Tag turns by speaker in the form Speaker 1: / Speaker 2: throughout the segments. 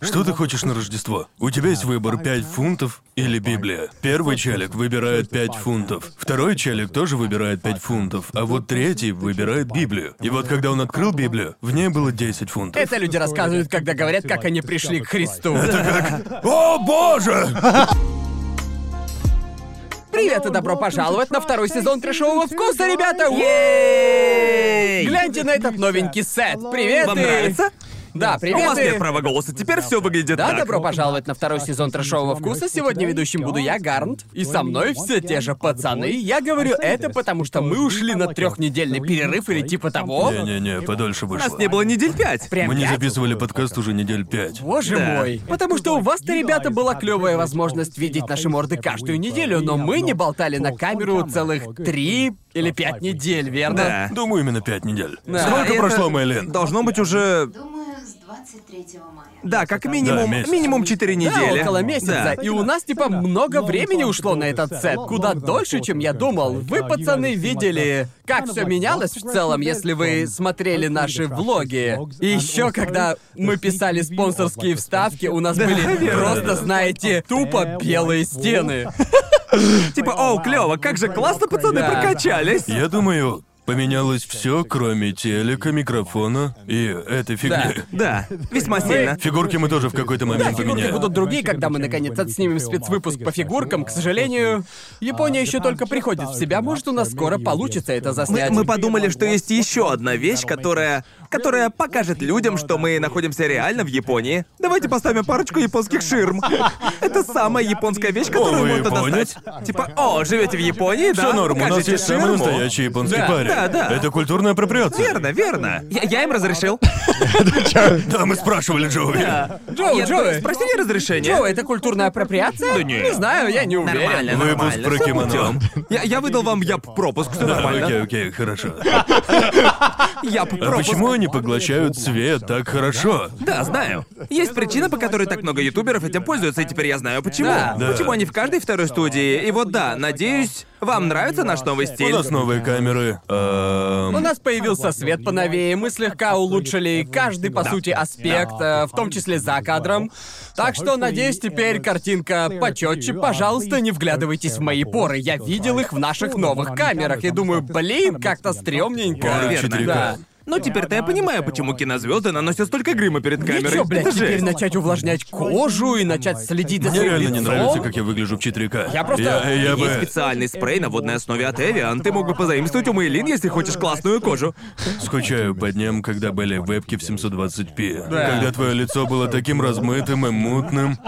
Speaker 1: Что ты хочешь на Рождество? У тебя есть выбор 5 фунтов или Библия. Первый челик выбирает 5 фунтов. Второй челик тоже выбирает 5 фунтов. А вот третий выбирает Библию. И вот когда он открыл Библию, в ней было 10 фунтов.
Speaker 2: Это люди рассказывают, когда говорят, как они пришли к Христу.
Speaker 1: О боже!
Speaker 2: Привет и добро пожаловать на второй сезон трешового вкуса, ребята! Гляньте на этот новенький сет. Привет!
Speaker 3: Вам
Speaker 2: и-
Speaker 3: нравится?
Speaker 2: Да,
Speaker 3: У
Speaker 2: привет.
Speaker 3: вас
Speaker 2: и-
Speaker 3: нет права голоса, теперь все выглядит
Speaker 2: Да,
Speaker 3: так.
Speaker 2: добро пожаловать на второй сезон трешового вкуса. Сегодня ведущим буду я, Гарнт, и со мной все те же пацаны. Я говорю это, потому что мы ушли на трехнедельный перерыв или типа того.
Speaker 1: Не-не-не, подольше
Speaker 3: У
Speaker 1: вышло.
Speaker 3: нас не было недель пять.
Speaker 2: Прям
Speaker 1: Мы не записывали подкаст уже недель пять.
Speaker 2: Боже
Speaker 3: Да.
Speaker 2: мой. Потому что у вас-то, ребята, была клевая возможность видеть наши морды каждую неделю, но мы не болтали на камеру целых три или пять недель, верно?
Speaker 3: Да.
Speaker 1: Думаю, именно пять недель.
Speaker 2: Да.
Speaker 1: Сколько
Speaker 3: Это
Speaker 1: прошло, Мэйлин?
Speaker 3: Должно быть уже...
Speaker 4: Думаю, 23 мая.
Speaker 3: Да, как минимум,
Speaker 1: Да, месяц.
Speaker 3: минимум 4 недели.
Speaker 2: Да, около месяца.
Speaker 3: Да.
Speaker 2: И у нас, типа, много времени ушло на этот сет. Куда дольше, чем я думал. Вы, пацаны, видели, как все менялось в целом, если вы смотрели наши влоги. И еще, когда мы писали спонсорские вставки, у нас были просто, знаете, тупо белые стены.
Speaker 3: Типа, оу, клево, как же классно пацаны
Speaker 2: Да.
Speaker 3: прокачались.
Speaker 1: Я думаю, поменялось все, кроме телека, микрофона и этой фигни.
Speaker 3: Да, весьма сильно.
Speaker 1: Фигурки мы тоже в какой-то
Speaker 2: Да,
Speaker 1: момент
Speaker 2: фигурки
Speaker 1: поменяем.
Speaker 2: будут другие, когда мы наконец отснимем спецвыпуск по фигуркам. К сожалению, Япония еще только приходит в себя. Может, у нас скоро получится это
Speaker 3: Мы,
Speaker 2: заснять.
Speaker 3: мы подумали, что есть еще одна вещь, которая... которая покажет людям, что мы находимся реально в Японии. Давайте поставим парочку японских ширм. Это самая японская вещь, которую можно
Speaker 1: японец?
Speaker 3: достать. Типа, о, живете в Японии, да?
Speaker 1: Все норм, у нас есть самый настоящий японский
Speaker 2: Да,
Speaker 1: парень.
Speaker 3: Да, да.
Speaker 1: Это культурная апроприация.
Speaker 3: Верно, верно. Я, я им разрешил.
Speaker 1: Да, мы спрашивали Джоуи.
Speaker 2: Джоу,
Speaker 3: Нет,
Speaker 2: Джоуи.
Speaker 3: спросили разрешение.
Speaker 2: Джо, это культурная апроприация?
Speaker 3: Да не.
Speaker 2: Не знаю, я не уверен.
Speaker 3: Нормально,
Speaker 1: Выпуск про кимоно.
Speaker 3: Я, я выдал вам яп-пропуск, все
Speaker 1: Да,
Speaker 3: нормально.
Speaker 1: окей, окей, хорошо. А
Speaker 3: Яп-пропуск.
Speaker 1: почему они поглощают свет так хорошо?
Speaker 3: Да, знаю. Есть причина, по которой так много ютуберов этим пользуются, и теперь я знаю почему.
Speaker 2: Да.
Speaker 3: Почему они в каждой второй студии. И вот да, надеюсь, вам нравится наш новый
Speaker 1: У
Speaker 3: стиль.
Speaker 1: нас новые камеры. Эм,
Speaker 2: У нас появился свет поновее, мы слегка улучшили каждый, по сути, аспект, э, в том числе за кадром. Так что, надеюсь, теперь картинка почетче. Пожалуйста, не вглядывайтесь в мои поры. Я видел их в наших новых камерах и думаю, блин, как-то стрёмненько.
Speaker 1: Поры
Speaker 3: Верно.
Speaker 1: 4К.
Speaker 2: Да.
Speaker 3: Ну теперь-то я понимаю, почему кинозвезды наносят столько грима перед камерой.
Speaker 2: Ничего, блядь,
Speaker 3: Это
Speaker 2: теперь
Speaker 3: жесть.
Speaker 2: начать увлажнять кожу и начать следить за
Speaker 1: Мне
Speaker 2: своим
Speaker 1: реально не
Speaker 2: лицом?
Speaker 1: нравится, как я выгляжу в 4К.
Speaker 2: Я просто-
Speaker 1: Я, я
Speaker 3: Есть
Speaker 1: бы...
Speaker 3: специальный спрей на водной основе от Evian. Ты мог бы позаимствовать у Мэйлин, если хочешь классную кожу.
Speaker 1: Скучаю по дням, когда были вебки в 720p.
Speaker 2: Да.
Speaker 1: Когда твое лицо было таким размытым и мутным.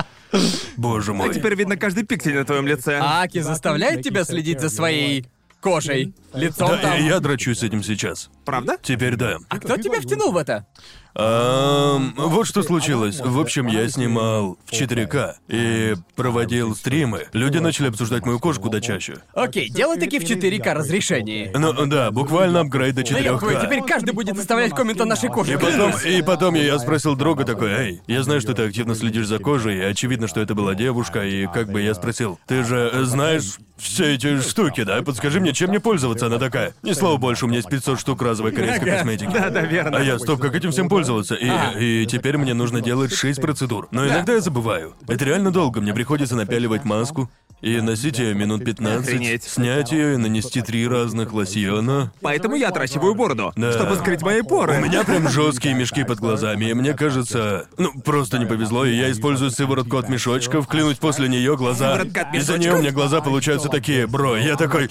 Speaker 1: Боже мой.
Speaker 3: А теперь видно каждый пиксель на твоем лице.
Speaker 2: Аки заставляет тебя следить за своей кожей, лицом
Speaker 1: Да,
Speaker 2: там.
Speaker 1: я драчусь с этим сейчас.
Speaker 3: Правда?
Speaker 1: Теперь да.
Speaker 2: А кто тебя втянул в это?
Speaker 1: Ам, вот что случилось. В общем, я снимал в 4К и проводил стримы. Люди начали обсуждать мою кожу куда чаще.
Speaker 2: Окей, делай таки в 4К разрешении.
Speaker 1: Ну да, буквально апгрейд до
Speaker 2: Да ёб твою,
Speaker 1: 4К.
Speaker 2: теперь каждый будет оставлять коммент о нашей коже.
Speaker 1: И потом, и потом я спросил друга такой, эй, я знаю, что ты активно следишь за кожей, и очевидно, что это была девушка, и как бы я спросил, ты же знаешь все эти штуки, да? Подскажи мне, чем мне пользоваться? Она такая, ни слова больше, у меня есть 500 штук разовой корейской косметики.
Speaker 3: Да, да, верно.
Speaker 1: А я, стоп, как этим всем пользоваться? И, и теперь мне нужно делать 6 процедур. Но иногда я забываю. Это реально долго, мне приходится напяливать маску, и носить ее минут 15,
Speaker 3: Охренеть.
Speaker 1: снять ее и нанести три разных лосьона.
Speaker 3: Поэтому я отращиваю бороду,
Speaker 1: Да.
Speaker 3: чтобы скрыть мои поры.
Speaker 1: У меня прям жесткие мешки под глазами, и мне кажется, ну просто не повезло, и я использую сыворотку от мешочков, клянусь после нее глаза.
Speaker 3: Сыворотка от
Speaker 1: Из-за нее у меня глаза получаются такие, бро, я такой.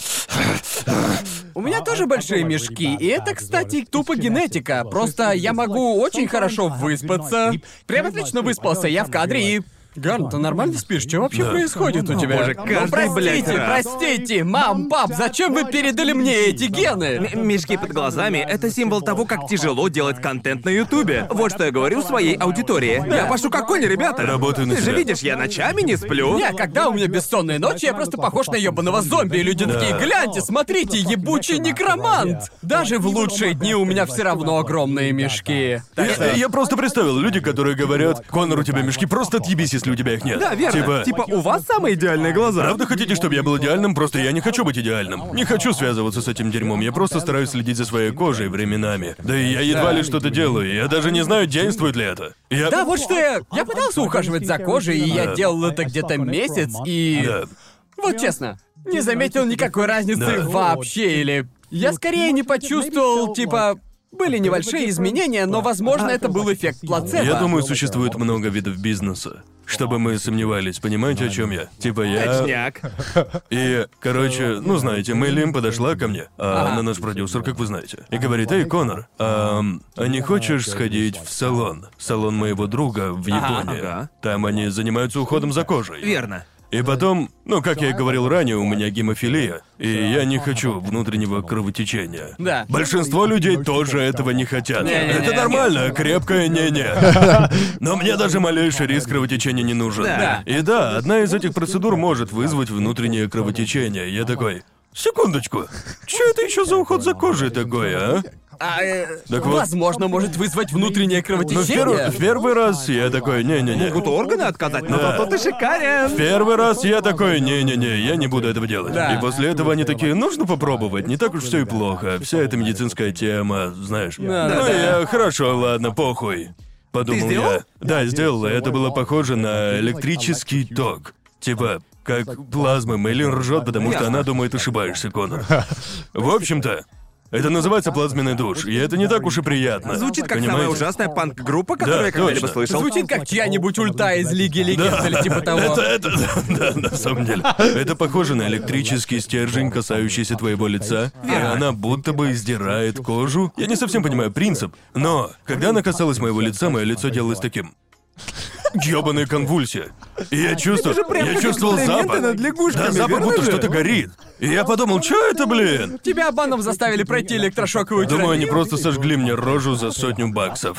Speaker 2: У меня тоже большие мешки, и это, кстати, тупо генетика. Просто я могу очень хорошо выспаться. Прям отлично выспался, я в кадре и... Гарн, ты нормально спишь? Что вообще
Speaker 1: Да.
Speaker 2: происходит у тебя?
Speaker 3: боже,
Speaker 2: ну,
Speaker 3: каждый, блядь,
Speaker 2: простите,
Speaker 3: раз.
Speaker 2: простите, мам, пап, зачем вы передали мне эти гены?
Speaker 3: М- Мешки под глазами — это символ того, как тяжело делать контент на Ютубе. Вот что я говорю своей аудитории. Я пашу как конь, ребята.
Speaker 1: Работаю на
Speaker 3: Ты же
Speaker 1: себя.
Speaker 3: видишь, я ночами не сплю.
Speaker 2: Не, когда у меня бессонные ночи, я просто похож на ебаного зомби, и люди такие, гляньте, смотрите, ебучий некромант! Даже в лучшие дни у меня все равно огромные мешки. Так что-
Speaker 1: Я, я просто представил люди, которые говорят, Конор, у тебя мешки, просто отъебись если у тебя их нет.
Speaker 3: Да, верно.
Speaker 1: Типа,
Speaker 3: Типа, у вас самые идеальные глаза.
Speaker 1: Правда хотите, чтобы я был идеальным? Просто я не хочу быть идеальным. Не хочу связываться с этим дерьмом. Я просто стараюсь следить за своей кожей временами. Да и я едва ли что-то делаю. Я даже не знаю, действует ли это. Я...
Speaker 2: Да, вот что я... Я пытался ухаживать за кожей, и я делал это где-то месяц, и...
Speaker 1: Да.
Speaker 2: Вот честно, не заметил никакой разницы
Speaker 1: Да.
Speaker 2: вообще, или... Я скорее не почувствовал, типа... Были небольшие изменения, но, возможно, это был эффект плацебо.
Speaker 1: Я думаю, существует много видов бизнеса. Чтобы мы сомневались, понимаете, о чем я? Типа я...
Speaker 3: Точняк.
Speaker 1: И, короче, ну знаете, Мэйлин подошла ко мне, а она наш продюсер, как вы знаете, и говорит, эй, Конор, а, а не хочешь сходить в салон? Салон моего друга в Японии.
Speaker 3: ага.
Speaker 1: Там они занимаются уходом за кожей.
Speaker 3: Верно.
Speaker 1: И потом, ну, как я и говорил ранее, у меня гемофилия, и я не хочу внутреннего кровотечения.
Speaker 2: Да.
Speaker 1: Большинство людей тоже этого не хотят.
Speaker 2: Не-не-не.
Speaker 1: Это нормально, крепкое не-не. Но мне даже малейший риск кровотечения не нужен.
Speaker 3: Да.
Speaker 1: И да, одна из этих процедур может вызвать внутреннее кровотечение. Я такой, секундочку, что это еще за уход за кожей такой, а?
Speaker 2: А, э,
Speaker 1: Так вот.
Speaker 2: возможно, может вызвать внутреннее
Speaker 1: Ну, в,
Speaker 2: кровотечение.
Speaker 1: в первый раз я такой, не-не-не.
Speaker 3: Могут органы отказать, но
Speaker 1: Да.
Speaker 3: зато ты шикарен.
Speaker 1: Первый раз я такой, не-не-не, я не буду этого делать.
Speaker 2: Да.
Speaker 1: И после этого они такие, нужно попробовать, не так уж все и плохо. Вся эта медицинская тема, знаешь.
Speaker 2: Да,
Speaker 1: ну
Speaker 2: да,
Speaker 1: я, хорошо, ладно, похуй. Подумал
Speaker 3: сделал?
Speaker 1: я. Да, сделал. и Это было похоже на электрический ток. Типа, как плазма. Мэйлин ржет, потому что она думает, ошибаешься, Конор. В общем-то, это называется плазменный душ, и это не так уж и приятно.
Speaker 3: Звучит как
Speaker 1: понимаете?
Speaker 3: самая ужасная панк-группа, которую
Speaker 1: Да,
Speaker 3: я когда-либо слышал.
Speaker 2: Звучит как чья-нибудь ульта из Лиги Легенд или типа того.
Speaker 1: Это, это, да, да, на самом деле. Это похоже на электрический стержень, касающийся твоего лица. И она будто бы издирает кожу. Я не совсем понимаю принцип, но когда она касалась моего лица, мое лицо делалось таким. Ёбаная конвульсия. И я чувствовал,
Speaker 3: прям
Speaker 1: я
Speaker 3: как
Speaker 1: чувствовал
Speaker 3: эксперименты
Speaker 1: запах.
Speaker 3: над лягушками,
Speaker 1: да, запах
Speaker 3: верно
Speaker 1: будто
Speaker 3: же?
Speaker 1: что-то горит. И я подумал, что это, блин?
Speaker 2: Тебя обманом заставили пройти электрошоковую
Speaker 1: Думаю, они просто сожгли мне рожу за сотню баксов.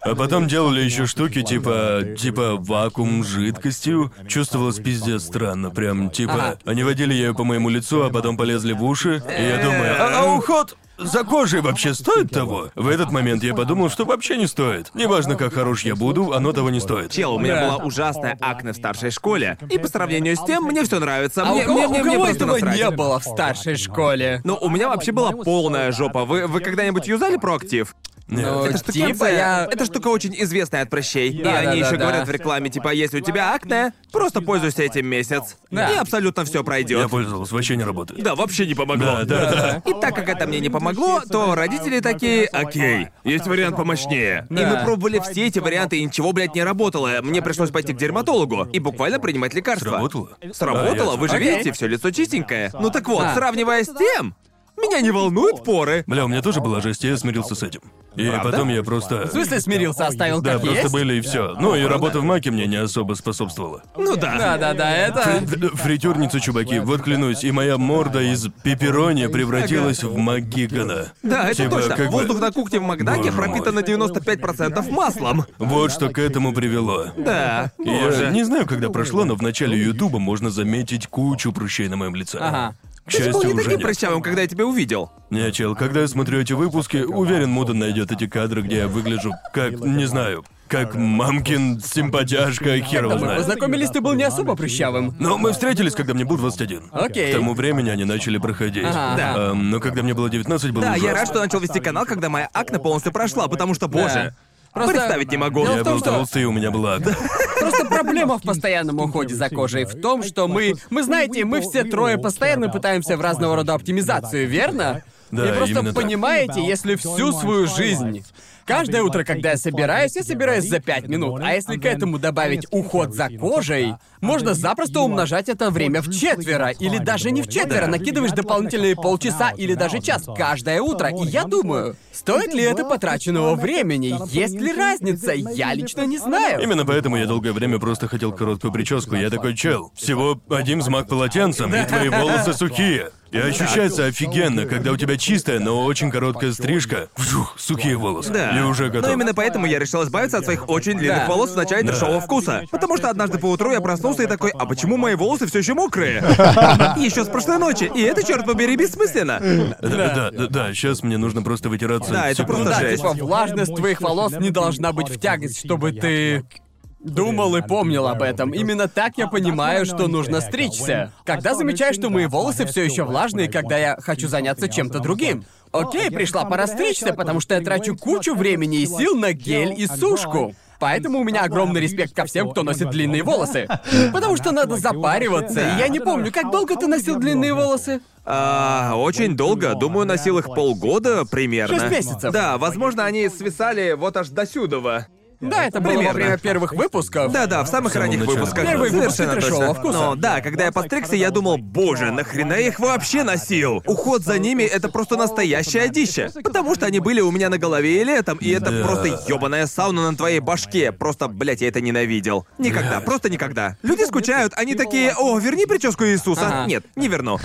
Speaker 1: А потом делали еще штуки типа типа вакуум с жидкостью. Чувствовалось пиздец странно, прям типа.
Speaker 2: Ага.
Speaker 1: Они водили ею по моему лицу, а потом полезли в уши. И я думаю, а, а уход за кожей вообще стоит того? В этот момент я подумал, что вообще не стоит. Неважно, как хорош я буду, оно того не стоит.
Speaker 3: Чел, у меня
Speaker 2: Да.
Speaker 3: была ужасная акне в старшей школе. И по сравнению с тем, мне все нравится.
Speaker 2: А
Speaker 3: мне,
Speaker 2: у кого,
Speaker 3: мне, мне,
Speaker 2: у
Speaker 3: мне
Speaker 2: кого
Speaker 3: просто
Speaker 2: этого
Speaker 3: насрать.
Speaker 2: не было в старшей школе?
Speaker 3: Ну, у меня вообще была полная жопа. Вы, вы когда-нибудь юзали проактив?
Speaker 2: Ну,
Speaker 3: Эта штука,
Speaker 2: типа я...
Speaker 3: Эта штука очень известная от прыщей. и
Speaker 2: Да,
Speaker 3: они
Speaker 2: да,
Speaker 3: еще
Speaker 2: да,
Speaker 3: говорят
Speaker 2: да.
Speaker 3: в рекламе, типа, если у тебя акне, просто пользуйся этим месяц.
Speaker 2: Да.
Speaker 3: И абсолютно все
Speaker 1: Я
Speaker 3: пройдет.
Speaker 1: пользовался, вообще не работает.
Speaker 3: Да, вообще не помогло.
Speaker 1: Да, да, да.
Speaker 3: И так как это мне не помогло, то родители такие, окей, есть вариант помощнее. И
Speaker 2: Да.
Speaker 3: мы пробовали все эти варианты, и ничего, блядь, не работало. Мне пришлось пойти к дерматологу и буквально принимать лекарства.
Speaker 1: Сработало?
Speaker 3: Сработало,
Speaker 1: А,
Speaker 3: вы же
Speaker 2: Окей.
Speaker 3: видите, все лицо чистенькое. Ну так вот,
Speaker 2: А.
Speaker 3: сравнивая с тем, меня не волнуют поры.
Speaker 1: Бля, у меня тоже была жесть, и я смирился с этим. И
Speaker 3: Правда?
Speaker 1: потом я просто...
Speaker 2: В смысле смирился, оставил
Speaker 1: Да,
Speaker 2: как
Speaker 1: просто
Speaker 2: есть?
Speaker 1: были и все. Ну и работа в маке мне не особо способствовала.
Speaker 3: Ну да.
Speaker 2: Да-да-да, это...
Speaker 1: Фритюрницу, чуваки, вот клянусь, и моя морда из пепперони превратилась в Макгигана.
Speaker 3: Да, это
Speaker 1: Типа,
Speaker 3: точно.
Speaker 1: как бы-
Speaker 3: Воздух на кухне в Макдаке
Speaker 1: Боже
Speaker 3: пропитан на 95% маслом.
Speaker 1: Вот что к этому привело.
Speaker 3: Да,
Speaker 1: Я
Speaker 3: боже.
Speaker 1: не знаю, когда прошло, но в начале Ютуба можно заметить кучу прыщей на моем лице.
Speaker 2: Ага.
Speaker 1: К
Speaker 3: Ты же был
Speaker 1: счастью,
Speaker 3: не
Speaker 1: уже
Speaker 3: таким
Speaker 1: нет.
Speaker 3: прыщавым, когда я тебя увидел.
Speaker 1: Не, чел, когда я смотрю эти выпуски, уверен, Мудан найдет эти кадры, где я выгляжу как, не знаю, как мамкин симпатяшка, хер его
Speaker 2: Мы
Speaker 1: знает.
Speaker 2: познакомились, ты был не особо прыщавым.
Speaker 1: Но мы встретились, когда мне было 21.
Speaker 2: Окей.
Speaker 1: К тому времени они начали проходить.
Speaker 2: Ага.
Speaker 3: Да.
Speaker 1: Эм, но когда мне было 19, было
Speaker 3: Да,
Speaker 1: ужасно.
Speaker 3: я рад, что начал вести канал, когда моя акне полностью прошла, потому что, боже,
Speaker 2: Просто-
Speaker 3: представить не могу.
Speaker 2: Дело
Speaker 1: Я
Speaker 2: в том,
Speaker 1: был
Speaker 2: что-
Speaker 1: толстый, и у меня была.
Speaker 2: Просто проблема в постоянном уходе за кожей в том, что мы... Мы знаете, мы все трое постоянно пытаемся в разного рода оптимизацию, верно?
Speaker 1: Да,
Speaker 2: И просто
Speaker 1: именно так.
Speaker 2: понимаете, если всю свою жизнь Каждое утро, когда я собираюсь, я собираюсь за пять минут. А если к этому добавить уход за кожей, можно запросто умножать это время в четверо. Или даже не в четверо, накидываешь дополнительные полчаса или даже час каждое утро. И я думаю, стоит ли это потраченного времени? Есть ли разница? Я лично не знаю.
Speaker 1: Именно поэтому я долгое время просто хотел короткую прическу. Я такой, чел, всего один взмах полотенцем, и твои волосы сухие. И ощущается офигенно, когда у тебя чистая, но очень короткая стрижка. Вжух, сухие волосы.
Speaker 3: Да.
Speaker 1: И уже готов.
Speaker 3: Но именно поэтому я решил избавиться от своих очень длинных
Speaker 2: Да.
Speaker 3: волос в начале трешового вкуса. Потому что однажды по утру я проснулся и такой, а почему мои волосы все еще мокрые? Еще с прошлой ночи. И это, черт побери, бессмысленно.
Speaker 1: Да, да, да, да, сейчас мне нужно просто вытираться.
Speaker 3: Да, это
Speaker 1: секунду.
Speaker 3: просто
Speaker 2: Да,
Speaker 3: жесть.
Speaker 2: типа влажность твоих волос не должна быть в тягость, чтобы ты думал и помнил об этом. Именно так я понимаю, что нужно стричься. Когда замечаю, что мои волосы все еще влажные, когда я хочу заняться чем-то другим. Окей, пришла пора стричься, потому что я трачу кучу времени и сил на гель и сушку. Поэтому у меня огромный респект ко всем, кто носит длинные волосы. Потому что надо запариваться. И я не помню, как долго ты носил длинные волосы?
Speaker 3: А, очень долго. Думаю, носил их полгода примерно.
Speaker 2: Шесть месяцев.
Speaker 3: Да, возможно, они свисали вот аж до сюдова.
Speaker 2: Да, это было во
Speaker 3: Примерно.
Speaker 2: время первых выпусков.
Speaker 3: Да-да, в самых
Speaker 1: самом
Speaker 3: ранних
Speaker 1: начале.
Speaker 3: выпусках.
Speaker 2: Первые выпуски
Speaker 3: Совершенно
Speaker 2: трэшового
Speaker 3: точно.
Speaker 2: вкуса.
Speaker 3: Но да, когда я постригся, я думал, боже, нахрена я их вообще носил? Уход за ними — это просто настоящее одище. Потому что они были у меня на голове и летом, и это
Speaker 1: Да.
Speaker 3: просто ёбаная сауна на твоей башке. Просто, блядь, я это ненавидел. Никогда, просто никогда. Люди скучают, они такие, о, верни прическу Иисуса.
Speaker 2: Ага.
Speaker 3: Нет, не верну.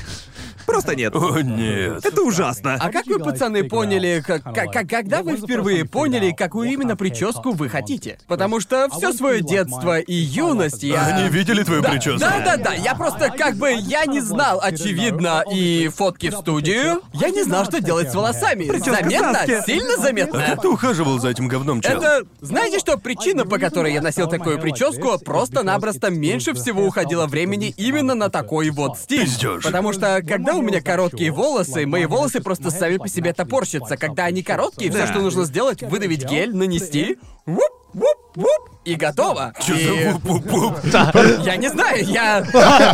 Speaker 3: Просто нет.
Speaker 1: О, нет.
Speaker 3: Это ужасно.
Speaker 2: А как вы, пацаны, поняли, как, как- когда вы впервые поняли, какую именно прическу вы хотите? Потому что все свое детство и юность я...
Speaker 1: Они видели твою
Speaker 2: Да,
Speaker 1: прическу?
Speaker 2: Да, да, да. Я просто как бы я не знал, очевидно, и фотки в студию. Я не знал, что делать с волосами.
Speaker 3: Прическа
Speaker 2: заметно,
Speaker 3: Саски.
Speaker 2: сильно заметно.
Speaker 1: Как ты ухаживал за этим говном, чел?
Speaker 2: Это... Знаете, что причина, по которой я носил такую прическу, просто-напросто меньше всего уходило времени именно на такой вот стиль.
Speaker 1: Пиздёшь.
Speaker 2: Потому что, когда у меня короткие волосы, мои волосы просто сами по себе топорщатся. Когда они короткие, все, что нужно сделать, выдавить гель, нанести, вуп, вуп, вуп, и готово.
Speaker 1: Чё
Speaker 2: И-? Я не знаю, я...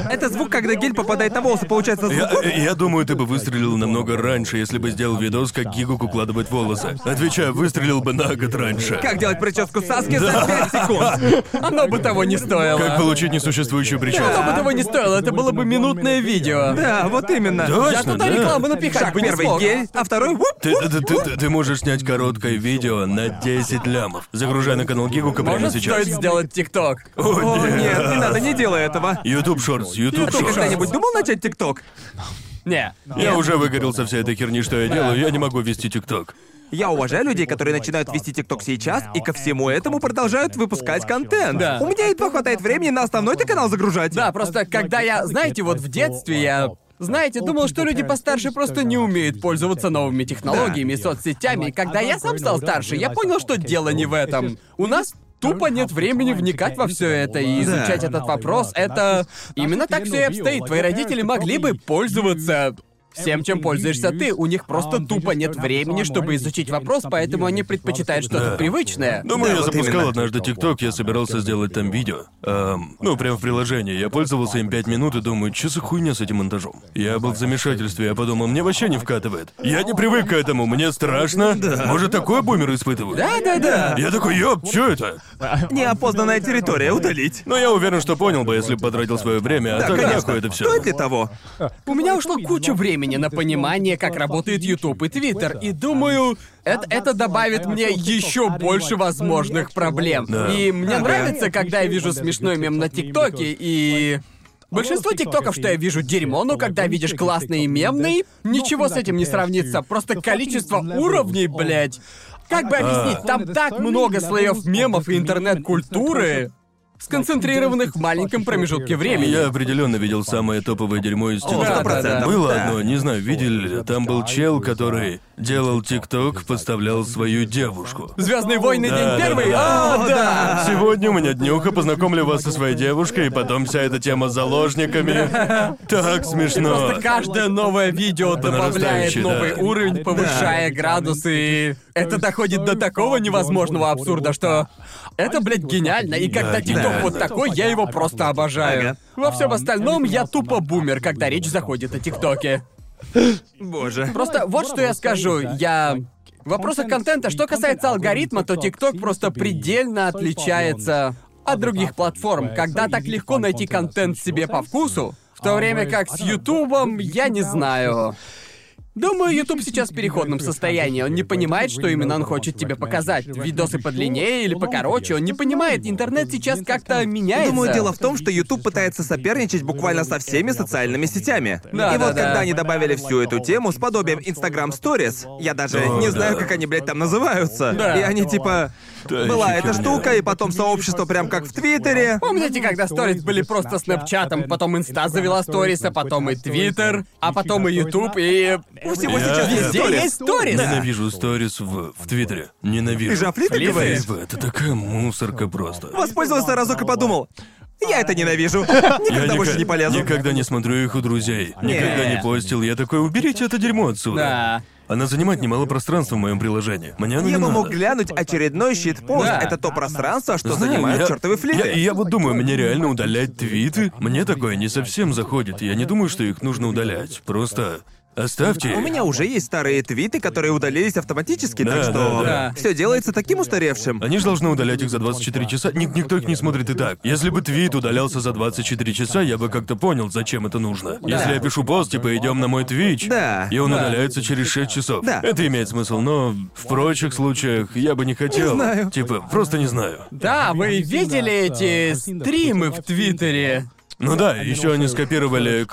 Speaker 3: Это звук, когда гель попадает на волосы, получается звук.
Speaker 1: Я, я думаю, ты бы выстрелил намного раньше, если бы сделал видос, как Гигук укладывает волосы. Отвечаю, выстрелил бы на год раньше.
Speaker 3: Как делать прическу Саски за 5 секунд?
Speaker 2: Оно бы того не стоило.
Speaker 1: Как получить несуществующую
Speaker 2: Оно
Speaker 1: прическу?
Speaker 2: бы того не стоило, это было бы минутное видео.
Speaker 3: Да, вот именно.
Speaker 2: Я
Speaker 1: Точно,
Speaker 2: туда
Speaker 1: да.
Speaker 2: рекламу напихать
Speaker 3: Шаг
Speaker 2: бы
Speaker 3: первый
Speaker 2: смог.
Speaker 3: гель, а второй вуп.
Speaker 1: Ты, ты, ты- ты- ты можешь снять короткое видео на 10 лямов. Загружай на канал Гигука прямо сейчас.
Speaker 2: Стоит сделать ТикТок?
Speaker 3: О, нет, не надо, не делай этого.
Speaker 1: YouTube Shorts, YouTube
Speaker 3: Ты
Speaker 1: Shorts.
Speaker 3: когда-нибудь думал начать ТикТок?
Speaker 2: Не.
Speaker 1: Я уже выгорел со всей этой херни, что я делаю, я не могу вести ТикТок.
Speaker 3: Я уважаю людей, которые начинают вести ТикТок сейчас и ко всему этому продолжают выпускать контент.
Speaker 2: Да.
Speaker 3: У меня едва хватает времени на основной ты канал загружать.
Speaker 2: Да, просто когда я, знаете, вот в детстве я... Знаете, думал, что люди постарше просто не умеют пользоваться новыми технологиями и соцсетями. И когда я сам стал старше, я понял, что дело не в этом. У нас тупо нет времени вникать во все это и изучать этот вопрос. Это именно так все и обстоит. Твои родители могли бы пользоваться всем, чем пользуешься ты. У них просто тупо нет времени, чтобы изучить вопрос, поэтому они предпочитают что-то
Speaker 1: Да.
Speaker 2: привычное.
Speaker 1: Думаю,
Speaker 3: Да,
Speaker 1: я
Speaker 3: вот
Speaker 1: запускал
Speaker 3: именно.
Speaker 1: однажды ТикТок, я собирался сделать там видео. Эм, ну, прям в приложении. Я пользовался им 5 минут и думаю, что за хуйня с этим монтажом? Я был в замешательстве, я подумал, мне вообще не вкатывает. Я не привык к этому, мне страшно. Может, такое бумеры испытывают?
Speaker 2: Да, да, да.
Speaker 1: Я такой, ёб, что это?
Speaker 3: Неопознанная территория, удалить.
Speaker 1: Но я уверен, что понял бы, если бы потратил свое время, а
Speaker 3: Да,
Speaker 1: так
Speaker 3: конечно.
Speaker 1: нахуй это все.
Speaker 3: Стоит ли того?
Speaker 2: У меня ушло куча времени на понимание, как работает YouTube и Twitter, и думаю, это, это добавит мне еще больше возможных проблем.
Speaker 1: Да.
Speaker 2: И мне нравится, когда я вижу смешной мем на ТикТоке, и... Большинство тиктоков, что я вижу, дерьмо, но когда видишь классный и мемный, ничего с этим не сравнится. Просто количество уровней, блядь. Как бы объяснить, там так много слоев мемов и интернет-культуры, сконцентрированных в маленьком промежутке времени.
Speaker 1: Я определенно видел самое топовое дерьмо из
Speaker 3: О,
Speaker 1: ТикТока.
Speaker 3: сто процентов.
Speaker 1: Было
Speaker 3: Да.
Speaker 1: одно, не знаю, видели ли, там был чел, который делал ТикТок, подставлял свою девушку.
Speaker 2: Звездные войны
Speaker 1: Да,
Speaker 2: день
Speaker 1: да,
Speaker 2: первый.
Speaker 1: да.
Speaker 2: А, да.
Speaker 1: Сегодня у меня днюха, познакомлю вас со своей девушкой, и потом вся эта тема с заложниками. Так смешно.
Speaker 2: Просто каждое новое видео добавляет
Speaker 1: нарастающей,
Speaker 2: новый
Speaker 1: да.
Speaker 2: уровень, повышая градусы. и Это доходит до такого невозможного абсурда, что это, блядь, гениально. И когда
Speaker 1: Да,
Speaker 2: ТикТок
Speaker 1: гениально.
Speaker 2: вот такой, я его просто обожаю.
Speaker 3: Ага.
Speaker 2: Во всем остальном я тупо бумер, когда речь заходит о ТикТоке.
Speaker 3: Боже.
Speaker 2: Просто вот что я скажу, я... В вопросах контента, что касается алгоритма, то ТикТок просто предельно отличается от других платформ, когда так легко найти контент себе по вкусу, в то время как с Ютубом я не знаю. Думаю, YouTube сейчас в переходном состоянии. Он не понимает, что именно он хочет тебе показать. Видосы подлиннее или покороче, он не понимает. Интернет сейчас как-то меняется.
Speaker 3: Думаю, дело в том, что YouTube пытается соперничать буквально со всеми социальными сетями.
Speaker 2: Да,
Speaker 3: и
Speaker 2: да,
Speaker 3: вот
Speaker 2: да.
Speaker 3: когда они добавили всю эту тему с подобием Instagram Stories, я даже не
Speaker 1: да.
Speaker 3: знаю, как они, блядь, там называются.
Speaker 2: Да.
Speaker 3: И они типа... Была эта штука, и потом сообщество прям как в Твиттере.
Speaker 2: Помните, когда сторис были просто снэпчатом, потом инста завела сторис, а потом и твиттер, а потом и ютуб, и...
Speaker 3: У всего сейчас есть
Speaker 2: Везде
Speaker 3: сторис.
Speaker 2: есть сторис.
Speaker 1: Ненавижу сторис в, в Твиттере. Ненавижу.
Speaker 3: Ты же о флипе говоришь?
Speaker 1: Флипы, Это такая мусорка просто.
Speaker 3: Воспользовался разок и подумал. Я это ненавижу. Никогда
Speaker 1: Я
Speaker 3: больше не полезу.
Speaker 1: Никогда не смотрю их у друзей. Никогда не постил. Я такой, уберите это дерьмо отсюда.
Speaker 2: Да.
Speaker 1: Она занимает немало пространства в моем приложении. Мне оно
Speaker 3: Я
Speaker 1: не
Speaker 3: бы
Speaker 1: надо.
Speaker 3: мог глянуть очередной щит-пост.
Speaker 2: Да.
Speaker 3: Это то пространство, что
Speaker 1: Знаю,
Speaker 3: занимают
Speaker 1: я-
Speaker 3: чертовы флипы.
Speaker 1: Я, я вот думаю, мне реально удалять твиты? Мне такое не совсем заходит. Я не думаю, что их нужно удалять. Просто оставьте.
Speaker 3: У меня уже есть старые твиты, которые удалились автоматически,
Speaker 1: Да,
Speaker 3: так что
Speaker 1: да,
Speaker 2: да.
Speaker 3: все делается таким устаревшим.
Speaker 1: Они же должны удалять их за 24 часа. Ник- никто их не смотрит и так. Если бы твит удалялся за 24 часа, я бы как-то понял, зачем это нужно. Если я пишу пост, типа идем на мой твич,
Speaker 3: Да.
Speaker 1: и он
Speaker 2: Да.
Speaker 1: удаляется через 6 часов.
Speaker 3: Да.
Speaker 1: Это имеет смысл, но в прочих случаях я бы не хотел.
Speaker 3: Не знаю.
Speaker 1: Типа, просто не знаю.
Speaker 2: Да, вы видели эти стримы в Твиттере?
Speaker 1: Ну да, еще они скопировали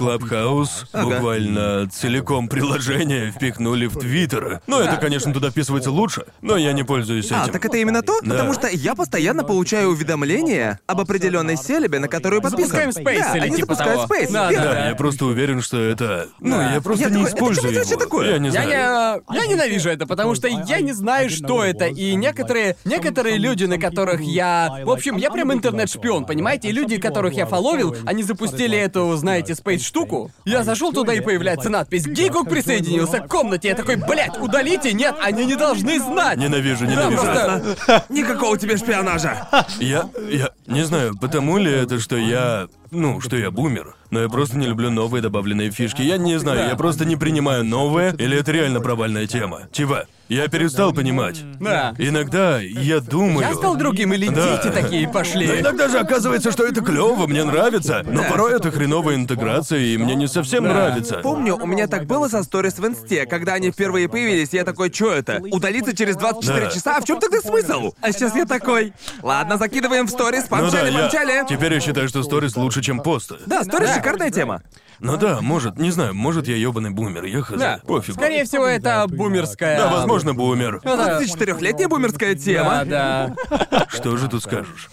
Speaker 3: Ага.
Speaker 1: буквально целиком приложение впихнули в Твиттер. Ну, это, конечно, туда вписывается лучше, но я не пользуюсь этим.
Speaker 3: А, так это именно то?
Speaker 1: Да.
Speaker 3: Потому что я постоянно получаю уведомления об определенной селебе, на которую подписан.
Speaker 2: Запускаем Space
Speaker 3: да,
Speaker 2: или
Speaker 3: они
Speaker 2: типа
Speaker 3: запускают
Speaker 2: того.
Speaker 3: Space,
Speaker 2: Да,
Speaker 3: верно.
Speaker 1: Да, я просто уверен, что это... Ну,
Speaker 2: Да.
Speaker 1: я просто
Speaker 3: Я
Speaker 1: не
Speaker 3: такой, «Это
Speaker 1: использую
Speaker 3: что это
Speaker 1: его.
Speaker 3: такое?»
Speaker 1: Я не
Speaker 2: Я,
Speaker 1: знаю.
Speaker 2: не, я ненавижу это, потому что я не знаю, что это, и некоторые, некоторые люди, на которых я... В общем, я прям интернет-шпион, понимаете? И люди, которых я фоловил, они запустили эту, знаете, спейс-штуку. Я зашел туда, и появляется надпись «Гигук присоединился к комнате». Я такой, блядь, удалите, нет, они не должны знать.
Speaker 1: Ненавижу,
Speaker 2: Да,
Speaker 1: ненавижу.
Speaker 2: просто...
Speaker 3: Никакого тебе шпионажа.
Speaker 1: Я... я... Не знаю, потому ли это, что я... Ну, что я бумер. Но я просто не люблю новые добавленные фишки. Я не знаю, я просто не принимаю новое, или это реально провальная тема. Типа, я перестал понимать.
Speaker 2: Да.
Speaker 1: Иногда я думаю...
Speaker 2: Я стал другим, или
Speaker 1: Да.
Speaker 2: дети такие пошли.
Speaker 1: Но иногда же оказывается, что это клево, мне нравится. Но порой это хреновая интеграция, и мне не совсем нравится.
Speaker 3: Помню, у меня так было со сторис в инсте, когда они впервые появились, я такой, что это? Удалиться через 24
Speaker 1: Да.
Speaker 3: часа? А в чем тогда смысл? А сейчас я такой, ладно, закидываем в сторис,
Speaker 1: Ну да,
Speaker 3: помчали,
Speaker 1: я...
Speaker 3: помчали.
Speaker 1: Теперь я считаю, что сторис лучше, чем посты.
Speaker 3: Да, сторис
Speaker 2: Да.
Speaker 3: шикарная тема.
Speaker 1: Ну да, может, не знаю, может я ёбаный бумер, я хз.
Speaker 2: Да.
Speaker 1: Пофигу.
Speaker 2: Скорее всего, это бумерская...
Speaker 1: Да, возможно, бумер.
Speaker 2: Да.
Speaker 3: 24-летняя бумерская тема.
Speaker 2: Да, да.
Speaker 1: Что же тут скажешь?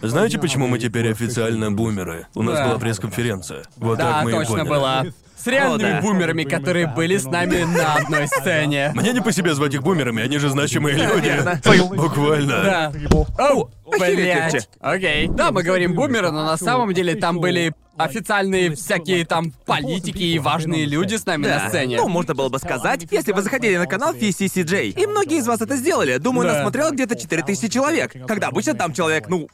Speaker 1: Знаете, почему мы теперь официально бумеры? У нас
Speaker 2: Да.
Speaker 1: была пресс-конференция. Вот
Speaker 2: Да,
Speaker 1: так мы и
Speaker 2: точно
Speaker 1: поняли.
Speaker 2: была. С реальными
Speaker 3: О, да.
Speaker 2: бумерами, которые были с нами на одной сцене.
Speaker 1: Мне не по себе звать их бумерами, они же значимые люди. Буквально.
Speaker 2: Да. Оу, блядь. Окей. Да, мы говорим бумеры, но на самом деле там были официальные всякие там политики и важные люди с нами на
Speaker 3: Да.
Speaker 2: сцене.
Speaker 3: Ну, можно было бы сказать, если вы заходили на канал FCCJ, и многие из вас это сделали. Думаю,
Speaker 2: Да.
Speaker 3: нас смотрело где-то 4000 человек, когда обычно там человек, ну,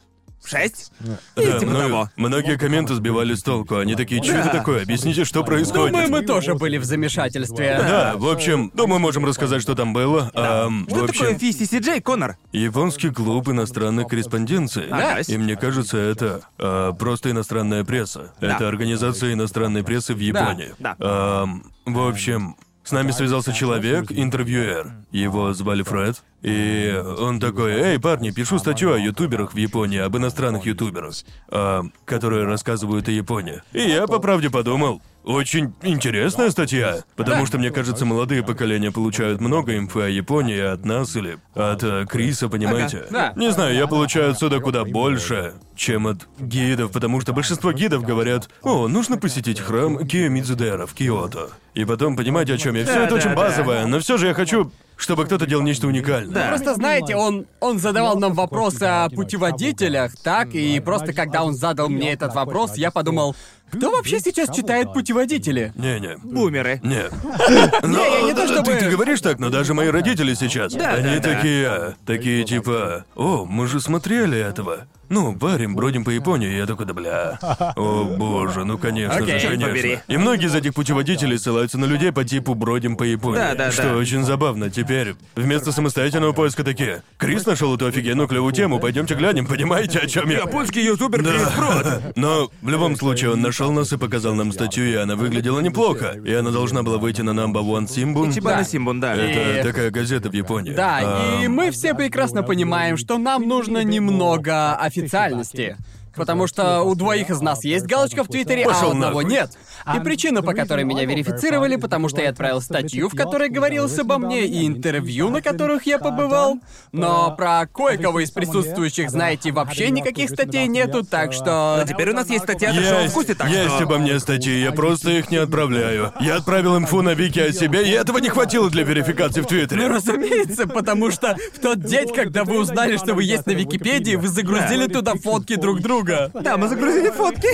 Speaker 3: 6? Или
Speaker 1: Да,
Speaker 3: типа того.
Speaker 1: многие комменты сбивали с толку. Они такие, что
Speaker 3: Да.
Speaker 1: это такое? Объясните, что происходит.
Speaker 2: Думаю, мы тоже были в замешательстве.
Speaker 1: Да, в общем, думаю, можем рассказать, что там было. Ам,
Speaker 3: Что
Speaker 1: в
Speaker 3: такое
Speaker 1: общем,
Speaker 3: FCCJ, Конор?
Speaker 1: японский клуб иностранной корреспонденции.
Speaker 3: Ага.
Speaker 1: И мне кажется, это а, просто иностранная пресса.
Speaker 3: Да.
Speaker 1: Это организация иностранной прессы в Японии.
Speaker 3: да.
Speaker 1: Ам, в общем, с нами связался человек, интервьюер. Его звали Фред. И он такой, эй, парни, пишу статью о ютуберах в Японии, об иностранных ютуберах, а, которые рассказывают о Японии. И я, по правде, подумал, очень интересная статья, потому что, мне кажется, молодые поколения получают много инфы о Японии от нас или от э, Криса, понимаете?
Speaker 2: Да.
Speaker 1: Не знаю, я получаю отсюда куда больше, чем от гидов, потому что большинство гидов говорят, о, нужно посетить храм Киомидзудера в Киото. И потом понимать, о чем я. Все это очень базовое, но все же я хочу, чтобы кто-то делал нечто уникальное.
Speaker 3: Да.
Speaker 2: Просто знаете, он, он задавал нам вопросы о путеводителях, так, и просто когда он задал мне этот вопрос, я подумал, кто вообще сейчас читает путеводители?
Speaker 1: Не-не.
Speaker 3: Бумеры.
Speaker 1: Нет.
Speaker 2: Не, я не то
Speaker 1: ты-
Speaker 2: чтобы-
Speaker 1: Ты, ты говоришь так, но даже мои родители сейчас.
Speaker 3: Да,
Speaker 1: они
Speaker 3: да.
Speaker 1: такие, такие типа, о, мы же смотрели этого. Ну, парим, бродим по Японии, и я такой, да бля. О боже, ну конечно
Speaker 2: Окей.
Speaker 1: же, конечно.
Speaker 3: побери.
Speaker 1: И многие из этих путеводителей ссылаются на людей по типу бродим по Японии.
Speaker 3: Да, да,
Speaker 1: что
Speaker 3: да.
Speaker 1: очень забавно. Теперь вместо самостоятельного поиска такие. Крис нашел эту офигенную клевую тему, пойдемте глянем, понимаете, о чем я?
Speaker 3: Японский ютубер Крис Брод.
Speaker 1: Но в любом случае он нашел нас и показал нам статью, и она выглядела неплохо. И она должна была выйти на Number One Симбун.
Speaker 3: Чибана
Speaker 2: Да.
Speaker 3: Симбун, да.
Speaker 1: Это
Speaker 2: И-
Speaker 1: такая газета в Японии.
Speaker 2: Да, и
Speaker 1: Ам,
Speaker 2: мы все прекрасно понимаем, что нам нужно немного официальности. Потому что у двоих из нас есть галочка в Твиттере, а у одного нет. И причина, по которой меня верифицировали, потому что я отправил статью, в которой говорилось обо мне, и интервью, на которых я побывал. Но про кое-кого из присутствующих, знаете, вообще никаких статей нету, так что...
Speaker 3: Теперь у нас есть статья о трэшовом
Speaker 1: Есть,
Speaker 3: вкусе, так
Speaker 1: есть
Speaker 3: что...
Speaker 1: обо мне статьи, я просто их не отправляю. Я отправил инфу на Вики о себе, и этого не хватило для верификации в
Speaker 2: Ну,
Speaker 1: Твиттере.
Speaker 2: разумеется, потому что в тот день, когда вы узнали, что вы есть на Википедии, вы загрузили туда фотки друг друга.
Speaker 3: Да, мы загрузили фотки.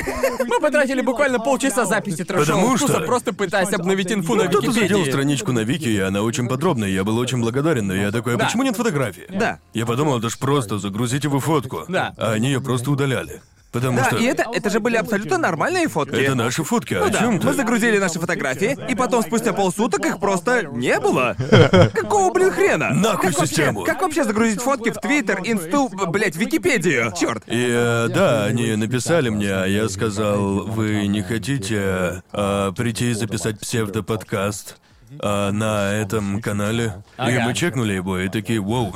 Speaker 2: Мы потратили буквально полчаса записи трэшового
Speaker 1: Потому
Speaker 2: вкуса,
Speaker 1: что-
Speaker 2: просто пытаясь обновить инфу на
Speaker 1: Кто-то задел
Speaker 2: Википедии.
Speaker 1: страничку на Вики, и она очень подробная, я был очень благодарен, но я такой, а
Speaker 2: Да.
Speaker 1: почему нет фотографии?
Speaker 3: Да.
Speaker 1: Я подумал, это ж просто загрузите вы фотку.
Speaker 2: Да.
Speaker 1: А они ее просто удаляли. Потому
Speaker 3: Да,
Speaker 1: что...
Speaker 3: и это, это же были абсолютно нормальные фотки.
Speaker 1: Это наши фотки, о
Speaker 3: Ну да,
Speaker 1: чем ты?
Speaker 3: мы загрузили наши фотографии, и потом спустя полсуток их просто не было. Какого, блин, хрена?
Speaker 1: Нахуй
Speaker 3: как
Speaker 1: систему.
Speaker 3: Вообще, как вообще загрузить фотки в Твиттер, Инсту, блять, Википедию? Черт.
Speaker 1: И э, да, они написали мне, а я сказал, вы не хотите э, прийти и записать псевдоподкаст э, на этом канале? И
Speaker 2: Ага.
Speaker 1: мы чекнули его, и такие, вау.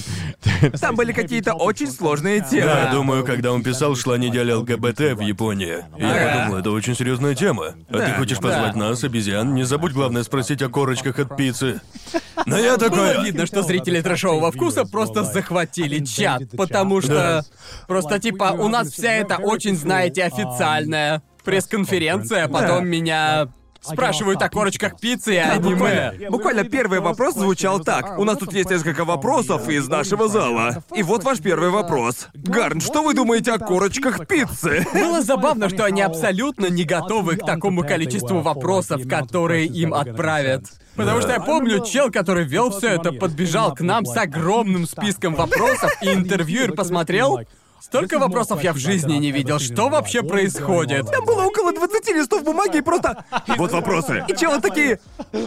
Speaker 3: Там были какие-то очень сложные темы.
Speaker 1: Да, думаю, когда он писал, шла неделя ЛГБТ в Японии. И я
Speaker 2: Ага.
Speaker 1: подумал, это очень серьезная тема. А ты хочешь позвать нас, обезьян? Не забудь, главное, спросить о корочках от пиццы. Но я
Speaker 2: Было
Speaker 1: такой...
Speaker 2: видно, что зрители трэшового вкуса просто захватили чат, потому что
Speaker 1: Да.
Speaker 2: просто типа у нас вся эта очень, знаете, официальная пресс-конференция, а потом меня спрашивают о корочках пиццы и аниме.
Speaker 3: Буквально первый вопрос звучал так. У нас тут есть несколько вопросов из нашего зала. И вот ваш первый вопрос. Гарн, что вы думаете о корочках пиццы?
Speaker 2: Было забавно, что они абсолютно не готовы к такому количеству вопросов, которые им отправят. Потому что я помню, чел, который вел все это, подбежал к нам с огромным списком вопросов, и интервьюер посмотрел. Столько вопросов я в жизни не видел. Что вообще происходит?
Speaker 3: Там было около 20 листов бумаги и просто... Вот вопросы. И челы такие...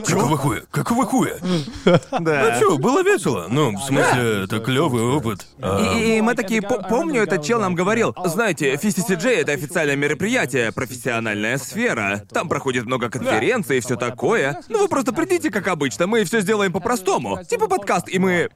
Speaker 1: Какого хуя? Какого хуя?
Speaker 3: Да.
Speaker 1: Чё, было весело? Ну, в смысле, это клевый опыт. А,
Speaker 3: И, мы такие, «По- помню, этот чел нам говорил, знаете, FCCJ это официальное мероприятие, профессиональная сфера. Там проходит много конференций и все такое. Ну вы просто придите, как обычно, мы все сделаем по-простому. Типа подкаст, и мы...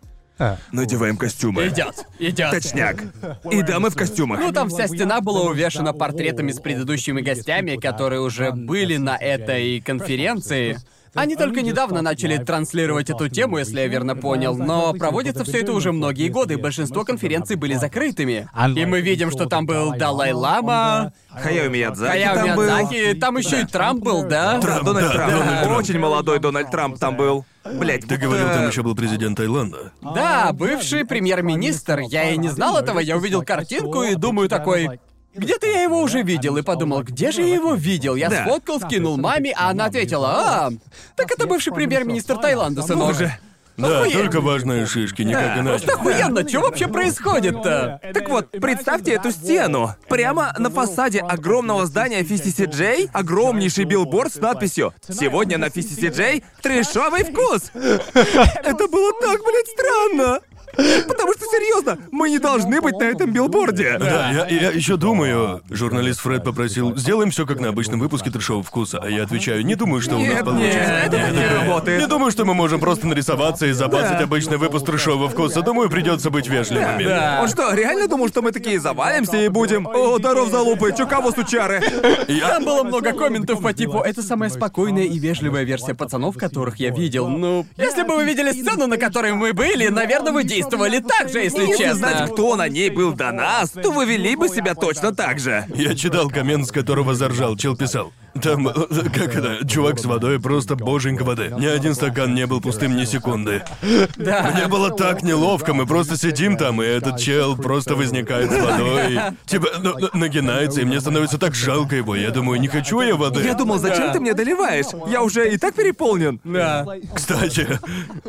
Speaker 3: Надеваем костюмы.
Speaker 2: Идет, идет.
Speaker 3: Точняк. И дамы в костюмах.
Speaker 2: Ну, там вся стена была увешана портретами с предыдущими гостями, которые уже были на этой конференции. Они только недавно начали транслировать эту тему, если я верно понял, но проводится все это уже многие годы, и большинство конференций были закрытыми. И мы видим, что там был Далай-Лама,
Speaker 3: Хаяо Миядзаки
Speaker 2: Хаяо
Speaker 3: там был.
Speaker 2: Миядзаки, там еще и Трамп был, да?
Speaker 3: Да, Дональд
Speaker 1: да,
Speaker 3: Трамп.
Speaker 1: Дональд Трамп.
Speaker 3: Очень молодой Дональд Трамп там был. Блять,
Speaker 1: Ты говорил, там еще был президент Таиланда.
Speaker 2: Да, бывший премьер-министр. Я и не знал этого, я увидел картинку и думаю такой... Где-то я его уже видел и подумал, где же я его видел? Я
Speaker 3: Да.
Speaker 2: сфоткал, скинул маме, а она ответила, а, так это бывший премьер-министр Таиланда, сынок.
Speaker 1: Да,
Speaker 2: Охуенно.
Speaker 1: только важные шишки, никак иначе.
Speaker 2: Просто охуенно, что вообще происходит-то?
Speaker 3: Так вот, представьте эту стену. Прямо на фасаде огромного здания FCCJ огромнейший билборд с надписью «Сегодня на FCCJ трешовый вкус». Это было так, блядь, странно. Потому что, серьезно, мы не должны быть на этом билборде.
Speaker 1: Да, я, я еще думаю, журналист Фред попросил, сделаем все как на обычном выпуске трешового вкуса, а я отвечаю, не думаю, что у нас
Speaker 3: Нет,
Speaker 1: получится.
Speaker 3: нет, это не работает.
Speaker 1: Не думаю, что мы можем просто нарисоваться и забацать обычный выпуск трешового вкуса. Думаю, придется быть вежливыми.
Speaker 2: Да.
Speaker 3: Он что, реально думал, что мы такие завалимся и будем? О, здоров, залупы, чё кого сучары?
Speaker 1: Я...
Speaker 2: Там было много комментов по типу «Это самая спокойная и вежливая версия пацанов, которых я видел». Ну, если бы вы видели сцену, на которой мы были, наверное, вы действовали так же, если
Speaker 3: Если
Speaker 2: честно.
Speaker 3: знать, кто на ней был до нас, то вы вели бы себя точно так же.
Speaker 1: Я читал коммент, с которого заржал. Чел писал. Там, э, как это, чувак с водой, просто боженька воды. Ни один стакан не был пустым ни секунды.
Speaker 2: Да.
Speaker 1: Мне было так неловко, мы просто сидим там, и этот чел просто возникает с водой. Типа, ну, ну, нагинается, и мне становится так жалко его. Я думаю, не хочу я воды.
Speaker 3: Я думал, зачем
Speaker 2: Да.
Speaker 3: ты мне доливаешь? Я уже и так переполнен.
Speaker 2: Да.
Speaker 1: Кстати,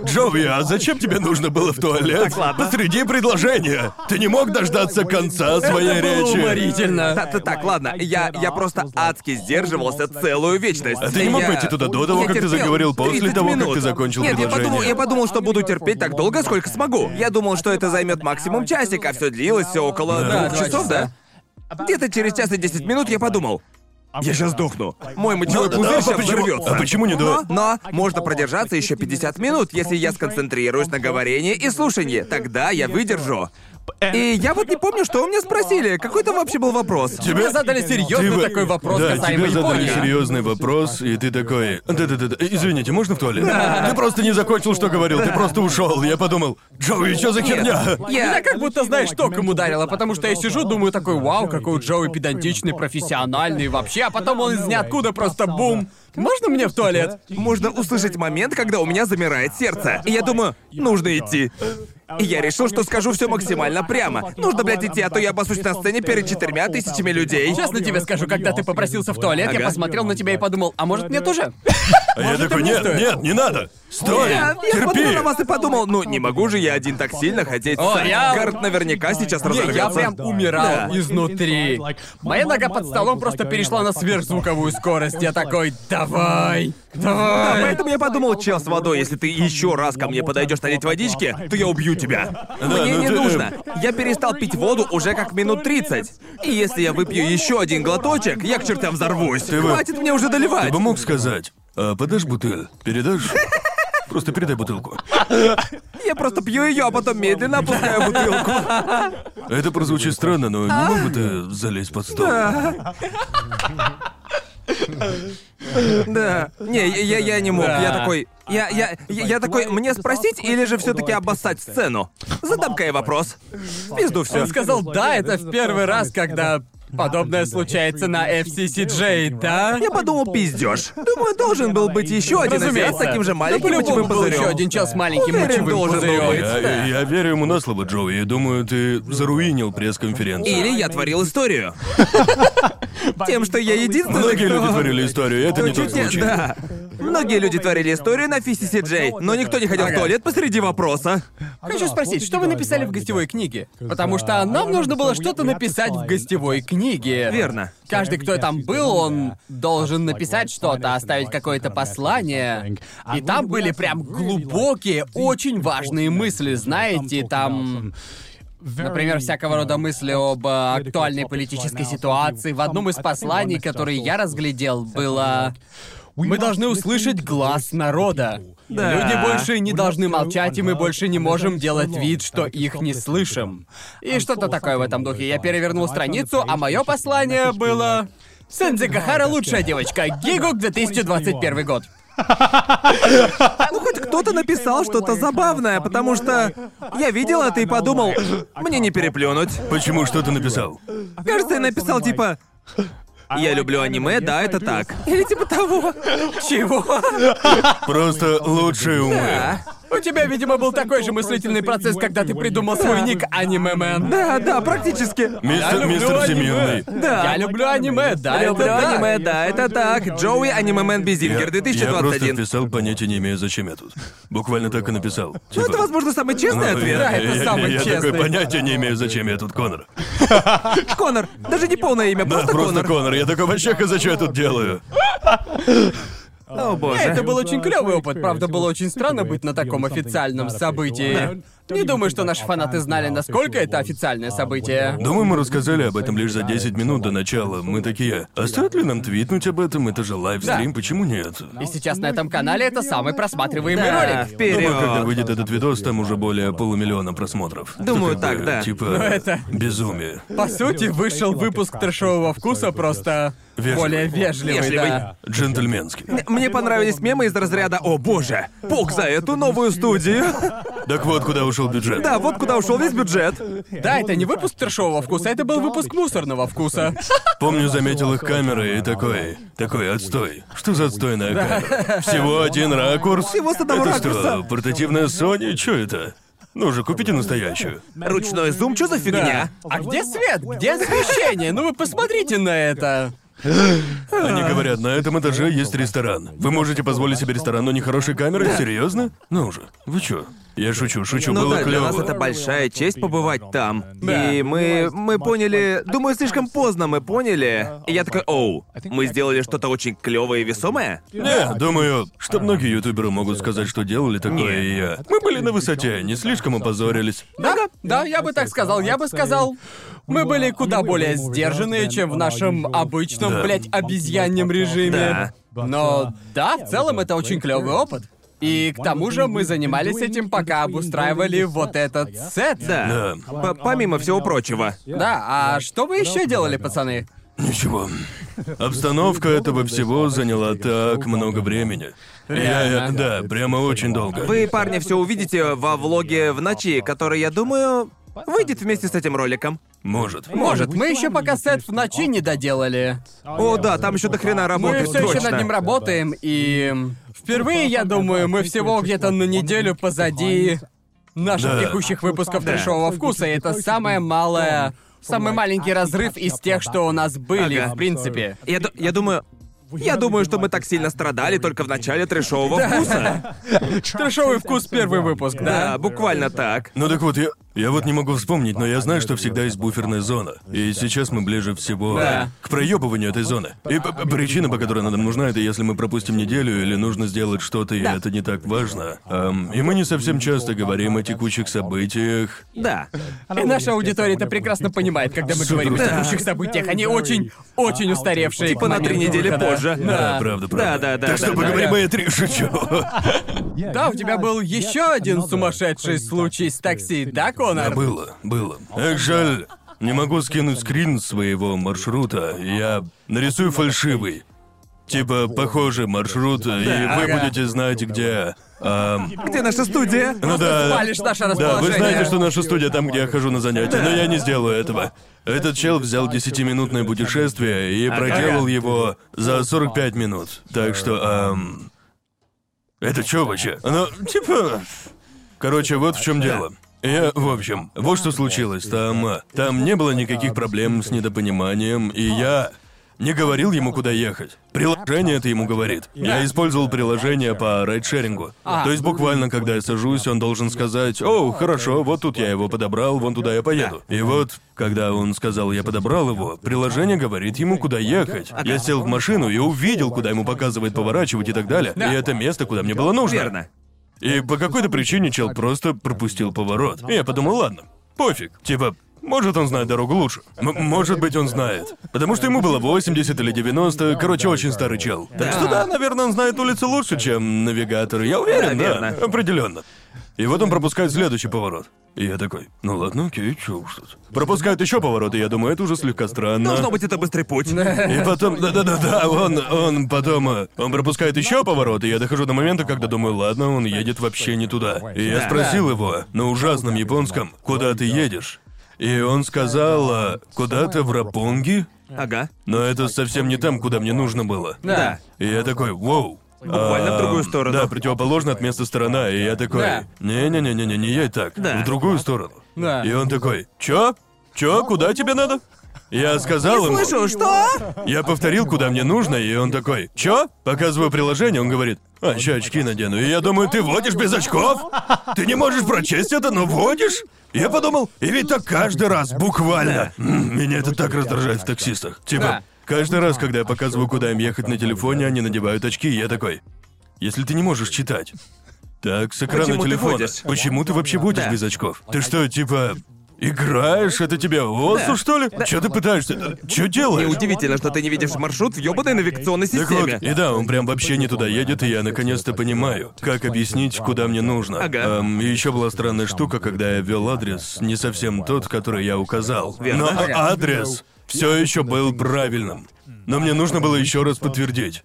Speaker 1: Джови, а зачем тебе нужно было в туалет
Speaker 3: Ладно.
Speaker 1: посреди предложения? Ты не мог дождаться конца своей речи?
Speaker 2: уморительно.
Speaker 3: Так, так, так, ладно, я, я просто адски сдерживался целую вечность.
Speaker 1: А ты не мог
Speaker 3: Я-
Speaker 1: пойти туда до того,
Speaker 3: я
Speaker 1: как ты
Speaker 3: терпел
Speaker 1: заговорил, после
Speaker 3: 30
Speaker 1: того, как
Speaker 3: минут.
Speaker 1: ты закончил
Speaker 3: Нет, я подумал, я подумал, что буду терпеть так долго, сколько смогу. Я думал, что это займет максимум часик, а все длилось все около
Speaker 2: Да,
Speaker 3: двух
Speaker 2: два
Speaker 3: часов, да? Где-то через час и 10 минут я подумал. Я сейчас сдохну. Мой мочевой
Speaker 1: Ну,
Speaker 3: пузырь
Speaker 1: да,
Speaker 3: сейчас
Speaker 1: почему-
Speaker 3: взорвется.
Speaker 1: а почему не до-
Speaker 3: Но, но можно продержаться еще 50 минут, если я сконцентрируюсь на говорении и слушании. Тогда я выдержу. И я вот не помню, что у меня спросили. Какой там вообще был вопрос?
Speaker 2: Тебе задали серьезный
Speaker 1: Ты бы-
Speaker 2: такой вопрос
Speaker 1: да,
Speaker 2: касаемо
Speaker 1: тебе задали
Speaker 2: Японии.
Speaker 1: серьезный вопрос, и ты такой... Да-да-да, извините, можно в туалет? Ты просто не закончил, что говорил, ты просто ушел. Я подумал, Джоуи, что за херня?
Speaker 3: Я...
Speaker 2: как будто знаешь, током ударило, потому что я сижу, думаю такой, вау, какой у Джоуи педантичный, профессиональный вообще, а потом он из ниоткуда просто бум. Можно мне в туалет?
Speaker 3: Можно услышать момент, когда у меня замирает сердце. И я думаю, нужно идти. И я решил, что скажу все максимально прямо. Нужно, блядь, идти, а то я обоссусь на сцене перед четырьмя тысячами людей.
Speaker 2: Честно тебе скажу, когда ты попросился в туалет, я
Speaker 3: Ага.
Speaker 2: посмотрел на тебя и подумал, а может мне тоже?
Speaker 1: А я такой, нет,
Speaker 2: стоит?»
Speaker 1: нет, не надо. Стой,
Speaker 3: Я, я
Speaker 1: терпи.
Speaker 3: на вас и подумал, ну не могу же я один так сильно хотеть.
Speaker 2: О, я-
Speaker 3: Гард наверняка сейчас
Speaker 2: Не, я
Speaker 3: разорвется.
Speaker 2: прям умирал
Speaker 3: Да.
Speaker 2: изнутри. Моя нога под столом просто перешла на сверхзвуковую скорость. Я такой, давай, давай.
Speaker 3: Поэтому я подумал, чел с водой, если ты еще раз ко мне подойдешь налить водички, то я убью тебя. Мне
Speaker 1: ну
Speaker 3: не
Speaker 1: ты-
Speaker 3: нужно. Я перестал пить воду уже как минут 30. И если я выпью еще один глоточек, я к чертям взорвусь.
Speaker 1: вы-
Speaker 3: Хватит мне уже доливать.
Speaker 1: Ты бы мог сказать, а подашь бутыль? Передашь? Просто передай бутылку.
Speaker 3: Я просто пью ее, а потом медленно опускаю бутылку.
Speaker 1: Это прозвучит странно, но не мог бы ты залезть под стол?
Speaker 3: Да. Не, я, я, не мог. Я такой. Я, я, я, я такой, мне спросить или же все-таки обоссать сцену? Задам-ка я вопрос. В Пизду все.
Speaker 2: Он сказал, да, это в первый раз, когда подобное случается на FCCJ, да?
Speaker 3: Я подумал, пиздешь. Думаю, должен был быть еще один азиат с
Speaker 2: Разумеется.
Speaker 3: таким же
Speaker 2: Да
Speaker 3: маленьким
Speaker 2: по-любому
Speaker 3: мочевым
Speaker 2: был
Speaker 3: пузырем.
Speaker 2: еще один час маленьким
Speaker 3: Уверен,
Speaker 2: мочевым
Speaker 3: должен был быть.
Speaker 1: Я, я верю ему на слово, Джоуи, и думаю, ты заруинил пресс-конференцию.
Speaker 3: Или я творил историю. Тем, что я единственный,
Speaker 1: Многие
Speaker 3: кто...
Speaker 1: люди творили историю, это не тот случай.
Speaker 3: Да. Многие люди творили историю на FCCJ, но никто не ходил в туалет посреди вопроса.
Speaker 2: Хочу спросить, что вы написали в гостевой книге? Потому что нам нужно было что-то написать в гостевой книге.
Speaker 3: Верно.
Speaker 2: Каждый, кто там был, он должен написать что-то, оставить какое-то послание. И там были прям глубокие, очень важные мысли, знаете, там... Например, всякого рода мысли об э, актуальной политической ситуации. В одном из посланий, которые я разглядел, было... Мы должны услышать глаз народа.
Speaker 3: Да.
Speaker 2: Люди больше не должны молчать, и мы больше не можем делать вид, что их не слышим. И что-то такое в этом духе. Я перевернул страницу, а мое послание было... Сэнзи Кахара лучшая девочка. Гигук 2021 год.
Speaker 3: Ну, хоть кто-то написал что-то забавное, потому что я видел это и подумал, мне не переплюнуть.
Speaker 1: Почему что ты написал?
Speaker 3: Кажется, я написал типа... Я люблю аниме, да, это так. Или типа того.
Speaker 2: Чего?
Speaker 1: Просто лучшие умы.
Speaker 3: Да.
Speaker 2: У тебя, видимо, был такой же мыслительный процесс, когда ты придумал свой ник Аниме-мен.
Speaker 3: Да, да, практически.
Speaker 1: Мистер,
Speaker 2: люблю
Speaker 1: мистер
Speaker 2: аниме.
Speaker 1: Всемирный.
Speaker 3: Да.
Speaker 2: Я люблю аниме, да,
Speaker 3: Люблю
Speaker 2: это да.
Speaker 3: аниме, да, это так. Джоуи Анимемен
Speaker 1: Я,
Speaker 3: Безингер
Speaker 1: я просто
Speaker 3: 2021.
Speaker 1: вписал, понятия не имею, зачем я тут. Буквально так и написал.
Speaker 3: Ну, это,
Speaker 1: Типа,
Speaker 3: возможно, самый честный
Speaker 1: ну,
Speaker 3: ответ.
Speaker 2: Да, это
Speaker 1: я, я-
Speaker 2: самый
Speaker 1: я
Speaker 2: честный.
Speaker 1: такой понятия не имею, зачем я тут, Конор.
Speaker 3: Конор. Даже не полное имя,
Speaker 1: Да,
Speaker 3: просто
Speaker 1: просто
Speaker 3: Конор.
Speaker 1: Конор. Я такой, вообще, зачем я тут делаю?
Speaker 3: О, боже.
Speaker 2: Это был очень клевый опыт, правда, было очень странно быть на таком официальном событии. Не думаю, что наши фанаты знали, насколько это официальное событие.
Speaker 1: Думаю, мы рассказали об этом лишь за 10 минут до начала. Мы такие, а стоит ли нам твитнуть об этом? Это же лайвстрим,
Speaker 2: Да.
Speaker 1: почему нет?
Speaker 2: И сейчас на этом канале это самый просматриваемый
Speaker 3: Да,
Speaker 2: ролик.
Speaker 1: Думаю, когда
Speaker 3: вперед.
Speaker 1: выйдет этот видос, там уже более полумиллиона просмотров.
Speaker 3: Думаю,
Speaker 1: бы,
Speaker 3: так, да.
Speaker 1: Типа,
Speaker 2: Ну, это-
Speaker 1: безумие.
Speaker 2: По сути, вышел выпуск трешового вкуса просто
Speaker 1: Вежливый.
Speaker 2: более вежливый,
Speaker 3: Вежливый.
Speaker 2: да.
Speaker 1: Джентльменский.
Speaker 3: Мне понравились мемы из разряда «О боже, пук за эту новую студию».
Speaker 1: Так вот, куда ушел бюджет.
Speaker 3: Да, вот куда ушел весь бюджет.
Speaker 2: Да, это не выпуск трешового вкуса, это был выпуск мусорного вкуса.
Speaker 1: Помню, заметил их камеры и такой, такой отстой. Что за отстойная камера? Всего один ракурс.
Speaker 3: Всего с одного
Speaker 1: это
Speaker 3: ракурса.
Speaker 1: что, портативная Sony? Чё это? Ну же, купите настоящую.
Speaker 3: Ручной зум, что за фигня?
Speaker 2: А где свет? Где освещение? Ну вы посмотрите на это.
Speaker 1: Они говорят, на этом этаже есть ресторан. Вы можете позволить себе ресторан, но не хорошей камерой? Серьезно? Ну уже, вы чё? Я шучу, шучу,
Speaker 3: Ну
Speaker 1: было
Speaker 3: да, для
Speaker 1: клево.
Speaker 3: нас это большая честь побывать там.
Speaker 2: Да.
Speaker 3: И мы, мы поняли, думаю, слишком поздно мы поняли. И я такой, оу, мы сделали что-то очень клевое и весомое?
Speaker 1: Не, думаю, что многие ютуберы могут сказать, что делали такое, и я. Мы были на высоте, не слишком опозорились.
Speaker 2: Да, да, я бы так сказал, я бы сказал. Мы были куда более сдержанные, чем в нашем обычном,
Speaker 1: Да.
Speaker 2: блядь, обезьяньем режиме.
Speaker 3: Да.
Speaker 2: Но да, в целом это очень клевый опыт. И к тому же мы занимались этим, пока обустраивали вот этот сет.
Speaker 3: Да.
Speaker 1: Да.
Speaker 3: П- Помимо всего прочего.
Speaker 2: Да, а что вы еще делали, пацаны?
Speaker 1: Ничего. Обстановка этого всего заняла так много времени. Я, я- да, прямо очень долго.
Speaker 3: Вы, парни, все увидите во влоге в ночи, который, я думаю, выйдет вместе с этим роликом.
Speaker 1: Может.
Speaker 2: Может, мы еще пока сет в ночи не доделали.
Speaker 3: О, да, там еще до хрена
Speaker 2: Мы
Speaker 3: работы.
Speaker 2: все еще над ним работаем, и впервые, я думаю, мы всего где-то на неделю позади наших
Speaker 1: Да.
Speaker 2: текущих выпусков
Speaker 3: Да.
Speaker 2: трешового вкуса. И это самое малое, самый маленький разрыв из тех, что у нас были,
Speaker 3: Ага.
Speaker 2: в принципе.
Speaker 3: Я, я думаю... Я думаю, что мы так сильно страдали только в начале трешового вкуса.
Speaker 2: Трешовый вкус первый выпуск,
Speaker 3: Да,
Speaker 2: да?
Speaker 3: буквально так.
Speaker 1: Ну так вот, я, я вот не могу вспомнить, но я знаю, что всегда есть буферная зона. И сейчас мы ближе всего
Speaker 2: Да.
Speaker 1: к проебыванию этой зоны. И п- п- причина, по которой она нам нужна, это если мы пропустим неделю или нужно сделать что-то, и это не так важно. Ам, и мы не совсем часто говорим о текущих событиях.
Speaker 3: Да.
Speaker 2: И наша аудитория это прекрасно понимает, когда мы говорим о текущих событиях. Они очень, очень устаревшие.
Speaker 3: Типа
Speaker 2: к
Speaker 3: на три
Speaker 2: моменту
Speaker 3: недели
Speaker 2: выхода.
Speaker 3: позже.
Speaker 1: Да, правда, правда.
Speaker 3: Да, да, да,
Speaker 1: Так что
Speaker 3: да,
Speaker 1: поговорим
Speaker 2: да.
Speaker 1: о E3, шучу.
Speaker 2: Да, у тебя был еще один сумасшедший случай с такси, да,
Speaker 1: Да,
Speaker 2: Конор?
Speaker 1: было, было. Эх, жаль, не могу скинуть скрин своего маршрута. Я нарисую фальшивый. Типа, похожий маршрут, и вы
Speaker 2: ага.
Speaker 1: будете знать, где... ам,
Speaker 3: Где наша студия?
Speaker 1: ну да,
Speaker 2: Спалишь наше
Speaker 1: да,
Speaker 2: расположение.
Speaker 1: вы знаете, что наша студия там, где я хожу на занятия, но я не сделаю этого. Этот чел взял десятиминутное путешествие и проделал его за 45 минут. Так что, ам... Это чё вообще? Ну, типа... Короче, вот в чем дело. Я, в общем, вот что случилось. Там, там не было никаких проблем с недопониманием, и я не говорил ему, куда ехать. Приложение это ему говорит. Я использовал приложение по райдшерингу.
Speaker 2: А.
Speaker 1: То есть буквально, когда я сажусь, он должен сказать, «О, хорошо, вот тут я его подобрал, вон туда я поеду». И вот, когда он сказал, я подобрал его, приложение говорит ему, куда ехать. Я сел в машину и увидел, куда ему показывает поворачивать и так далее. И это место, куда мне было нужно.
Speaker 3: Верно.
Speaker 1: И по какой-то причине чел просто пропустил поворот. И я подумал, ладно, пофиг. Типа, может, он знает дорогу лучше. М- может быть, он знает. Потому что ему было 80 или 90, короче, очень старый чел. Так что да, наверное, он знает улицы лучше, чем навигатор. Я уверен, да,
Speaker 3: Наверно.
Speaker 1: определенно. И вот он пропускает следующий поворот. И я такой, ну ладно, окей, чё уж тут. Пропускает еще поворот, и я думаю, это уже слегка странно.
Speaker 3: Должно быть, это быстрый путь.
Speaker 1: И потом, да-да-да-да, он, он потом, э, он пропускает еще поворот, и я дохожу до момента, когда думаю, ладно, он едет вообще не туда. И я спросил его на ужасном японском, куда ты едешь? И он сказал, «А, куда-то в Рапунги?
Speaker 3: Ага.
Speaker 1: Но это совсем не там, куда мне нужно было.
Speaker 2: Да.
Speaker 1: И я такой, воу.
Speaker 3: Буквально в другую сторону.
Speaker 1: Да, противоположно от места сторона. И я такой,
Speaker 2: Да.
Speaker 1: не-не-не-не, не ей так.
Speaker 3: Да.
Speaker 1: В другую сторону.
Speaker 2: Да.
Speaker 1: И он такой, чё? Чё? Куда тебе надо? Я сказал ему...
Speaker 3: Слышу, что?
Speaker 1: Я повторил, куда мне нужно, и он такой, чё? Показываю приложение, он говорит, а, ща очки надену. И я думаю, ты водишь без очков? Ты не можешь прочесть это, но водишь? Я подумал, и ведь так каждый раз, буквально. М, Меня это так раздражает в таксистах. Типа,
Speaker 2: Да.
Speaker 1: Каждый раз, когда я показываю, куда им ехать на телефоне, они надевают очки, и я такой, если ты не можешь читать, так, с экрана
Speaker 3: Почему ты
Speaker 1: телефона.
Speaker 3: водишь?
Speaker 1: Почему ты вообще водишь
Speaker 3: Да.
Speaker 1: без очков? Ты что, типа, играешь? Это тебе ОСУ, что ли? Чё ты пытаешься? Чё делаешь?
Speaker 3: Неудивительно, что ты не видишь маршрут в ёбаной навигационной
Speaker 1: Так вот,
Speaker 3: системе.
Speaker 1: и да, он прям вообще не туда едет, и я наконец-то понимаю, как объяснить, куда мне нужно.
Speaker 3: Ага.
Speaker 1: Эм, и еще была странная штука, когда я ввел адрес, не совсем тот, который я указал.
Speaker 3: Верно.
Speaker 1: Но
Speaker 3: Ага.
Speaker 1: адрес все еще был правильным. Но мне нужно было еще раз подтвердить.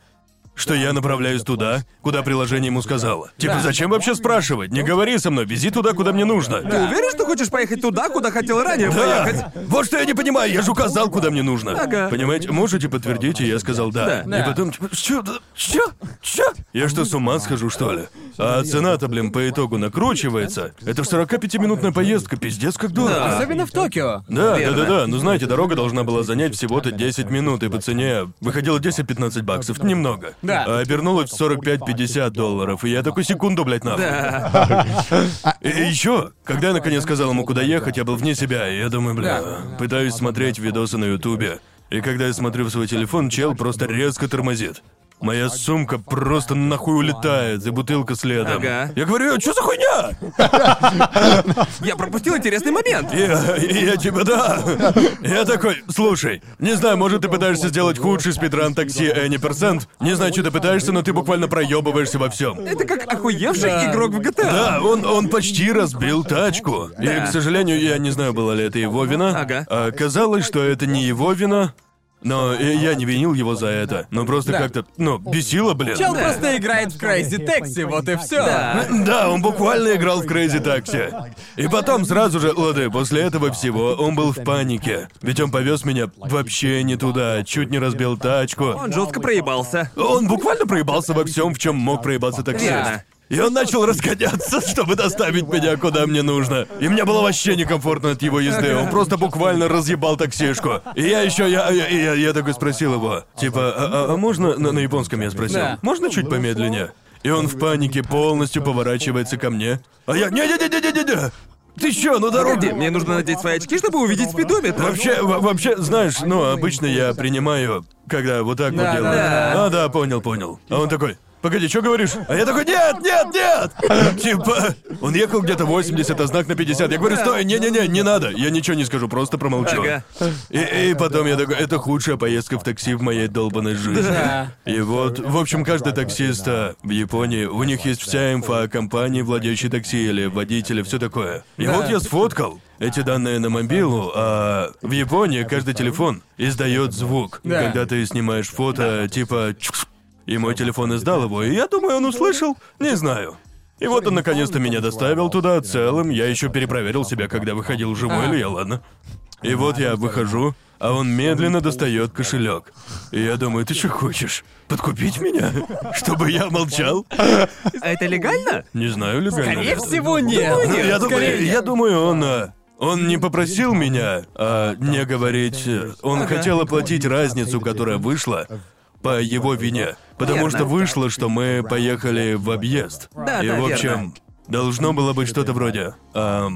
Speaker 1: Что я направляюсь туда, куда приложение ему сказало. Типа, зачем вообще спрашивать? Не говори со мной, вези туда, куда мне нужно.
Speaker 3: Ты уверен, что хочешь поехать туда, куда хотел ранее
Speaker 1: Да.
Speaker 3: поехать?
Speaker 1: Вот что я не понимаю, я же указал, куда мне нужно.
Speaker 3: Ага.
Speaker 1: Понимаете, можете подтвердить, и я сказал да.
Speaker 3: Да.
Speaker 1: И потом, типа, что, что, что? Я что, с ума схожу, что ли? А цена-то, блин, по итогу накручивается. Это ж 45-минутная поездка, пиздец, как дорого.
Speaker 2: Особенно в Токио.
Speaker 1: Да, да, да, да. Ну знаете, дорога должна была занять всего-то 10 минут, и по цене выходило 10-15 баксов. Немного.
Speaker 2: Да.
Speaker 1: А обернулось в 45-50 долларов. И я такую секунду, блядь, нахуй.
Speaker 3: Да.
Speaker 1: И еще, когда я наконец сказал ему, куда ехать, я был вне себя, и я думаю, бля,
Speaker 2: Да.
Speaker 1: пытаюсь смотреть видосы на Ютубе. И когда я смотрю в свой телефон, чел просто резко тормозит. Моя сумка просто нахуй улетает, и бутылка следом.
Speaker 3: Ага.
Speaker 1: Я говорю, что за хуйня?
Speaker 3: Я пропустил интересный момент.
Speaker 1: Я, я типа, да. Я такой, слушай, не знаю, может, ты пытаешься сделать худший спидран такси Any Percent? Не знаю, что ты пытаешься, но ты буквально проебываешься во всем.
Speaker 3: Это как охуевший
Speaker 2: Да.
Speaker 3: игрок в GTA.
Speaker 1: Да, он, он почти разбил тачку. И,
Speaker 3: Да.
Speaker 1: к сожалению, я не знаю, было ли это его вина.
Speaker 3: Ага.
Speaker 1: А казалось, что это не его вина. Но я не винил его за это. Но просто
Speaker 2: Да.
Speaker 1: как-то, ну, бесило, блин.
Speaker 2: Чел
Speaker 3: Да.
Speaker 2: просто играет в Crazy Taxi, вот и все.
Speaker 3: Да.
Speaker 1: Да, он буквально играл в Crazy Taxi. И потом сразу же, лады, после этого всего он был в панике. Ведь он повез меня вообще не туда, чуть не разбил тачку.
Speaker 3: Он жестко проебался.
Speaker 1: Он буквально проебался во всем, в чем мог проебаться таксист.
Speaker 3: Верно.
Speaker 1: И он начал разгоняться, чтобы доставить меня куда мне нужно. И мне было вообще некомфортно от его езды. Он просто буквально разъебал таксишку. И я еще, я, я, я, я такой спросил его, типа, а, а- а можно на, на японском я спросил?
Speaker 2: Да.
Speaker 1: Можно чуть помедленнее? И он в панике полностью поворачивается ко мне. А я, не-не-не-не-не-не! Ты чё, ну.
Speaker 3: Погоди, мне нужно надеть свои очки, чтобы увидеть спидометр.
Speaker 1: Вообще, во- вообще, знаешь, ну, обычно я принимаю, когда вот так вот
Speaker 2: Да,
Speaker 1: делаю.
Speaker 2: да,
Speaker 1: А, да, понял, понял. А он такой, погоди, что говоришь? А я такой, нет, нет, нет! Типа, он ехал где-то 80, а знак на 50. Я говорю, стой, не-не-не, не надо. Я ничего не скажу, просто промолчу.
Speaker 3: Ага.
Speaker 1: И, и потом я такой, это худшая поездка в такси в моей долбанной жизни.
Speaker 2: Да.
Speaker 1: И вот, в общем, каждый таксист а, в Японии, у них есть вся инфа о компании, владеющей такси или водителе, все такое. И
Speaker 2: Да.
Speaker 1: вот я сфоткал эти данные на мобилу, а в Японии каждый телефон издает звук,
Speaker 2: Да.
Speaker 1: когда ты снимаешь фото, типа... И мой телефон издал его, и я думаю, он услышал, не знаю. И вот он наконец-то меня доставил туда целым. Я еще перепроверил себя, когда выходил живой ли я, ладно. И вот я выхожу, а он медленно достает кошелек. И я думаю, ты что хочешь? Подкупить меня? Чтобы я молчал?
Speaker 3: А это легально?
Speaker 1: Не знаю, легально.
Speaker 2: Скорее
Speaker 1: ли.
Speaker 2: всего, нет.
Speaker 1: Ну, я, думаю,
Speaker 2: нет.
Speaker 1: я думаю, он. а, Он не попросил меня а, не говорить. э, Он
Speaker 3: Ага.
Speaker 1: хотел оплатить разницу, которая вышла по его вине. Потому
Speaker 3: Верно.
Speaker 1: что вышло, что мы поехали в объезд.
Speaker 3: Да,
Speaker 1: И,
Speaker 3: да,
Speaker 1: в общем,
Speaker 3: верно.
Speaker 1: должно было быть что-то вроде. а,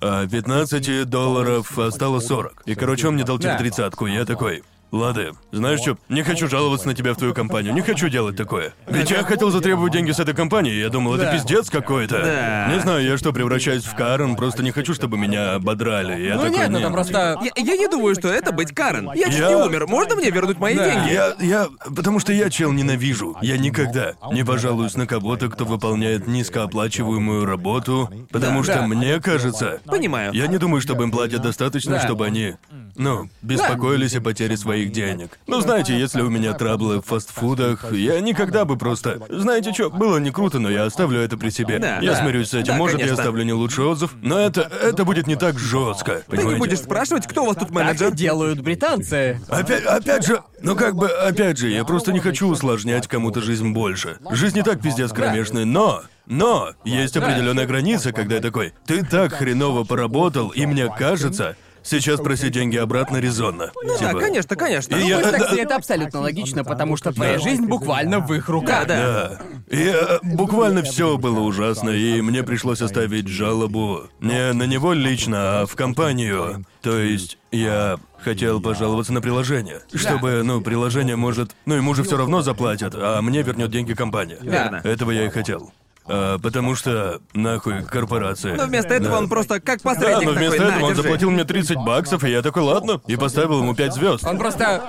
Speaker 1: 15 долларов, а стало 40. И, короче, он мне дал типа
Speaker 2: Да.
Speaker 1: тридцатку. Я такой. Лады, знаешь что, не хочу жаловаться на тебя в твою компанию, не хочу делать такое. Ведь я хотел затребовать деньги с этой компании, я думал, это
Speaker 2: Да.
Speaker 1: пиздец какой-то.
Speaker 3: Да.
Speaker 1: Не знаю, я что, превращаюсь в Карен, просто не хочу, чтобы меня ободрали. Я
Speaker 2: Ну
Speaker 1: такой,
Speaker 2: нет, ну там просто...
Speaker 3: Я, я не думаю, что это быть Карен. Я чуть
Speaker 1: Я-
Speaker 3: не умер. Можно мне вернуть мои
Speaker 2: Да.
Speaker 3: деньги?
Speaker 1: Я, я, потому что я чел ненавижу. Я никогда не пожалуюсь на кого-то, кто выполняет низкооплачиваемую работу, потому
Speaker 2: Да.
Speaker 1: что
Speaker 2: Да.
Speaker 1: мне кажется,
Speaker 3: Понимаю.
Speaker 1: я не думаю, чтобы им платят достаточно,
Speaker 2: Да.
Speaker 1: чтобы они, ну, беспокоились о потере своих денег. Ну, знаете, если у меня траблы в фастфудах, я никогда бы просто... Знаете что, было не круто, но я оставлю это при себе.
Speaker 3: Да.
Speaker 1: я
Speaker 3: Да.
Speaker 1: смирюсь с этим.
Speaker 3: Да,
Speaker 1: Может, я
Speaker 3: конечно.
Speaker 1: оставлю не лучший отзыв, но это, это будет не так жестко.
Speaker 3: Ты не будешь спрашивать, кто у вас тут
Speaker 2: Так
Speaker 3: менеджер?
Speaker 2: и делают британцы.
Speaker 1: Опять, опять же, ну как бы, опять же, я просто не хочу усложнять кому-то жизнь больше. Жизнь не так пиздец кромешная, но... Но есть определенная граница, когда я такой, ты так хреново поработал, и мне кажется, сейчас просить деньги обратно резонно.
Speaker 3: Ну да,
Speaker 1: Типа,
Speaker 3: конечно, конечно.
Speaker 1: И я-
Speaker 2: Думаю, с
Speaker 1: да-
Speaker 2: такси это абсолютно логично, потому что твоя жизнь буквально в их руках.
Speaker 3: Да,
Speaker 1: Да. И э, буквально все было ужасно, и мне пришлось оставить жалобу не на него лично, а в компанию. То есть я хотел пожаловаться на приложение, чтобы, ну, приложение может, ну ему же все равно заплатят, а мне вернет деньги компания.
Speaker 3: Верно.
Speaker 1: Этого я и хотел. А, потому что нахуй корпорация.
Speaker 3: Но вместо этого
Speaker 1: Да.
Speaker 3: он просто как
Speaker 1: Да,
Speaker 3: посредник
Speaker 1: но вместо
Speaker 3: такой,
Speaker 1: этого
Speaker 3: «На,
Speaker 1: он
Speaker 3: держи».
Speaker 1: заплатил мне 30 баксов, и я такой, ладно, и поставил ему 5 звезд.
Speaker 2: Он просто...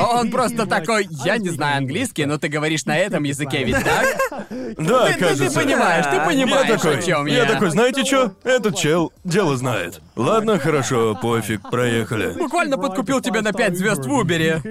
Speaker 2: Он просто такой, я не знаю английский, но ты говоришь на этом языке, ведь так?
Speaker 1: Да,
Speaker 2: Ты, ты
Speaker 1: кажется.
Speaker 2: понимаешь, ты понимаешь,
Speaker 1: я такой,
Speaker 2: о чем я.
Speaker 1: я такой, знаете что? Этот чел дело знает. Ладно, хорошо, пофиг, проехали.
Speaker 2: Буквально подкупил тебя на 5 звезд в Убере.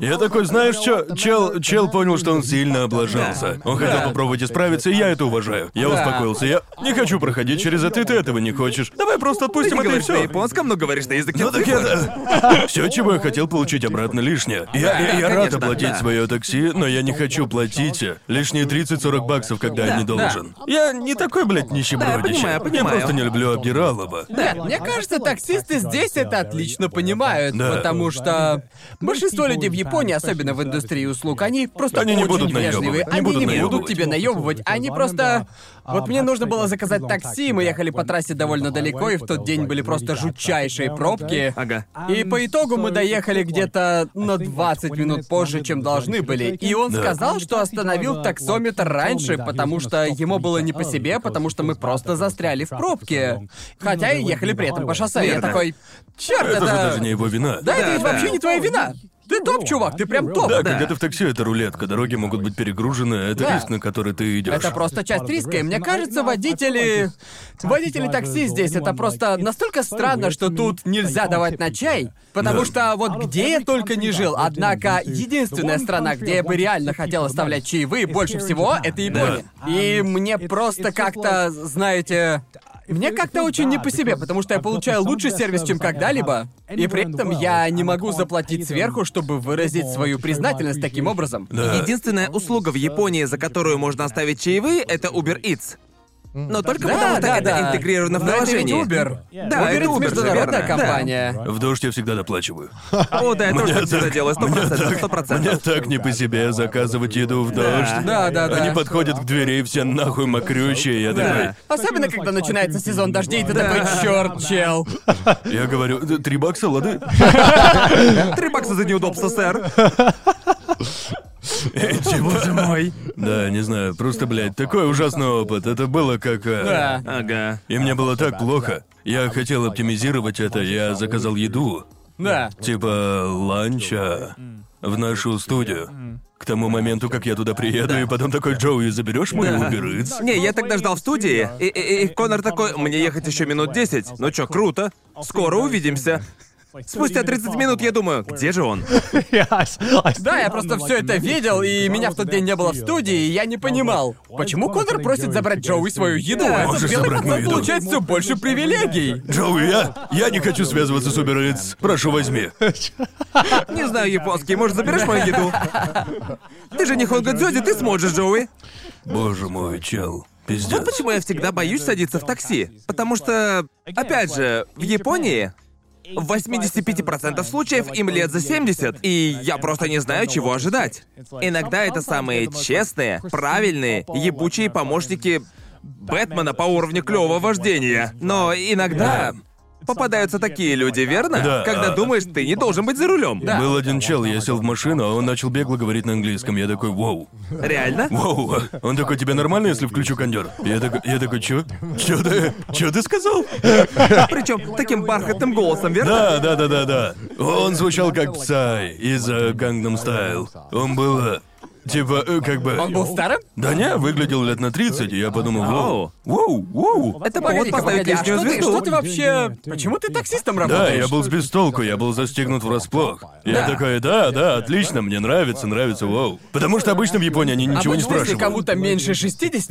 Speaker 1: Я такой, знаешь что? Чел, чел понял, что он сильно облажался. Он хотел
Speaker 2: Да.
Speaker 1: Попробовать исправиться, и я это уважаю. Я
Speaker 2: Да.
Speaker 1: успокоился. Я не хочу проходить через это, и ты этого не хочешь. Давай просто
Speaker 3: Ты
Speaker 1: отпустим
Speaker 3: не
Speaker 1: это и
Speaker 3: говоришь на
Speaker 1: все.
Speaker 3: японском, но говоришь на языке
Speaker 1: Ну так
Speaker 3: цифр.
Speaker 1: это... Все, чего я хотел получить обратно лишнее. Я, я- я рад
Speaker 3: конечно,
Speaker 1: оплатить
Speaker 3: да.
Speaker 1: свое такси, но я не хочу платить лишние 30-40 баксов, когда я не должен. Я не такой, блядь, нищебродище.
Speaker 3: понимаю,
Speaker 1: Я
Speaker 3: понимаю.
Speaker 1: просто не люблю обдиралово.
Speaker 2: Нет, мне кажется, таксисты здесь это отлично понимают,
Speaker 1: Да.
Speaker 2: потому что большинство людей в Японии, особенно в индустрии услуг, они просто
Speaker 1: Они не
Speaker 2: очень
Speaker 1: будут
Speaker 2: вежливые.
Speaker 1: не
Speaker 2: Они
Speaker 1: будут
Speaker 2: не будут тебе наебывать. Они просто... Вот мне нужно было заказать такси, мы ехали по трассе довольно далеко, и в тот день были просто жутчайшие пробки.
Speaker 3: Ага.
Speaker 2: И по итогу мы доехали где-то на 20 минут позже, чем должны были. И он
Speaker 1: Да.
Speaker 2: сказал, что остановил таксометр раньше, потому что ему было не по себе, потому что мы просто застряли в пробке. Хотя и ехали при этом по шоссе. Я такой, черт,
Speaker 1: Это
Speaker 2: это...
Speaker 1: же даже не его вина.
Speaker 2: Да, это
Speaker 3: Да,
Speaker 2: ведь
Speaker 3: да.
Speaker 2: вообще не твоя вина. Ты топ, чувак, ты прям топ.
Speaker 1: Да,
Speaker 3: Да.
Speaker 1: когда ты в такси, это рулетка. Дороги могут быть перегружены, это
Speaker 2: Да.
Speaker 1: риск, на который ты идешь.
Speaker 2: Это просто часть риска, и мне кажется, водители... Водители такси здесь, это просто настолько странно, что тут нельзя давать на чай. Потому
Speaker 1: Да.
Speaker 2: что вот где я только не жил, однако единственная страна, где я бы реально хотел оставлять чаевые больше всего, это Япония. И мне просто как-то, знаете... Мне как-то очень не по себе, потому что я получаю лучший сервис, чем когда-либо. И при этом я не могу заплатить сверху, чтобы выразить свою признательность таким образом.
Speaker 1: Да.
Speaker 3: Единственная услуга в Японии, за которую можно оставить чаевые, это Uber Eats. Но только
Speaker 2: Да,
Speaker 3: потому что
Speaker 2: да,
Speaker 3: это
Speaker 2: да.
Speaker 3: интегрировано в
Speaker 2: Но это ведь
Speaker 3: приложение.
Speaker 2: Uber.
Speaker 3: Да,
Speaker 2: Uber
Speaker 3: это Uber,
Speaker 2: международная
Speaker 3: верно. Да.
Speaker 2: компания.
Speaker 1: В дождь я всегда доплачиваю.
Speaker 3: О, да, я тоже
Speaker 1: Мне
Speaker 3: так всегда
Speaker 1: так-
Speaker 3: делаю, сто
Speaker 1: мне
Speaker 3: процентов,
Speaker 1: так-
Speaker 3: сто
Speaker 1: Мне
Speaker 3: процентов.
Speaker 1: так не по себе заказывать еду в дождь.
Speaker 2: Да, да, да.
Speaker 1: Они подходят к двери, и все нахуй мокрющие. Я
Speaker 3: Да.
Speaker 2: Особенно, когда начинается сезон дождей, ты
Speaker 3: Да.
Speaker 2: такой, черт, чел.
Speaker 1: такой, я говорю, «Д- три бакса, лады?
Speaker 3: Три бакса за неудобство, сэр.
Speaker 1: И типа,
Speaker 3: Боже мой.
Speaker 1: Да, не знаю, просто, блядь, такой ужасный опыт. Это было как... э,
Speaker 2: Да.
Speaker 3: Ага.
Speaker 1: И мне было так плохо. Я хотел оптимизировать это, я заказал еду.
Speaker 2: Да.
Speaker 1: Типа ланча в нашу студию. К тому моменту, как я туда приеду, и потом такой, Джоуи, заберешь мой
Speaker 3: Да.
Speaker 1: Uber Eats?»
Speaker 3: Не, я тогда ждал в студии, и, и- и Конор такой, мне ехать еще минут 10. Ну чё, круто. Скоро увидимся. Спустя 30 минут я думаю, где же он?
Speaker 2: Да, я просто все это видел, и меня в тот день не было в студии, и я не понимал, почему Конор просит забрать Джоуи свою еду.
Speaker 3: Да,
Speaker 2: Этот
Speaker 1: можешь
Speaker 2: белый
Speaker 1: забрать мою
Speaker 2: пацан
Speaker 1: еду.
Speaker 2: получает все больше привилегий.
Speaker 1: Джоуи, я... Я не хочу связываться с Uber Eats. Прошу, возьми.
Speaker 3: Не знаю японский, может заберешь мою еду? Ты же не Хонга Дзёди, ты сможешь, Джоуи.
Speaker 1: Боже мой, чел. Пиздец.
Speaker 3: Вот почему я всегда боюсь садиться в такси. Потому что, опять же, в Японии в 85% случаев им лет за 70, и я просто не знаю, чего ожидать. Иногда это самые честные, правильные, ебучие помощники Бэтмена по уровню клёвого вождения. Но иногда попадаются такие люди, верно?
Speaker 1: Да.
Speaker 3: Когда думаешь, ты не должен быть за рулем.
Speaker 1: Был один чел, я сел в машину, а он начал бегло говорить на английском. Я такой, вау.
Speaker 3: Реально?
Speaker 1: Вау. Он такой, тебе нормально, если включу кондер? Я такой, я такой, чё? Чё ты? Чё ты сказал?
Speaker 3: Причем таким бархатным голосом, верно?
Speaker 1: Да, да, да, да, да. Он звучал как Псай из э, Gangnam Style. Он был... э, Типа, э, как бы...
Speaker 2: Он был старым?
Speaker 1: Да не, выглядел лет на 30, и я подумал, вау, вау, вау.
Speaker 3: Это повод
Speaker 2: Погоди-ка,
Speaker 3: поставить
Speaker 2: погоди, а
Speaker 3: лишнюю
Speaker 2: что ты,
Speaker 3: звезду.
Speaker 2: что ты вообще... Почему ты таксистом
Speaker 1: Да,
Speaker 2: работаешь?
Speaker 1: я был сбит с толку, я был застегнут врасплох. Я
Speaker 2: Да.
Speaker 1: такой, да, да, отлично, мне нравится, нравится, вау. Потому что обычно в Японии они ничего не
Speaker 2: Обычно, если
Speaker 1: спрашивают.
Speaker 2: кому-то меньше 60,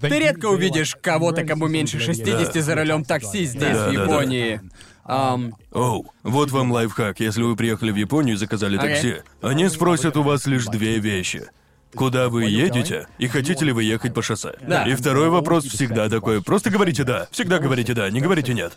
Speaker 2: ты редко увидишь кого-то, кому меньше 60 за рулем такси здесь,
Speaker 1: Да,
Speaker 2: в
Speaker 1: да, да.
Speaker 2: Японии. Ам,
Speaker 1: Оу, вот вам лайфхак. Если вы приехали в Японию и заказали такси, они спросят у вас лишь две вещи. Куда вы едете и хотите ли вы ехать по шоссе?
Speaker 2: Да.
Speaker 1: И второй вопрос всегда такой. Просто говорите да. Всегда говорите да, не говорите нет.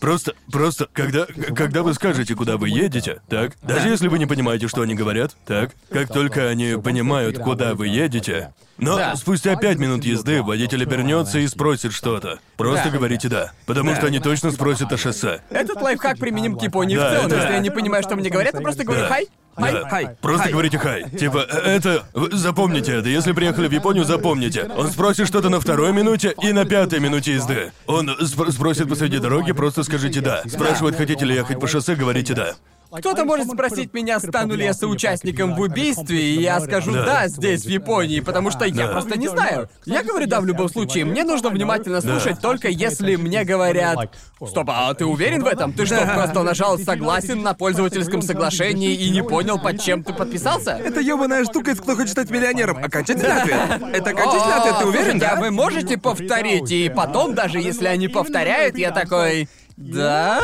Speaker 1: Просто, просто, когда, когда вы скажете, куда вы едете, так, даже если вы не понимаете, что они говорят, так, как только они понимают, куда вы едете, но
Speaker 2: Да.
Speaker 1: спустя пять минут езды водитель обернется и спросит что-то. Просто
Speaker 2: Да.
Speaker 1: говорите да, потому что они точно спросят о шоссе.
Speaker 2: Этот лайфхак применим к Японии
Speaker 1: Да,
Speaker 2: в целом.
Speaker 1: это-
Speaker 2: Если я не понимаю, что мне говорят, я просто говорю
Speaker 1: Да.
Speaker 2: хай. Хай.
Speaker 1: Да.
Speaker 3: Хай.
Speaker 1: Просто
Speaker 3: Хай.
Speaker 1: говорите хай. Типа, э, это... вы Запомните это. Если приехали в Японию, запомните. Он спросит что-то на второй минуте и на пятой минуте езды. Он спр- спросит посреди дороги, просто скажите «да». Спрашивает, хотите ли ехать по шоссе, говорите «да».
Speaker 2: Кто-то может спросить меня, стану ли я соучастником в убийстве, и я скажу
Speaker 1: Да.
Speaker 2: да, здесь, в Японии, потому что я
Speaker 1: Да.
Speaker 2: просто не знаю. Я говорю да в любом случае. Мне нужно внимательно слушать, только если мне говорят. Стоп, а ты уверен в этом? Ты что, просто нажал согласен на пользовательском соглашении и не понял, под чем ты подписался?
Speaker 3: Это ёбаная штука из «Кто хочет стать миллионером». Окончательный ответ. Это окончательный ответ, ты уверен,
Speaker 2: а
Speaker 3: да?
Speaker 2: вы можете повторить? И потом, даже если они повторяют, я такой... Да?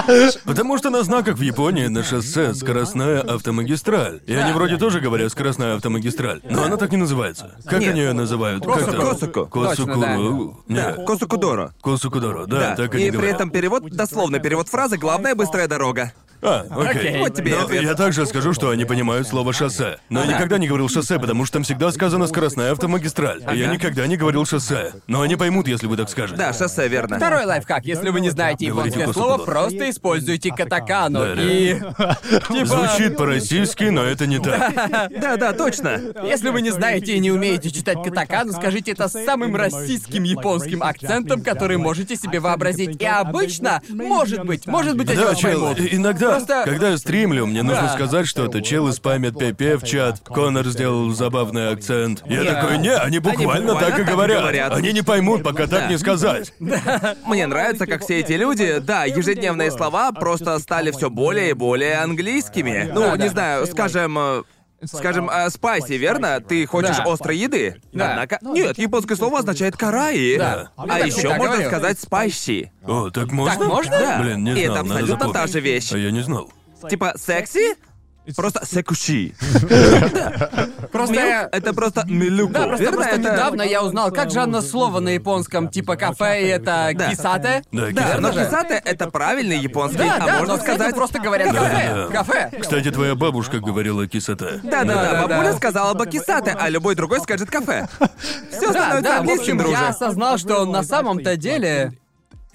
Speaker 1: Потому что на знаках в Японии на шоссе скоростная автомагистраль. И они вроде тоже говорят скоростная автомагистраль. Но она так не называется. Как
Speaker 3: Нет.
Speaker 1: они ее называют?
Speaker 2: Косуку.
Speaker 1: Как там?
Speaker 3: Косуку.
Speaker 1: Косукуру. Не,
Speaker 3: Косукудоро.
Speaker 1: Косукудоро, да, так они
Speaker 3: И при
Speaker 1: говорят.
Speaker 3: этом перевод, дословно перевод фразы «Главная быстрая дорога».
Speaker 1: А, окей.
Speaker 2: Окей.
Speaker 3: Вот тебе и
Speaker 1: Но
Speaker 3: ответ.
Speaker 1: я также скажу, что они понимают слово шоссе. Но я никогда не говорил шоссе, потому что там всегда сказано скоростная автомагистраль. И Я
Speaker 3: Ага.
Speaker 1: никогда не говорил шоссе. Но они поймут, если вы так скажете.
Speaker 3: Да, шоссе, верно.
Speaker 2: Второй лайфхак. Если вы не знаете
Speaker 1: Говорите
Speaker 2: японское
Speaker 1: просто
Speaker 2: слово,
Speaker 1: туда.
Speaker 2: просто используйте катакану.
Speaker 1: Да.
Speaker 2: И... Типа...
Speaker 1: Звучит по-российски, но это не так.
Speaker 3: Да, да, точно.
Speaker 2: Если вы не знаете и не умеете читать катакану, скажите это с самым российским японским акцентом, который можете себе вообразить. И обычно, может быть, может быть, они
Speaker 1: Да,
Speaker 2: вас
Speaker 1: чел,
Speaker 2: поймут.
Speaker 1: иногда,
Speaker 2: Просто-
Speaker 1: когда я стримлю, мне нужно
Speaker 2: Да.
Speaker 1: сказать что-то. Челы спамят ПП в чат, Конор сделал забавный акцент. Я
Speaker 2: Да.
Speaker 1: такой, не, они буквально,
Speaker 3: буквально
Speaker 1: так и говорят.
Speaker 3: говорят.
Speaker 1: Они не поймут, пока так
Speaker 3: Да.
Speaker 1: не сказать.
Speaker 3: Мне нравится, как все эти люди, да, ежедневные слова просто стали все более и более английскими. Ну, не знаю, скажем. э, Скажем, э, спайси, верно? Ты хочешь
Speaker 2: Да.
Speaker 3: острой еды?
Speaker 2: Да.
Speaker 3: Однако. Нет, японское слово означает караи.
Speaker 2: Да.
Speaker 3: А
Speaker 2: Я так
Speaker 3: еще
Speaker 2: всегда
Speaker 3: можно
Speaker 2: говорю.
Speaker 3: сказать спайси.
Speaker 1: О, так можно?
Speaker 2: Так можно?
Speaker 3: Да.
Speaker 1: Блин, не
Speaker 3: И
Speaker 1: знал,
Speaker 3: это
Speaker 1: надо
Speaker 3: абсолютно та
Speaker 1: запомнить.
Speaker 3: же вещь.
Speaker 1: А я не знал.
Speaker 3: Типа секси? Просто секуши.
Speaker 2: Просто я...
Speaker 3: Это просто милуку.
Speaker 2: Да, просто,
Speaker 3: верно?
Speaker 2: просто
Speaker 3: Это-
Speaker 2: недавно я узнал, как же оно слово на японском, типа кафе, и это
Speaker 3: Да.
Speaker 2: кисате.
Speaker 1: Да,
Speaker 3: Да, но кисате это правильный японский,
Speaker 2: Да,
Speaker 3: а
Speaker 2: да,
Speaker 3: можно
Speaker 2: но
Speaker 3: сказать
Speaker 2: просто говорят кафе.
Speaker 1: Да, да.
Speaker 2: Кафе.
Speaker 1: Кстати, твоя бабушка говорила кисата.
Speaker 3: Да, да, да,
Speaker 2: Да,
Speaker 3: бабуля
Speaker 2: да.
Speaker 3: сказала бы кисате, а любой другой скажет кафе. Все
Speaker 2: Да,
Speaker 3: становится
Speaker 2: да, в
Speaker 3: английским,
Speaker 2: общем, я
Speaker 3: друже.
Speaker 2: осознал, что на самом-то деле,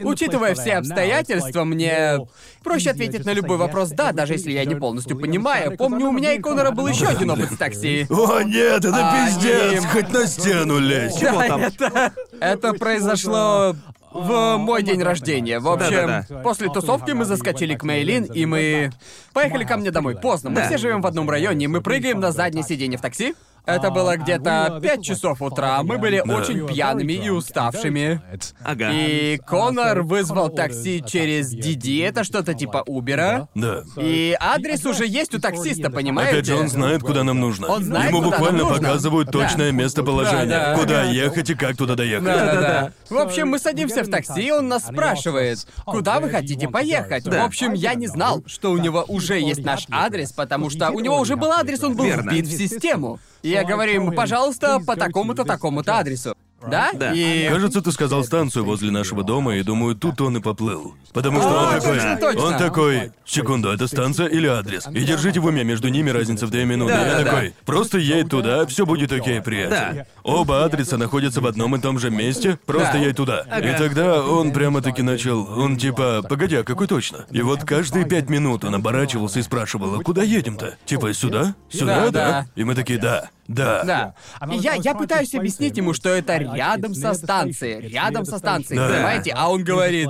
Speaker 2: учитывая все обстоятельства, мне проще ответить на любой вопрос «да», даже если я не полностью понимаю. Помню, у меня и Конора был еще один опыт с такси.
Speaker 1: О, нет, это
Speaker 2: А,
Speaker 1: пиздец!
Speaker 2: им-
Speaker 1: Хоть на стену лезь!
Speaker 3: Чего там?
Speaker 2: Это, это произошло в мой день рождения. В общем,
Speaker 3: Да-да-да.
Speaker 2: после тусовки мы заскочили к Мейлин, и мы поехали ко мне домой поздно. Мы
Speaker 3: Да.
Speaker 2: все живем в одном районе, и мы прыгаем на заднее сиденье в такси. Это было где-то 5 часов утра. Мы были
Speaker 1: Да.
Speaker 2: очень пьяными и уставшими.
Speaker 3: Ага.
Speaker 2: И Конор вызвал такси через Диди, это что-то типа Убера.
Speaker 1: Да.
Speaker 2: И адрес уже есть у таксиста, понимаете?
Speaker 1: Опять же, он знает, куда нам нужно.
Speaker 2: Он знает,
Speaker 1: Ему
Speaker 2: куда нам
Speaker 1: буквально
Speaker 2: нужно.
Speaker 1: показывают
Speaker 2: Да.
Speaker 1: точное местоположение,
Speaker 2: Да, да.
Speaker 1: куда ехать и как туда доехать.
Speaker 2: Да-да-да. В общем, мы садимся в такси, и он нас спрашивает, куда вы хотите поехать? В общем, я не знал, что у него уже есть наш адрес, потому что у него уже был адрес, он был
Speaker 3: Верно.
Speaker 2: вбит в систему. И я говорю ему, пожалуйста, по такому-то, такому-то адресу. Да?
Speaker 3: Да.
Speaker 2: И...
Speaker 1: Кажется, ты сказал станцию возле нашего дома, и думаю, тут он и поплыл. Потому что
Speaker 2: А,
Speaker 1: он такой.
Speaker 2: точно, точно.
Speaker 1: Он такой. Секунду, это станция или адрес? И держите в уме, между ними разница в две минуты.
Speaker 3: Да,
Speaker 1: Я
Speaker 3: да, да.
Speaker 1: такой. Просто едь туда, все будет окей, приятель.
Speaker 3: Да.
Speaker 1: Оба адреса находятся в одном и том же месте, просто
Speaker 2: Да.
Speaker 1: едь туда. И тогда он прямо-таки начал. Он типа, погоди, а какой точно? И вот каждые пять минут он оборачивался и спрашивал, а куда едем-то? Типа сюда? Сюда,
Speaker 2: Да,
Speaker 1: да?
Speaker 2: да.
Speaker 1: И мы такие, да, да.
Speaker 2: Да. И я, я пытаюсь объяснить ему, что это рядом со станцией. Рядом со станцией,
Speaker 1: Да.
Speaker 2: понимаете? А он говорит,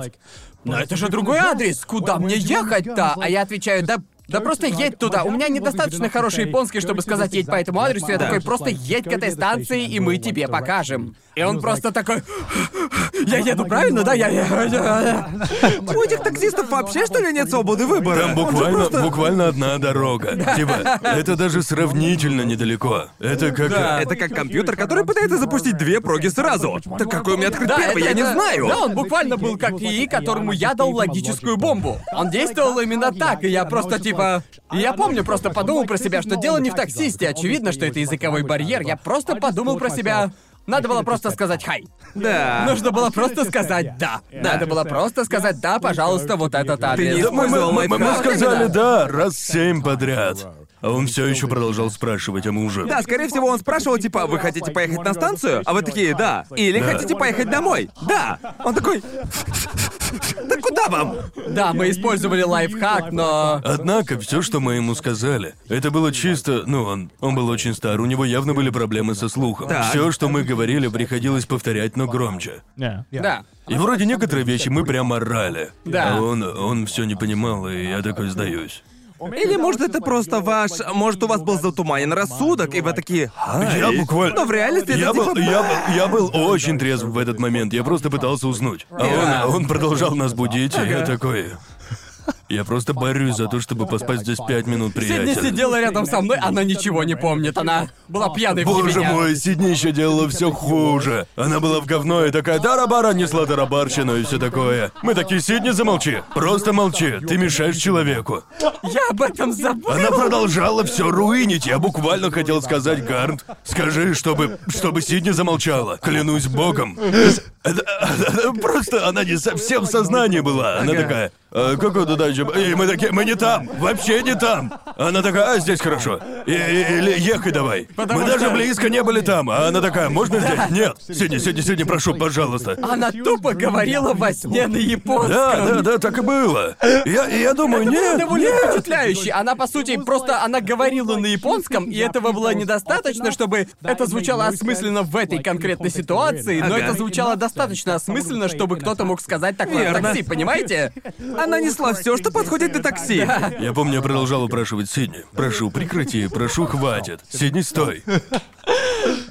Speaker 2: но это же другой адрес, куда мне ехать-то? А я отвечаю, да да просто едь туда. У меня недостаточно хороший японский, чтобы сказать едь по этому адресу. Я
Speaker 3: Да.
Speaker 2: такой, просто едь к этой станции, и мы тебе покажем. И он просто такой... Я еду правильно, да? Я...
Speaker 3: У этих таксистов вообще, что ли, нет свободы выбора?
Speaker 1: Там буквально,
Speaker 3: просто-
Speaker 1: буквально одна дорога. Типа, это даже сравнительно недалеко. Это как...
Speaker 2: Да.
Speaker 3: Это как компьютер, который пытается запустить две проги сразу. Так какой у меня открыт
Speaker 2: Да,
Speaker 3: первый,
Speaker 2: это-
Speaker 3: я не знаю.
Speaker 2: Да, он буквально был как ИИ, которому я дал логическую бомбу. Он действовал именно так, и я просто типа... И Я помню, просто подумал про себя, что дело не в таксисте. Очевидно, что это языковой барьер. Я просто подумал про себя. Надо было просто сказать «хай».
Speaker 3: Да.
Speaker 2: Нужно было просто сказать «да». Надо было просто сказать «да, пожалуйста, вот этот адрес».
Speaker 3: не
Speaker 1: мы, мы-
Speaker 3: использовал
Speaker 1: мы- мы сказали да раз семь подряд. А он все еще продолжал спрашивать, а мы уже...
Speaker 3: Да, скорее всего, он спрашивал, типа, вы хотите поехать на станцию? А вы такие, да. Или
Speaker 1: Да.
Speaker 3: хотите поехать домой? Да. Он такой, да куда вам?
Speaker 2: Да, мы использовали лайфхак, но...
Speaker 1: Однако, все, что мы ему сказали, это было чисто. Ну, он, он был очень стар, у него явно были проблемы со слухом.
Speaker 3: Так.
Speaker 1: Все, что мы говорили, приходилось повторять, но громче.
Speaker 2: Да.
Speaker 1: И вроде некоторые вещи мы прям орали.
Speaker 2: Да.
Speaker 1: А он, он все не понимал, и я такой сдаюсь.
Speaker 3: Или, может, это просто ваш... Может, у вас был затуманен рассудок, и вы такие... «Ай».
Speaker 1: Я буквально...
Speaker 3: Но в реальности
Speaker 1: я
Speaker 3: это
Speaker 1: был,
Speaker 3: типа...
Speaker 1: я, был, я был очень трезв в этот момент, я просто пытался уснуть. А он, он продолжал нас будить, и я такой... Я просто борюсь за то, чтобы поспать здесь пять минут,
Speaker 2: Сидни
Speaker 1: приятель.
Speaker 2: сидела рядом со мной, она ничего не помнит. Она была пьяной в
Speaker 1: Боже
Speaker 2: меня.
Speaker 1: мой, Сидни еще делала все хуже. Она была в говно и такая тарабара несла тарабарщину и все такое. Мы такие, Сидни, замолчи. Просто молчи, ты мешаешь человеку.
Speaker 2: Я об этом забыл.
Speaker 1: Она продолжала все руинить. Я буквально хотел сказать, Гарнт, скажи, чтобы, чтобы Сидни замолчала. Клянусь богом. Просто она не совсем в сознании была. Она такая, а, какой дача? И мы такие, мы не там, вообще не там. Она такая, а, здесь хорошо. И, и- или ехай давай.
Speaker 2: Потому
Speaker 1: мы даже
Speaker 2: что-
Speaker 1: близко не были там. А она такая, можно здесь? Нет. Сиди, сиди, сиди, прошу, пожалуйста.
Speaker 2: Она тупо говорила во сне на японском.
Speaker 1: Да, да, да, так и было. Я, я думаю,
Speaker 2: Это было
Speaker 1: нет,
Speaker 2: довольно
Speaker 1: нет.
Speaker 2: впечатляюще. Она, по сути, просто она говорила на японском, и этого было недостаточно, чтобы это звучало осмысленно в этой конкретной ситуации, но
Speaker 3: Ага.
Speaker 2: это звучало достаточно осмысленно, чтобы кто-то мог сказать такое
Speaker 3: Верно.
Speaker 2: такси, понимаете?
Speaker 3: Она несла все, что подходит для такси.
Speaker 1: Я помню, я продолжал упрашивать Сидни. Прошу, прекрати, прошу, хватит. Сидни, стой.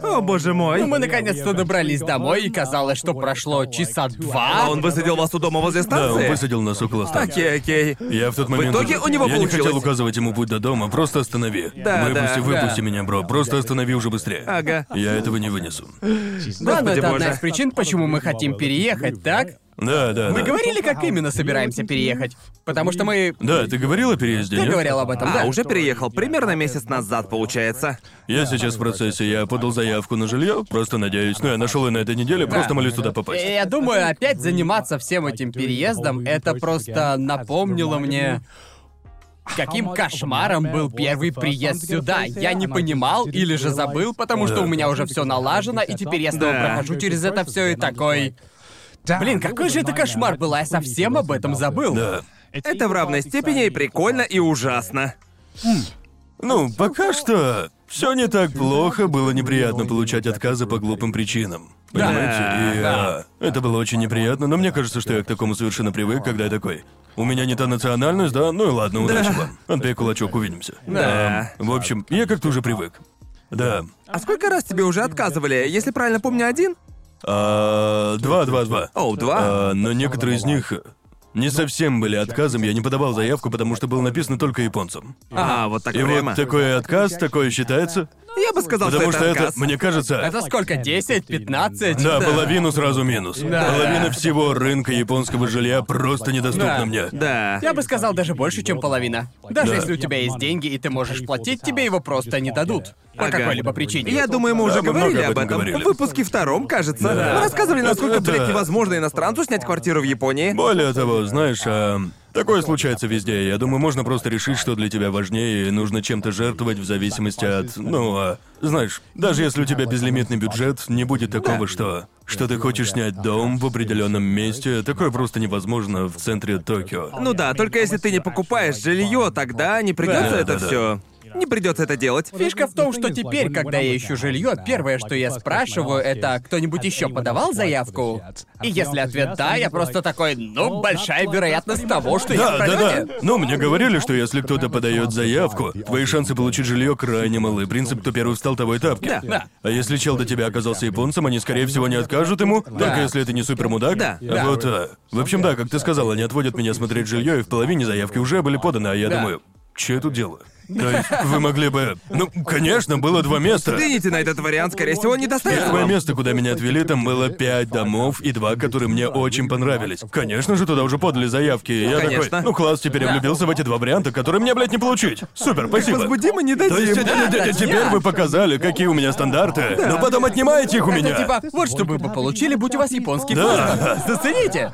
Speaker 3: О, боже мой.
Speaker 2: Ну, мы наконец-то добрались домой, и казалось, что прошло часа два.
Speaker 3: А он высадил вас у дома возле
Speaker 1: Да, он
Speaker 3: станции?
Speaker 1: высадил нас около станции.
Speaker 3: Окей, окей.
Speaker 1: Я в тот момент...
Speaker 3: итоге
Speaker 1: уже-
Speaker 3: у него
Speaker 1: Я не
Speaker 3: получилось.
Speaker 1: хотел указывать ему путь до дома, просто останови.
Speaker 3: Да,
Speaker 1: выпусти,
Speaker 3: да,
Speaker 1: выпусти
Speaker 2: да.
Speaker 1: меня, бро. Просто останови уже быстрее.
Speaker 3: Ага.
Speaker 1: Я этого не вынесу.
Speaker 2: Да, но
Speaker 3: Господи
Speaker 2: это одна из причин, почему мы хотим переехать, так?
Speaker 1: Да, да,
Speaker 2: Мы
Speaker 1: да.
Speaker 2: говорили, как именно собираемся переехать. Потому что мы...
Speaker 1: Да, ты говорил о переезде,
Speaker 2: Ты
Speaker 1: нет?
Speaker 2: говорил об этом,
Speaker 3: А,
Speaker 2: да?
Speaker 3: уже переехал примерно месяц назад, получается.
Speaker 1: Я сейчас в процессе, я подал заявку на жилье, просто надеюсь. Ну, я нашел ее на этой неделе, просто молюсь туда попасть.
Speaker 2: И я думаю, опять заниматься всем этим переездом, это просто напомнило мне... Каким кошмаром был первый приезд сюда? Я не понимал или же забыл, потому что у меня уже все налажено, и теперь я снова
Speaker 3: Да.
Speaker 2: прохожу через это все и такой. Блин, какой же это кошмар был, а я совсем об этом забыл.
Speaker 1: Да.
Speaker 3: Это в равной степени и прикольно, и ужасно.
Speaker 1: Ну, пока что все не так плохо, было неприятно получать отказы по глупым причинам. Понимаете? И
Speaker 2: Да.
Speaker 1: а, это было очень неприятно, но мне кажется, что я к такому совершенно привык, когда я такой. У меня не та национальность, да? Ну и ладно, удачи вам. Отбей кулачок, увидимся.
Speaker 3: Да.
Speaker 1: А, в общем, я как-то уже привык. Да.
Speaker 3: А сколько раз тебе уже отказывали? Если правильно помню, один?
Speaker 1: А, два, два, два.
Speaker 3: Оу, два?
Speaker 1: А, но некоторые из них не совсем были отказом. Я не подавал заявку, потому что было написано только японцам.
Speaker 3: А, вот так
Speaker 1: И
Speaker 3: прямо.
Speaker 1: вот такой отказ, такое считается.
Speaker 3: Я бы сказал,
Speaker 1: Потому
Speaker 3: что
Speaker 1: что
Speaker 3: это отказ.
Speaker 1: мне кажется,
Speaker 2: Это сколько, 10, 15?
Speaker 1: да, половину сразу минус.
Speaker 2: Да.
Speaker 1: Половина всего рынка японского жилья просто недоступна
Speaker 2: Да.
Speaker 1: мне.
Speaker 3: Да.
Speaker 2: Я бы сказал даже больше, чем половина. Даже
Speaker 1: Да.
Speaker 2: если у тебя есть деньги и ты можешь платить, тебе его просто не дадут. По
Speaker 3: Ага.
Speaker 2: какой-либо причине.
Speaker 3: Я думаю, мы уже
Speaker 1: Да, мы много
Speaker 3: говорили
Speaker 1: об
Speaker 3: об
Speaker 1: этом
Speaker 3: этом.
Speaker 1: говорили.
Speaker 3: В выпуске втором, кажется.
Speaker 1: Да.
Speaker 3: Мы рассказывали, насколько,
Speaker 1: Это-
Speaker 3: блядь,
Speaker 1: это-
Speaker 3: невозможно иностранцу снять квартиру в Японии.
Speaker 1: Более того, знаешь, а, такое случается везде. Я думаю, можно просто решить, что для тебя важнее, и нужно чем-то жертвовать в зависимости от... Ну, а, знаешь, даже если у тебя безлимитный бюджет, не будет такого, что... Что ты хочешь снять дом в определенном месте, такое просто невозможно в центре Токио.
Speaker 3: Ну да, только если ты не покупаешь жилье, тогда не придется
Speaker 1: Да,
Speaker 3: это
Speaker 1: да, да.
Speaker 3: Не придется это делать.
Speaker 2: Фишка в том, что теперь, когда я ищу жилье, первое, что я спрашиваю, это кто-нибудь еще подавал заявку? И если ответ да, я просто такой, ну, большая вероятность того, что я в
Speaker 1: Да, да, да. Ну, мне говорили, что если кто-то подает заявку, твои шансы получить жилье крайне малы. Принцип, кто первый встал, того и тапки.
Speaker 3: Да.
Speaker 2: Да.
Speaker 1: А если чел до тебя оказался японцем, они, скорее всего, не откажут ему, только если это не супер мудак.
Speaker 3: Да.
Speaker 2: Да.
Speaker 1: Вот, а. В общем, да, как ты сказал, они отводят меня смотреть жилье, и в половине заявки уже были поданы, а я
Speaker 2: Да.
Speaker 1: думаю, что я тут делаю? То есть вы могли бы... Ну, конечно, было два места.
Speaker 3: Взгляните на этот вариант, скорее всего, не достанет
Speaker 1: Первое место, куда меня отвели, там было пять домов и два, которые мне очень понравились. Конечно же, туда уже подали заявки. и я
Speaker 3: конечно.
Speaker 1: такой, ну класс, теперь я влюбился в эти два варианта, которые мне, блядь, не получить. Супер, спасибо.
Speaker 3: Возбудимо не дадим.
Speaker 1: То есть т- т- т- теперь вы показали, какие у меня стандарты, но потом отнимаете их у меня.
Speaker 2: Типа, вот что вы бы получили, будь у вас японский
Speaker 1: Да.
Speaker 2: паспорт. Зацените.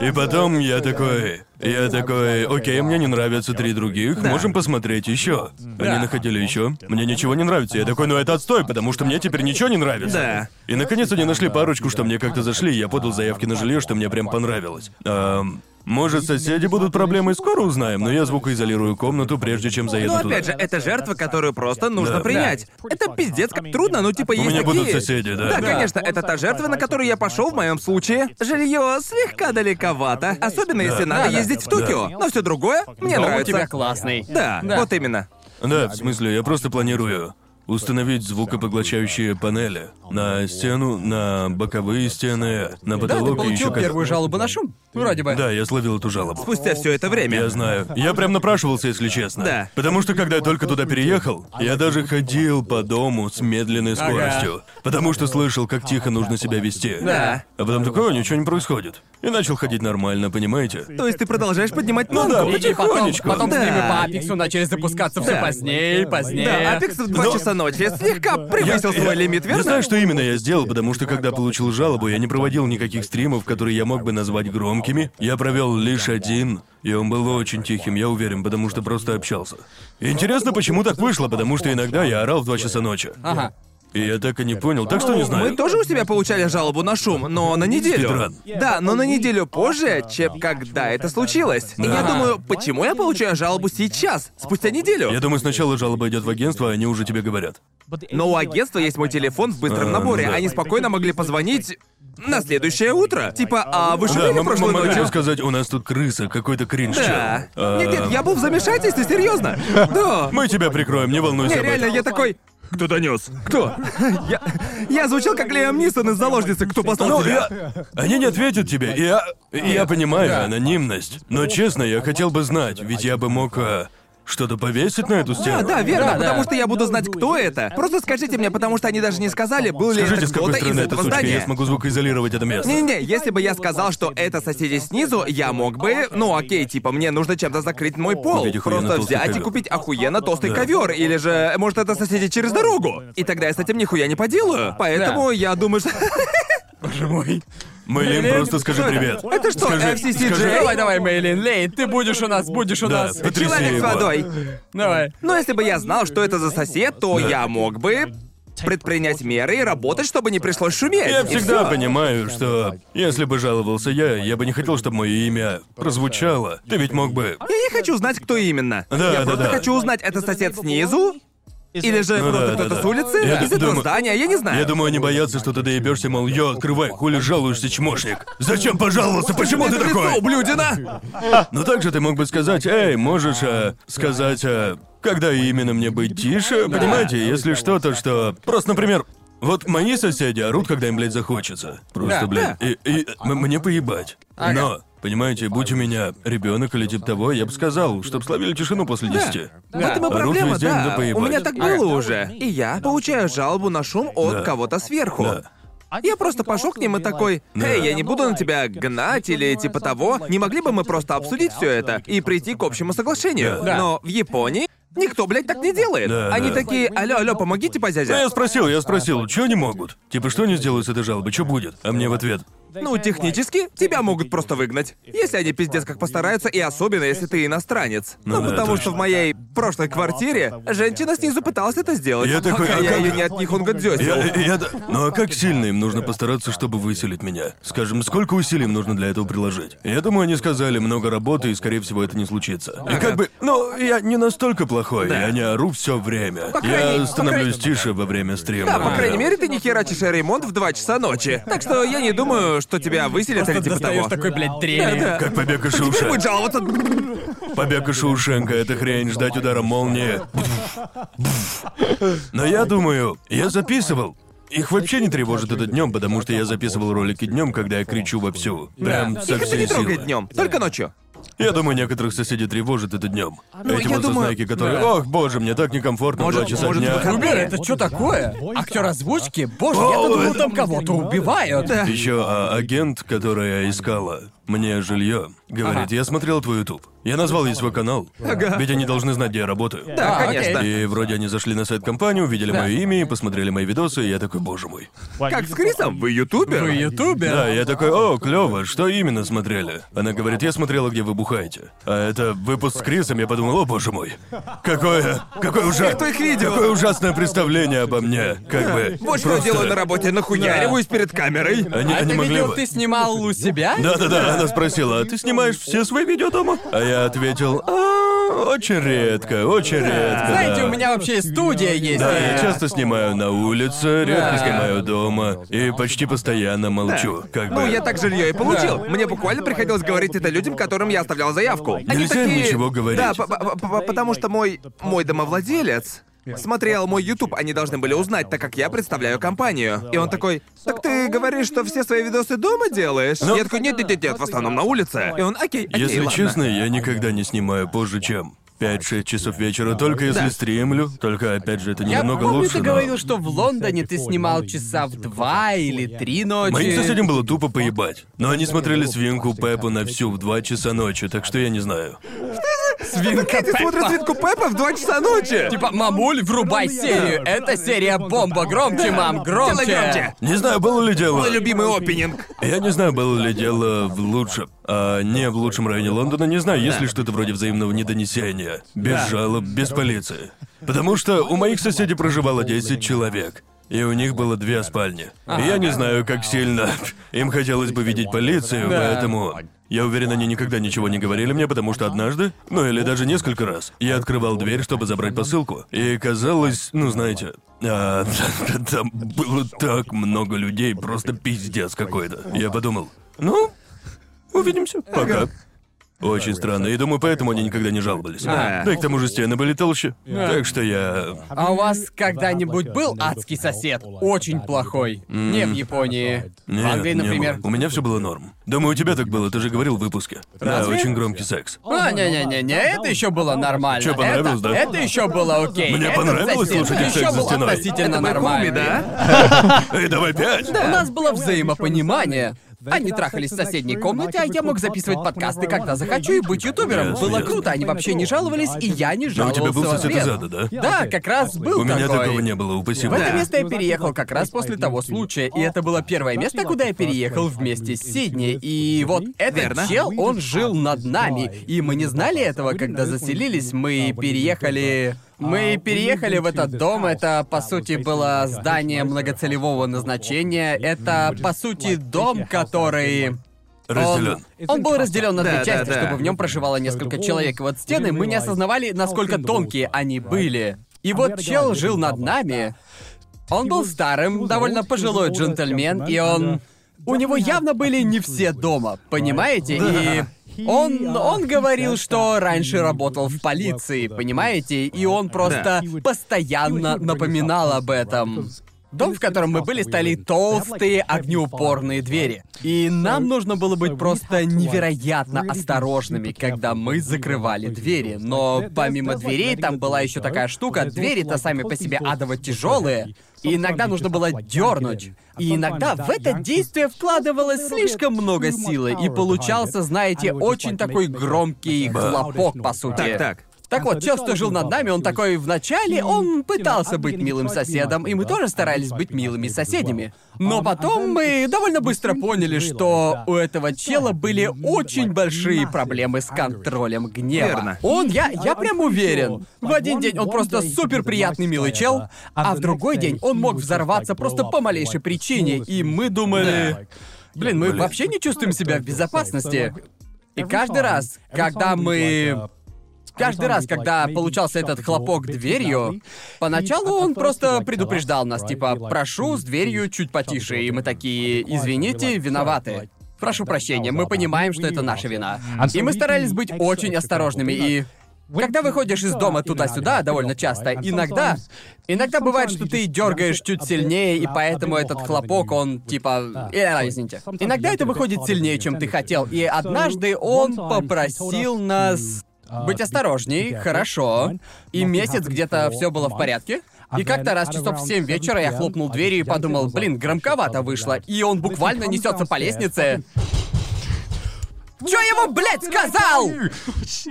Speaker 1: И потом я такой... Я такой, окей, мне не нравятся три других, можем посмотреть еще. Они находили еще. Мне ничего не нравится. Я такой, ну это отстой, потому что мне теперь ничего не нравится.
Speaker 3: Да.
Speaker 1: И наконец они нашли парочку, что мне как-то зашли, и я подал заявки на жилье, что мне прям понравилось. Ам, может, соседи будут проблемой, скоро узнаем, но я звукоизолирую комнату, прежде чем заеду
Speaker 3: Но
Speaker 1: туда.
Speaker 3: опять же, это жертва, которую просто нужно
Speaker 1: Да.
Speaker 3: принять. Это пиздец как трудно, ну типа есть
Speaker 1: меня
Speaker 3: такие...
Speaker 1: будут соседи, да.
Speaker 3: Да,
Speaker 1: Да.
Speaker 3: конечно, это та жертва, на которую я пошел в моем случае. Жилье слегка далековато, особенно если надо
Speaker 2: Да, да.
Speaker 3: ездить в Токио. Но все другое мне
Speaker 2: Дом у
Speaker 3: нравится.
Speaker 2: тебя классный.
Speaker 3: Да,
Speaker 2: Да.
Speaker 3: вот именно.
Speaker 1: Да, в смысле, я просто планирую установить звукопоглощающие панели на стену, на боковые стены, на
Speaker 2: Да, ты
Speaker 1: потолок и еще
Speaker 2: первую жалобу на шум? Вроде бы.
Speaker 1: Да, я словил эту жалобу.
Speaker 3: Спустя все это время.
Speaker 1: Я знаю. Я прям напрашивался, если честно.
Speaker 3: Да.
Speaker 1: Потому что когда я только туда переехал, я даже ходил по дому с медленной
Speaker 2: Ага.
Speaker 1: скоростью. Потому что слышал, как тихо нужно себя вести.
Speaker 3: Да.
Speaker 1: А потом такое, ничего не происходит. И начал ходить нормально, понимаете?
Speaker 3: То есть ты продолжаешь поднимать
Speaker 1: Ну да?
Speaker 2: И потом,
Speaker 1: потихонечку.
Speaker 2: потом
Speaker 3: Да.
Speaker 2: стримы по Апексу начали запускаться все
Speaker 3: Да.
Speaker 2: позднее и позднее.
Speaker 3: Да, Апекс в 2
Speaker 1: Но-
Speaker 3: часа ночи слегка превысил свой лимит, верно?
Speaker 1: Я знаю, что именно я сделал, потому что когда получил жалобу, я не проводил никаких стримов, которые я мог бы назвать громкими громкими. Я провел лишь один, и он был очень тихим, я уверен, потому что просто общался. Интересно, почему так вышло, потому что иногда я орал в 2 часа ночи.
Speaker 2: Ага.
Speaker 1: И я так и не понял, так что не знаю.
Speaker 3: Мы тоже у себя получали жалобу на шум, но на неделю.
Speaker 1: Спидран.
Speaker 3: Да, но на неделю позже, чем когда это случилось. И я
Speaker 2: Да.
Speaker 3: думаю, почему я получаю жалобу сейчас, спустя неделю?
Speaker 1: Я думаю, сначала жалоба идет в агентство, а они уже тебе говорят.
Speaker 3: Но у агентства есть мой телефон в быстром
Speaker 1: А,
Speaker 3: наборе.
Speaker 1: ну да.
Speaker 3: Они спокойно могли позвонить на следующее утро. Типа, а вы
Speaker 1: Да,
Speaker 3: шумели
Speaker 1: мы, мы
Speaker 3: прошлой
Speaker 1: могли
Speaker 3: ночью?
Speaker 1: бы сказать, у нас тут крыса, какой-то кринж.
Speaker 3: Да.
Speaker 1: А,
Speaker 3: Нет, нет, я был в замешательстве, серьезно. Да.
Speaker 1: Мы тебя прикроем, не волнуйся
Speaker 3: Не, реально, я такой... Кто донес? Кто? Я, я звучал как Лиам Нисон из заложницы, кто послал
Speaker 1: Ну,
Speaker 3: тебя?
Speaker 1: я... Они не ответят тебе, я... я понимаю анонимность. Но честно, я хотел бы знать, ведь я бы мог а, что-то повесить на эту стену.
Speaker 3: да, верно,
Speaker 2: Да,
Speaker 3: потому
Speaker 2: да.
Speaker 3: что я буду знать, кто это. Просто скажите мне, потому что они даже не сказали, был ли
Speaker 1: Скажите,
Speaker 3: это
Speaker 1: с какой
Speaker 3: кто-то из
Speaker 1: стороны эта
Speaker 3: этого
Speaker 1: сучка, я
Speaker 3: здания.
Speaker 1: смогу звукоизолировать это место.
Speaker 3: Не-не, если бы я сказал, что это соседи снизу, я мог бы, ну окей, типа мне нужно чем-то закрыть мой пол.
Speaker 1: Купить охуенно
Speaker 3: Просто
Speaker 1: толстый
Speaker 3: взять и купить охуенно толстый
Speaker 1: Да.
Speaker 3: ковер, или же, может, это соседи через дорогу. И тогда я с этим нихуя не поделаю. Поэтому я думаю, что...
Speaker 1: Мэйлин, просто скажи привет.
Speaker 3: Это что,
Speaker 1: Скажи-
Speaker 3: FCCJ?
Speaker 1: скажи-
Speaker 2: Давай, давай, Мейлин, Лей, ты будешь у нас, будешь у
Speaker 1: Да,
Speaker 2: нас.
Speaker 1: потряси
Speaker 3: Человек с
Speaker 1: его.
Speaker 3: водой.
Speaker 2: Давай.
Speaker 3: Но если бы я знал, что это за сосед, то
Speaker 1: Да.
Speaker 3: я мог бы предпринять меры и работать, чтобы не пришлось шуметь.
Speaker 1: Я
Speaker 3: И
Speaker 1: всегда
Speaker 3: всё.
Speaker 1: понимаю, что если бы жаловался я, я бы не хотел, чтобы мое имя прозвучало. Ты ведь мог бы.
Speaker 3: Я не хочу знать, кто именно.
Speaker 1: Да,
Speaker 3: я
Speaker 1: да,
Speaker 3: просто
Speaker 1: да.
Speaker 3: хочу узнать, это сосед снизу? Или же
Speaker 1: Ну
Speaker 3: просто
Speaker 1: да,
Speaker 3: кто-то
Speaker 1: да.
Speaker 3: с улицы?
Speaker 1: Я
Speaker 3: Из этого
Speaker 1: думаю-
Speaker 3: здания, я не знаю.
Speaker 1: Я думаю, они боятся, что ты доебешься, мол, йо, открывай, хули жалуешься, чмошник. Зачем пожаловался? Почему ты
Speaker 3: Это лицо,
Speaker 1: такой?
Speaker 3: ублюдина!
Speaker 1: Но также ты мог бы сказать, эй, можешь а, сказать, а, когда именно мне быть тише, понимаете, если что-то, что... Просто, например, вот мои соседи орут, когда им, блядь, захочется. Просто,
Speaker 2: Да,
Speaker 1: блядь, и, и м- мне поебать. Но, понимаете, будь у меня ребенок или типа того, я бы сказал, чтоб словили тишину после десяти.
Speaker 3: В этом и
Speaker 1: Орут
Speaker 3: проблема,
Speaker 1: везде,
Speaker 3: да.
Speaker 1: да поебать.
Speaker 3: У меня так
Speaker 2: Ага.
Speaker 3: было уже. И я получаю жалобу на шум от
Speaker 1: Да.
Speaker 3: кого-то сверху.
Speaker 1: Да.
Speaker 3: Я просто пошел к ним и такой, «Эй, я не буду на тебя гнать или типа того. Не могли бы мы просто обсудить все это и прийти к общему соглашению?»
Speaker 2: Да.
Speaker 3: Но в Японии никто, блядь, так не делает.
Speaker 1: Да,
Speaker 3: Они
Speaker 1: да.
Speaker 3: такие, алло, алло, помогите,
Speaker 1: Ну,
Speaker 3: позязя.
Speaker 1: я спросил, я спросил, что они могут? Типа, что они сделают с этой жалобой, что будет? А мне в ответ,
Speaker 3: Ну, технически, тебя могут просто выгнать. Если они пиздец как постараются, и особенно если ты иностранец.
Speaker 1: Ну
Speaker 3: Ну,
Speaker 1: да,
Speaker 3: потому что в моей прошлой квартире женщина снизу пыталась это сделать.
Speaker 1: Я такой,
Speaker 3: пока
Speaker 1: а
Speaker 3: я
Speaker 1: как-
Speaker 3: ее не от них унгодзёсил.
Speaker 1: Я, я, да- ну а как сильно им нужно постараться, чтобы выселить меня? Скажем, сколько усилий им нужно для этого приложить? Я думаю, они сказали много работы, и скорее всего это не случится. И как бы, ну, я не настолько плохой, я не ору все время.
Speaker 3: крайней-
Speaker 1: Я
Speaker 3: по
Speaker 1: становлюсь тише во время стрима.
Speaker 3: Да, по крайней мере, ты не херачишь ремонт в 2 часа ночи. Так что я не думаю, что тебя выселят или типа
Speaker 2: Достаешь
Speaker 3: того.
Speaker 2: такой, блядь, дрели.
Speaker 3: Да, да.
Speaker 1: Как побег из
Speaker 3: Теперь будет
Speaker 1: Шоушенка.
Speaker 3: жаловаться.
Speaker 1: Побег из Шоушенка, это хрень, ждать удара молнии. Но я думаю, я записывал. Их вообще не тревожит это днем, потому что я записывал ролики днем, когда я кричу вовсю. Прям со
Speaker 3: Их это
Speaker 1: всей
Speaker 3: не трогает
Speaker 1: силы.
Speaker 3: днем, только ночью.
Speaker 1: Я думаю, некоторых соседей тревожит это днем.
Speaker 3: Ну,
Speaker 1: Эти
Speaker 3: я
Speaker 1: вот
Speaker 3: думаю-
Speaker 1: знаки, которые.
Speaker 2: Да.
Speaker 1: Ох, боже, мне так некомфортно
Speaker 3: Может-
Speaker 1: два часа
Speaker 3: может,
Speaker 1: дня.
Speaker 3: выходные?
Speaker 2: Это что такое? Актер озвучки? Боже,
Speaker 1: О,
Speaker 2: думал,
Speaker 1: это-
Speaker 2: там кого-то убивают.
Speaker 1: Еще а, агент, которая искала мне жилье, говорит,
Speaker 2: Ага.
Speaker 1: я смотрел твой YouTube. Я назвал ей свой канал.
Speaker 3: Ага.
Speaker 1: Ведь они должны знать, где я работаю.
Speaker 3: Да,
Speaker 2: А,
Speaker 3: конечно.
Speaker 1: И вроде они зашли на сайт компании, увидели
Speaker 2: Да.
Speaker 1: мое имя и посмотрели мои видосы, и я такой, боже мой.
Speaker 3: Как с Крисом? Вы ютубер?
Speaker 2: Вы ютубер?
Speaker 1: Да, я такой, о, клево, что именно смотрели? Она говорит, я смотрела, где вы бухаете. А это выпуск с Крисом, я подумал, о боже мой. Какое, какое ужасное... Какое ужасное представление обо мне. Как бы...
Speaker 3: Вот что я
Speaker 1: просто-
Speaker 3: делаю на работе, нахуяриваюсь перед камерой.
Speaker 1: Они,
Speaker 2: А
Speaker 1: они
Speaker 2: это
Speaker 1: могли бы...
Speaker 2: ты снимал у себя?
Speaker 1: Да-да-да, она спросила, а ты снимаешь все свои видео дома? А я ответил, «А, очень редко, очень редко.
Speaker 2: Знаете,
Speaker 1: да».
Speaker 2: у меня вообще студия есть.
Speaker 1: Да, я часто снимаю на улице, редко
Speaker 2: Да.
Speaker 1: снимаю дома и почти постоянно молчу. Как бы.
Speaker 3: Ну, я так жилье и получил.
Speaker 2: Да.
Speaker 3: Мне буквально приходилось говорить это людям, которым я оставлял заявку. Они
Speaker 1: Нельзя им
Speaker 3: такие...
Speaker 1: ничего говорить.
Speaker 3: Да, по- по- по- потому что мой мой домовладелец смотрел мой YouTube, они должны были узнать, так как я представляю компанию. И он такой, так ты говоришь, что все свои видосы дома делаешь?
Speaker 1: Ну-
Speaker 3: Я такой, нет, нет, нет, нет, в основном на улице. И он, окей, окей,
Speaker 1: Если
Speaker 3: ладно».
Speaker 1: честно, я никогда не снимаю позже, чем 5-6 часов вечера, только если
Speaker 3: Да.
Speaker 1: стримлю. Только, опять же, это
Speaker 2: Я
Speaker 1: намного
Speaker 2: помню,
Speaker 1: лучше,
Speaker 2: ты
Speaker 1: но-
Speaker 2: говорил, что в Лондоне ты снимал часа в два или три ночи.
Speaker 1: Моим соседям было тупо поебать. Но они смотрели свинку Пеппу на всю в 2 часа ночи, так что я не знаю.
Speaker 2: Свинка
Speaker 3: Ты смотришь
Speaker 2: Пеппа.
Speaker 3: свинку Пеппа в 2 часа ночи.
Speaker 2: Типа, мамуль, врубай серию. Это серия бомба. Громче, мам, громче.
Speaker 3: Делай громче.
Speaker 1: Не знаю, было ли дело...
Speaker 3: Мой любимый опенинг.
Speaker 1: Я не знаю, было ли дело в лучшем, а не в лучшем районе Лондона. Не знаю, есть ли что-то вроде взаимного недонесения. Без
Speaker 3: Да.
Speaker 1: жалоб, без полиции. Потому что у моих соседей проживало 10 человек. И у них было две спальни. И я не знаю, как сильно им хотелось бы видеть полицию,
Speaker 2: Да.
Speaker 1: поэтому... Я уверен, они никогда ничего не говорили мне, потому что однажды, ну или даже несколько раз, я открывал дверь, чтобы забрать посылку. И казалось, ну знаете, а, там было так много людей, просто пиздец какой-то. Я подумал, ну, увидимся. Пока. Очень странно, и думаю, поэтому они никогда не жаловались.
Speaker 3: Да.
Speaker 1: Да и к тому же стены были толще. Так что я...
Speaker 2: А у вас когда-нибудь был адский сосед? Очень плохой. Не в Японии. В
Speaker 1: Нет,
Speaker 2: Англии,
Speaker 1: не
Speaker 2: например.
Speaker 1: было. У меня все было норм. Думаю, у тебя так было, ты же говорил в выпуске. Да,
Speaker 2: Разве?
Speaker 1: очень громкий секс.
Speaker 2: А, не-не-не-не, это еще было нормально.
Speaker 1: Чё, понравилось,
Speaker 2: это,
Speaker 1: да?
Speaker 2: Это еще было окей.
Speaker 1: Мне
Speaker 2: Этот
Speaker 1: понравилось
Speaker 2: сосед
Speaker 1: слушать их
Speaker 2: еще
Speaker 1: секс за
Speaker 2: был
Speaker 1: стеной.
Speaker 2: относительно
Speaker 3: Это
Speaker 2: нормальный.
Speaker 3: да?
Speaker 1: Эй, давай пять!
Speaker 2: У нас было взаимопонимание. Они трахались в соседней комнате, а я мог записывать подкасты, когда захочу, и быть ютубером.
Speaker 1: Ясно,
Speaker 2: Было
Speaker 1: ясно.
Speaker 2: круто, они вообще не жаловались, и я не
Speaker 1: Но у
Speaker 2: жаловался
Speaker 1: тебя был
Speaker 2: в
Speaker 1: сосед из
Speaker 2: ответ.
Speaker 1: ада, да?
Speaker 2: Да, как раз был
Speaker 1: У меня
Speaker 2: такой.
Speaker 1: такого не было, упаси
Speaker 2: В это место я переехал как раз после того случая, и это было первое место, куда я переехал вместе с Сидни. И вот этот
Speaker 3: Верно.
Speaker 2: чел, он жил над нами, и мы не знали этого, когда заселились. Мы переехали... Мы переехали в этот дом, это, по сути, было здание многоцелевого назначения. Это, по сути, дом, который...
Speaker 1: Разделен.
Speaker 2: Он, он был разделен на
Speaker 3: Да,
Speaker 2: две
Speaker 3: да,
Speaker 2: части,
Speaker 3: да.
Speaker 2: чтобы в нем проживало несколько человек. И вот стены мы не осознавали, насколько тонкие они были. И вот чел жил над нами. Он был старым, довольно пожилой джентльмен, и он... У него явно были не все дома, понимаете? И он, он говорил, что раньше работал в полиции, понимаете? И он просто постоянно напоминал об этом. Дом, в котором мы были, стали толстые огнеупорные двери. И нам нужно было быть просто невероятно осторожными, когда мы закрывали двери. Но помимо дверей там была еще такая штука, двери-то сами по себе адово тяжелые. И иногда нужно было дернуть. И иногда в это действие вкладывалось слишком много силы, и получался, знаете, очень такой громкий хлопок, по сути.
Speaker 3: Так, так.
Speaker 2: Так вот, чел, что жил над нами, он такой вначале, он пытался быть милым соседом, и мы тоже старались быть милыми соседями. Но потом мы довольно быстро поняли, что у этого чела были очень большие проблемы с контролем гнева.
Speaker 3: Верно.
Speaker 2: Он, я, я прям уверен. В один день он просто супер приятный милый чел, а в другой день он мог взорваться просто по малейшей причине, и мы думали... Блин, мы вообще не чувствуем себя в безопасности. И каждый раз, когда мы Каждый раз, когда получался этот хлопок дверью, поначалу он просто предупреждал нас, типа, прошу с дверью чуть потише, и мы такие, извините, виноваты. Прошу прощения, мы понимаем, что это наша вина. И мы старались быть очень осторожными, и когда выходишь из дома туда-сюда довольно часто, иногда... Иногда бывает, что ты дергаешь чуть сильнее, и поэтому этот хлопок, он типа... Э, извините. Иногда это выходит сильнее, чем ты хотел. И однажды он попросил нас быть осторожней, хорошо. И месяц где-то все было в порядке. И как-то раз часов в 7 вечера я хлопнул дверью и подумал, блин, громковато вышло. И он буквально несется по лестнице. Чё я ему, блядь, сказал?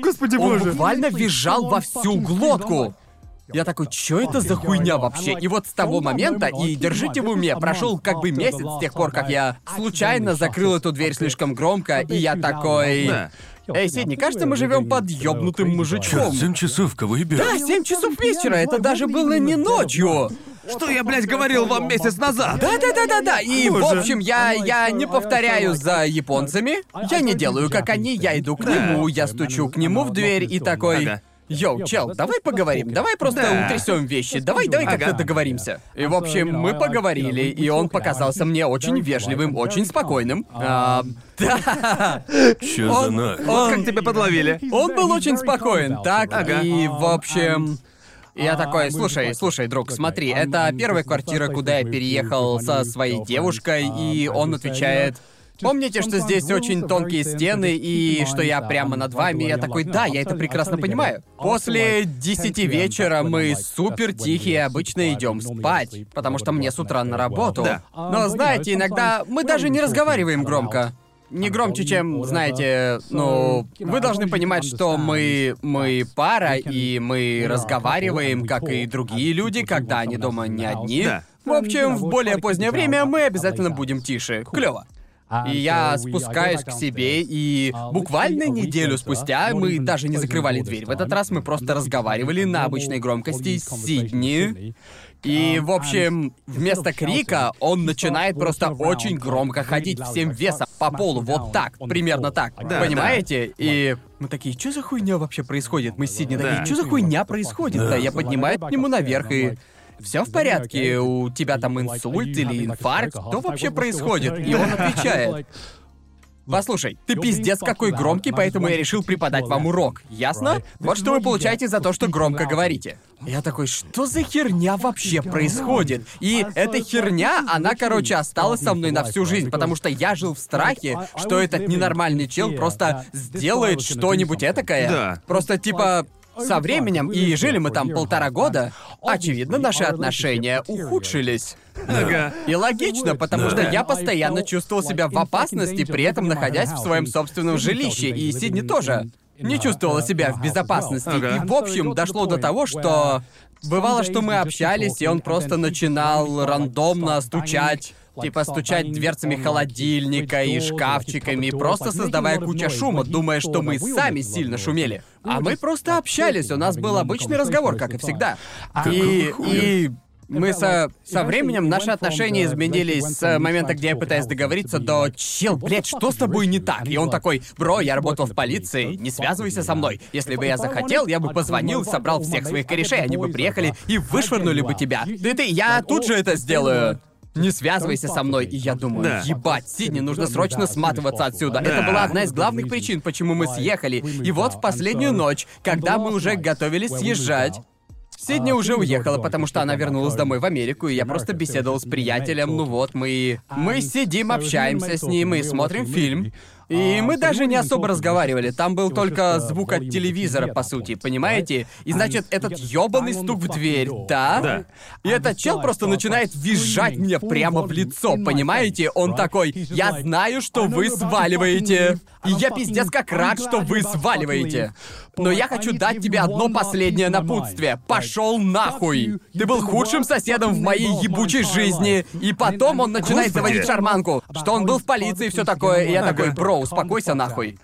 Speaker 3: Господи
Speaker 2: Он
Speaker 3: боже.
Speaker 2: буквально визжал во всю глотку. Я такой, чё это за хуйня вообще? И вот с того момента, и держите в уме, прошел как бы месяц с тех пор, как я случайно закрыл эту дверь слишком громко, и я такой...
Speaker 3: Да.
Speaker 2: Эй, Сидни, кажется, мы живем под ёбнутым мужичком.
Speaker 1: Семь часов, кого ебешь?
Speaker 2: Да, 7 часов вечера, это даже было не ночью.
Speaker 3: Что я, блядь, говорил вам месяц назад?
Speaker 2: Да-да-да-да-да. И, в
Speaker 3: Боже.
Speaker 2: общем, я, я не повторяю за японцами. Я не делаю, как они, я иду к нему, я стучу к нему в дверь и такой...
Speaker 3: Ага.
Speaker 2: Йоу, чел, давай поговорим, давай просто
Speaker 3: Да.
Speaker 2: утрясем вещи, давай, давай как-то договоримся. И, в общем, мы поговорили, и он показался мне очень вежливым, очень спокойным. А, да,
Speaker 1: Чё за
Speaker 2: Он-
Speaker 1: нах?
Speaker 3: Вот как тебя подловили.
Speaker 2: он был очень спокоен, так,
Speaker 3: Ага.
Speaker 2: и, в общем... Я такой, слушай, слушай, друг, смотри, это первая квартира, куда я переехал со своей девушкой, и он отвечает... Помните, что здесь очень тонкие стены и что я прямо над вами? Я такой, да, я это прекрасно понимаю. После десяти вечера мы супер тихие, обычно идем спать, потому что мне с утра на работу.
Speaker 3: Да.
Speaker 2: Но знаете, иногда мы даже не разговариваем громко. не громче, чем, знаете, ну, вы должны понимать, что мы, мы пара, и мы разговариваем, как и другие люди, когда они дома не одни.
Speaker 3: Да.
Speaker 2: В общем, в более позднее время мы обязательно будем тише. Клево. И я спускаюсь к себе, и буквально неделю спустя мы даже не закрывали дверь. В этот раз мы просто разговаривали на обычной громкости с Сидни. И, в общем, вместо крика он начинает просто очень громко ходить всем весом по полу, вот так, примерно так.
Speaker 3: Да,
Speaker 2: Понимаете? И мы такие, что за хуйня вообще происходит? Мы с Сидни такие,
Speaker 3: Да.
Speaker 2: что за хуйня происходит? Да, я поднимаю к нему наверх и... Все в порядке, у тебя там инсульт или инфаркт, что вообще происходит? И он отвечает, Послушай, ты пиздец какой громкий, поэтому я решил преподать вам урок. Ясно? Вот что вы получаете за то, что громко говорите. Я такой, что за херня вообще происходит? И эта херня, она, короче, осталась со мной на всю жизнь, потому что я жил в страхе, что этот ненормальный чел просто сделает что-нибудь этакое.
Speaker 3: Да.
Speaker 2: Просто типа со временем, и жили мы там полтора года, очевидно, наши отношения ухудшились.
Speaker 3: Ага.
Speaker 2: И логично, потому что я постоянно чувствовал себя в опасности, при этом находясь в своем собственном жилище, и Сидни тоже не чувствовала себя в безопасности.
Speaker 3: Ага.
Speaker 2: И в общем дошло до того, что бывало, что мы общались, и он просто начинал рандомно стучать. Типа стучать дверцами холодильника и шкафчиками, просто создавая кучу шума, думая, что мы сами сильно шумели. А мы просто общались, у нас был обычный разговор, как и всегда. И, и мы со, со временем наши отношения изменились с момента, где я пытаюсь договориться, до «Чел, блядь, что с тобой не так?» И он такой «Бро, я работал в полиции, не связывайся со мной. Если бы я захотел, я бы позвонил, собрал всех своих корешей, они бы приехали и вышвырнули бы тебя. Да ты, я тут же это сделаю». Не связывайся со мной. И я думаю,
Speaker 3: Да.
Speaker 2: ебать, Сидни, нужно срочно сматываться отсюда. Это
Speaker 3: Да.
Speaker 2: была одна из главных причин, почему мы съехали. И вот в последнюю ночь, когда мы уже готовились съезжать, Сидни уже уехала, потому что она вернулась домой в Америку, и я просто беседовал с приятелем. Ну вот, мы... Мы сидим, общаемся с ним и смотрим фильм. И мы даже не особо разговаривали. Там был только звук от телевизора, по сути, понимаете? И значит, этот ёбаный стук в дверь, да?
Speaker 3: Да.
Speaker 2: И этот чел просто начинает визжать мне прямо в лицо, понимаете? Он такой, я знаю, что вы сваливаете. И я пиздец как рад, что вы сваливаете. Но я хочу дать тебе одно последнее напутствие. Пошел нахуй. Ты был худшим соседом в моей ебучей жизни. И потом он начинает заводить шарманку, что он был в полиции и все такое. И я такой, бро, успокойся нахуй.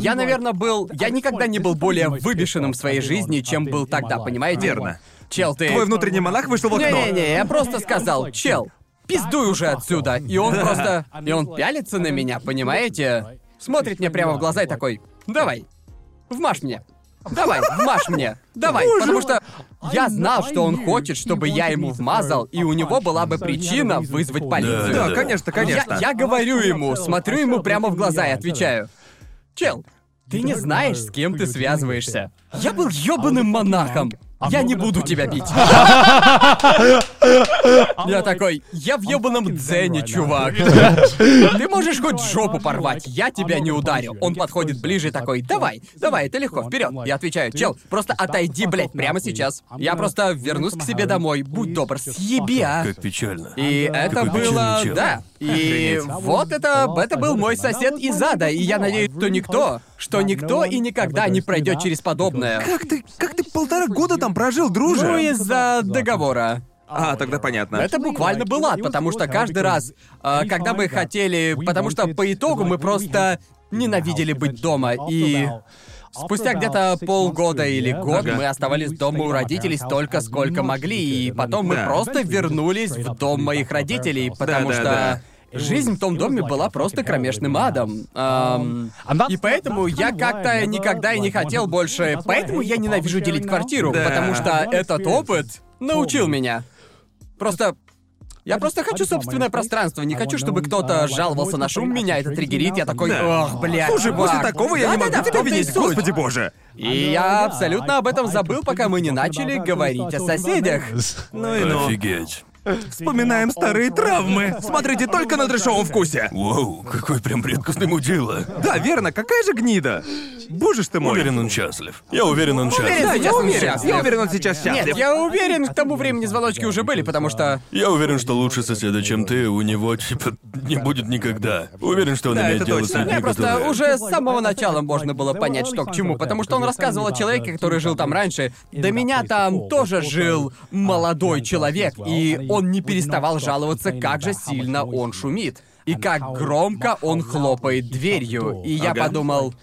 Speaker 2: Я, наверное, был... Я никогда не был более выбешенным в своей жизни, чем был тогда, понимаете?
Speaker 3: Верно.
Speaker 2: Чел, ты...
Speaker 3: Твой внутренний монах вышел в окно.
Speaker 2: Не-не-не, я просто сказал, чел, пиздуй уже отсюда. И он просто... И он пялится на меня, понимаете? Смотрит мне прямо в глаза и такой, давай, вмажь мне. Давай, вмажь мне. Давай, потому что я знал, что он хочет, чтобы я ему вмазал, и у него была бы причина вызвать полицию.
Speaker 3: Да,
Speaker 1: Да.
Speaker 3: конечно,
Speaker 2: Я,
Speaker 3: конечно.
Speaker 2: я говорю ему, смотрю ему прямо в глаза и отвечаю. Чел, ты не знаешь, с кем ты связываешься. Я был ёбаным монахом. Я не буду тебя бить. Я такой, я в ёбаном дзене, чувак. Ты можешь хоть жопу порвать, я тебя не ударю. Он подходит ближе такой, давай, давай, это легко, вперед. Я отвечаю, чел, просто отойди, блядь, прямо сейчас. Я просто вернусь к себе домой, будь добр, съеби, а.
Speaker 1: Как печально.
Speaker 2: И это было, да. И вот это, это был мой сосед из ада, и я надеюсь, что никто, что никто и никогда не пройдет через подобное.
Speaker 3: Как ты, как ты полтора года там прожил, друже?
Speaker 2: Ну, из-за договора.
Speaker 3: А, тогда понятно.
Speaker 2: Это буквально был ад, потому что каждый раз, когда мы хотели... Потому что по итогу мы просто ненавидели быть дома, и... Спустя где-то полгода или год
Speaker 3: Ага.
Speaker 2: мы оставались дома у родителей столько, сколько могли, и потом мы
Speaker 3: Да.
Speaker 2: просто вернулись в дом моих родителей, потому
Speaker 3: да,
Speaker 2: что
Speaker 3: да.
Speaker 2: Жизнь в том доме была просто кромешным адом. Ам, И поэтому я как-то никогда и не хотел больше... Поэтому я ненавижу делить квартиру,
Speaker 3: Да.
Speaker 2: потому что этот опыт научил меня. Просто... Я просто хочу собственное пространство, не хочу, чтобы кто-то жаловался на шум, меня это триггерит, я такой,
Speaker 3: Да.
Speaker 2: ох, блядь,
Speaker 3: Слушай,
Speaker 2: чувак».
Speaker 3: после такого я не могу
Speaker 2: в
Speaker 3: тебя винить, господи боже.
Speaker 2: И я абсолютно об этом забыл, пока мы не начали говорить о соседях.
Speaker 3: Ну и ну.
Speaker 1: Офигеть.
Speaker 3: Вспоминаем старые травмы. Смотрите только на трешовом вкусе.
Speaker 1: Воу, какой прям редкостный мудила.
Speaker 3: Да, верно, какая же гнида. Боже ж ты мой.
Speaker 1: Уверен, он счастлив. Я уверен, он
Speaker 3: Уверен,
Speaker 1: счастлив.
Speaker 3: да,
Speaker 2: Сейчас
Speaker 3: я уверен.
Speaker 2: счастлив.
Speaker 3: Я уверен, он сейчас
Speaker 2: Нет,
Speaker 3: счастлив.
Speaker 2: я уверен, к тому времени звоночки уже были, потому что...
Speaker 1: Я уверен, что лучше соседа, чем ты, у него, типа, не будет никогда. Уверен, что он
Speaker 3: Да,
Speaker 1: имеет
Speaker 3: это
Speaker 1: дело
Speaker 3: точно.
Speaker 1: с людьми,
Speaker 2: Не, просто
Speaker 1: которые...
Speaker 2: уже с самого начала можно было понять, что к чему, потому что он рассказывал о человеке, который жил там раньше. До меня там тоже жил молодой человек, и он не переставал жаловаться, как же сильно он шумит. И как громко он хлопает дверью. И я
Speaker 3: Ага.
Speaker 2: подумал...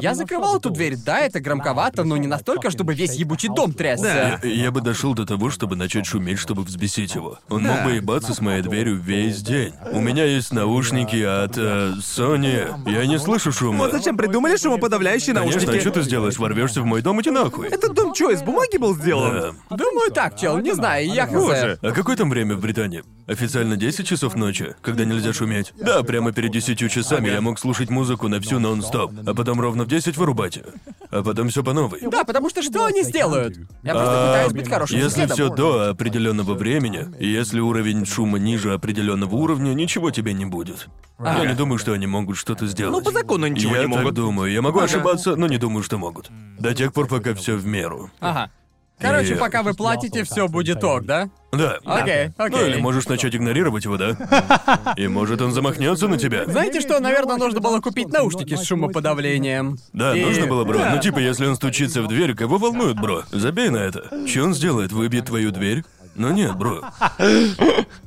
Speaker 2: Я закрывал эту дверь, да, это громковато, но не настолько, чтобы весь ебучий дом трясся.
Speaker 3: Да.
Speaker 1: Я бы дошел до того, чтобы начать шуметь, чтобы взбесить его. Он мог бы ебаться с моей дверью весь день. У меня есть наушники от э, Sony. Я не слышу шума.
Speaker 3: Вот зачем придумали шумоподавляющие
Speaker 1: Конечно, а
Speaker 3: наушники?
Speaker 1: что ты сделаешь? Ворвешься в мой дом, иди нахуй.
Speaker 3: Этот дом что, из бумаги был сделан?
Speaker 1: Да.
Speaker 2: Думаю, так, чел, не знаю, я хз.
Speaker 1: А какое там время в Британии? Официально 10 часов ночи, когда нельзя шуметь? Да, прямо перед 10 часами я мог слушать музыку на всю нон-стоп, а потом ровно в 10 вырубать ее. А потом все по новой.
Speaker 2: Да, потому что что они сделают? Я просто
Speaker 1: А,
Speaker 2: пытаюсь быть хорошим
Speaker 1: Если
Speaker 2: соседом.
Speaker 1: все до определенного времени, и если уровень шума ниже определенного уровня, ничего тебе не будет. Я не думаю, что они могут что-то сделать.
Speaker 3: Ну, по закону ничего
Speaker 1: я
Speaker 3: не могут.
Speaker 1: так думаю. Я могу
Speaker 3: Ага.
Speaker 1: ошибаться, но не думаю, что могут. До тех пор, пока все в меру.
Speaker 2: Ага. Короче,
Speaker 1: И-
Speaker 2: пока вы платите, все будет ок, да?
Speaker 1: Да.
Speaker 2: Окей,
Speaker 1: Ну
Speaker 2: окей.
Speaker 1: или можешь начать игнорировать его, да? И может он замахнется на тебя.
Speaker 2: Знаете что, наверное, нужно было купить наушники с шумоподавлением.
Speaker 1: Да,
Speaker 2: И-
Speaker 1: нужно было, бро.
Speaker 2: Да.
Speaker 1: Ну типа, если он стучится в дверь, кого волнует, бро? Забей на это. Че он сделает? Выбьет твою дверь? Ну нет, бро.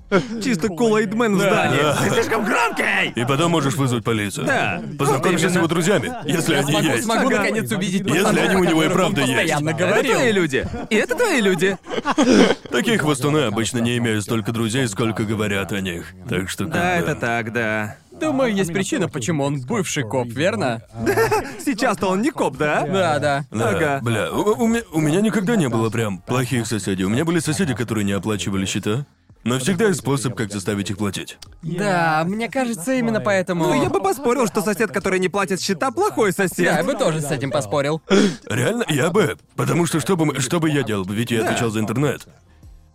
Speaker 3: Чисто колоидмен в здании.
Speaker 1: Да.
Speaker 3: Ты слишком громкий!
Speaker 1: И потом можешь вызвать полицию.
Speaker 3: Да.
Speaker 1: Познакомишься с его друзьями, если они есть.
Speaker 2: смогу наконец увидеть
Speaker 1: Если они у него и правда есть.
Speaker 3: Это твои люди. И это твои люди.
Speaker 1: Такие хвостуны обычно не имеют столько друзей, сколько говорят о них. Так что
Speaker 3: Да, это так, да.
Speaker 2: Думаю, есть причина, почему он бывший коп, верно?
Speaker 3: Сейчас-то он не коп, да?
Speaker 2: Да, да.
Speaker 3: Ага.
Speaker 1: бля, у, у меня, у меня никогда не было прям плохих соседей. У меня были соседи, которые не оплачивали счета. Но всегда есть способ, как заставить их платить.
Speaker 2: Да, мне кажется, именно поэтому...
Speaker 3: Ну, я бы поспорил, что сосед, который не платит счета, плохой
Speaker 2: Да, я
Speaker 3: сосед.
Speaker 2: бы тоже с этим поспорил.
Speaker 1: Реально, я бы. Потому что что бы, мы- что бы я делал? Ведь я отвечал за интернет.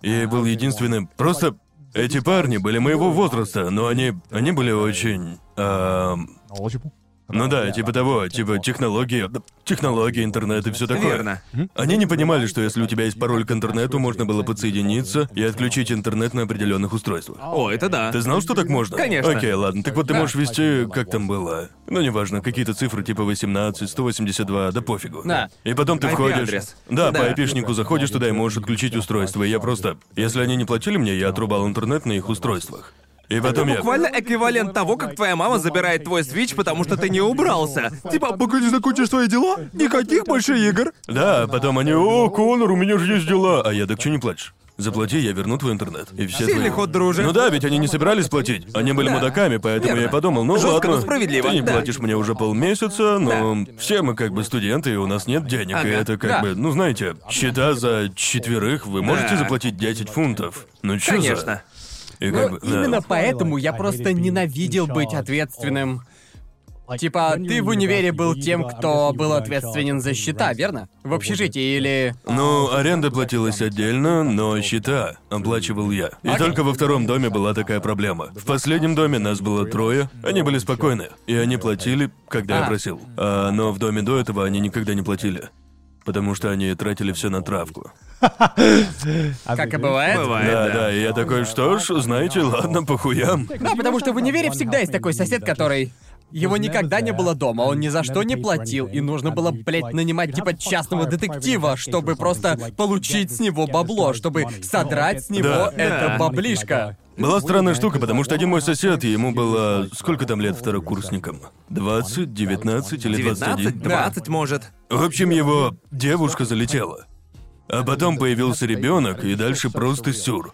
Speaker 1: И был единственным. Просто эти парни были моего возраста, но они. они были очень. ам, ну да, типа того, типа технологии, технологии, интернет и все такое.
Speaker 3: Верно.
Speaker 1: Они не понимали, что если у тебя есть пароль к интернету, можно было подсоединиться и отключить интернет на определенных устройствах.
Speaker 3: О, это да.
Speaker 1: Ты знал, что так можно?
Speaker 3: Конечно.
Speaker 1: Окей, ладно. Так вот ты можешь вести, как там было. Ну, неважно, какие-то цифры типа 18, 182, да пофигу.
Speaker 2: Да.
Speaker 1: И потом ты входишь. Да. по айпишнику заходишь туда и можешь отключить устройство. И я просто. Если они не платили мне, я отрубал интернет на их устройствах. И потом я.
Speaker 3: Буквально эквивалент того, как твоя мама забирает твой свич, потому что ты не убрался. Типа, пока не закончишь свои дела, никаких больше игр.
Speaker 1: Да, потом они, о, Конор, у меня же есть дела. А я, так что не плачешь? Заплати, я верну твой интернет. И все
Speaker 3: Сильный
Speaker 1: твои-
Speaker 3: ход, друже.
Speaker 1: Ну да, ведь они не собирались платить. Они были
Speaker 3: Да.
Speaker 1: мудаками, поэтому я и подумал, ну
Speaker 3: Жестко,
Speaker 1: ладно.
Speaker 3: но справедливо,
Speaker 1: Ты не
Speaker 3: да.
Speaker 1: платишь мне уже полмесяца, но все мы как бы студенты, и у нас нет денег.
Speaker 3: Ага,
Speaker 1: И это как
Speaker 2: да.
Speaker 1: бы, ну знаете, счета за четверых вы можете
Speaker 3: Да.
Speaker 1: заплатить 10 фунтов. Ну чё
Speaker 3: Конечно.
Speaker 1: за...
Speaker 2: Ну, именно поэтому я просто ненавидел быть ответственным. Типа, ты в универе был тем, кто был ответственен за счета, верно? В общежитии или...
Speaker 1: Ну, аренда платилась отдельно, но счета оплачивал я. И
Speaker 2: Окей.
Speaker 1: только во втором доме была такая проблема. В последнем доме нас было трое, они были спокойны, и они платили, когда я
Speaker 2: А.
Speaker 1: просил. А, но в доме до этого они никогда не платили. Потому что они тратили все на травку.
Speaker 2: Как и бывает.
Speaker 3: Бывает,
Speaker 1: Да,
Speaker 3: да.
Speaker 1: я такой, что ж, знаете, ладно, похуям.
Speaker 2: Да, потому что в универе всегда есть такой сосед, который... Его никогда не было дома, он ни за что не платил, и нужно было, блядь, нанимать типа частного детектива, чтобы просто получить с него бабло, чтобы содрать с него
Speaker 1: Да.
Speaker 2: это баблишко.
Speaker 1: Была странная штука, потому что один мой сосед, ему было... Сколько там лет второкурсникам? 20, 19 или 21?
Speaker 3: 19, 20, может.
Speaker 1: В общем, его девушка залетела. А потом появился ребенок, и дальше просто сюр.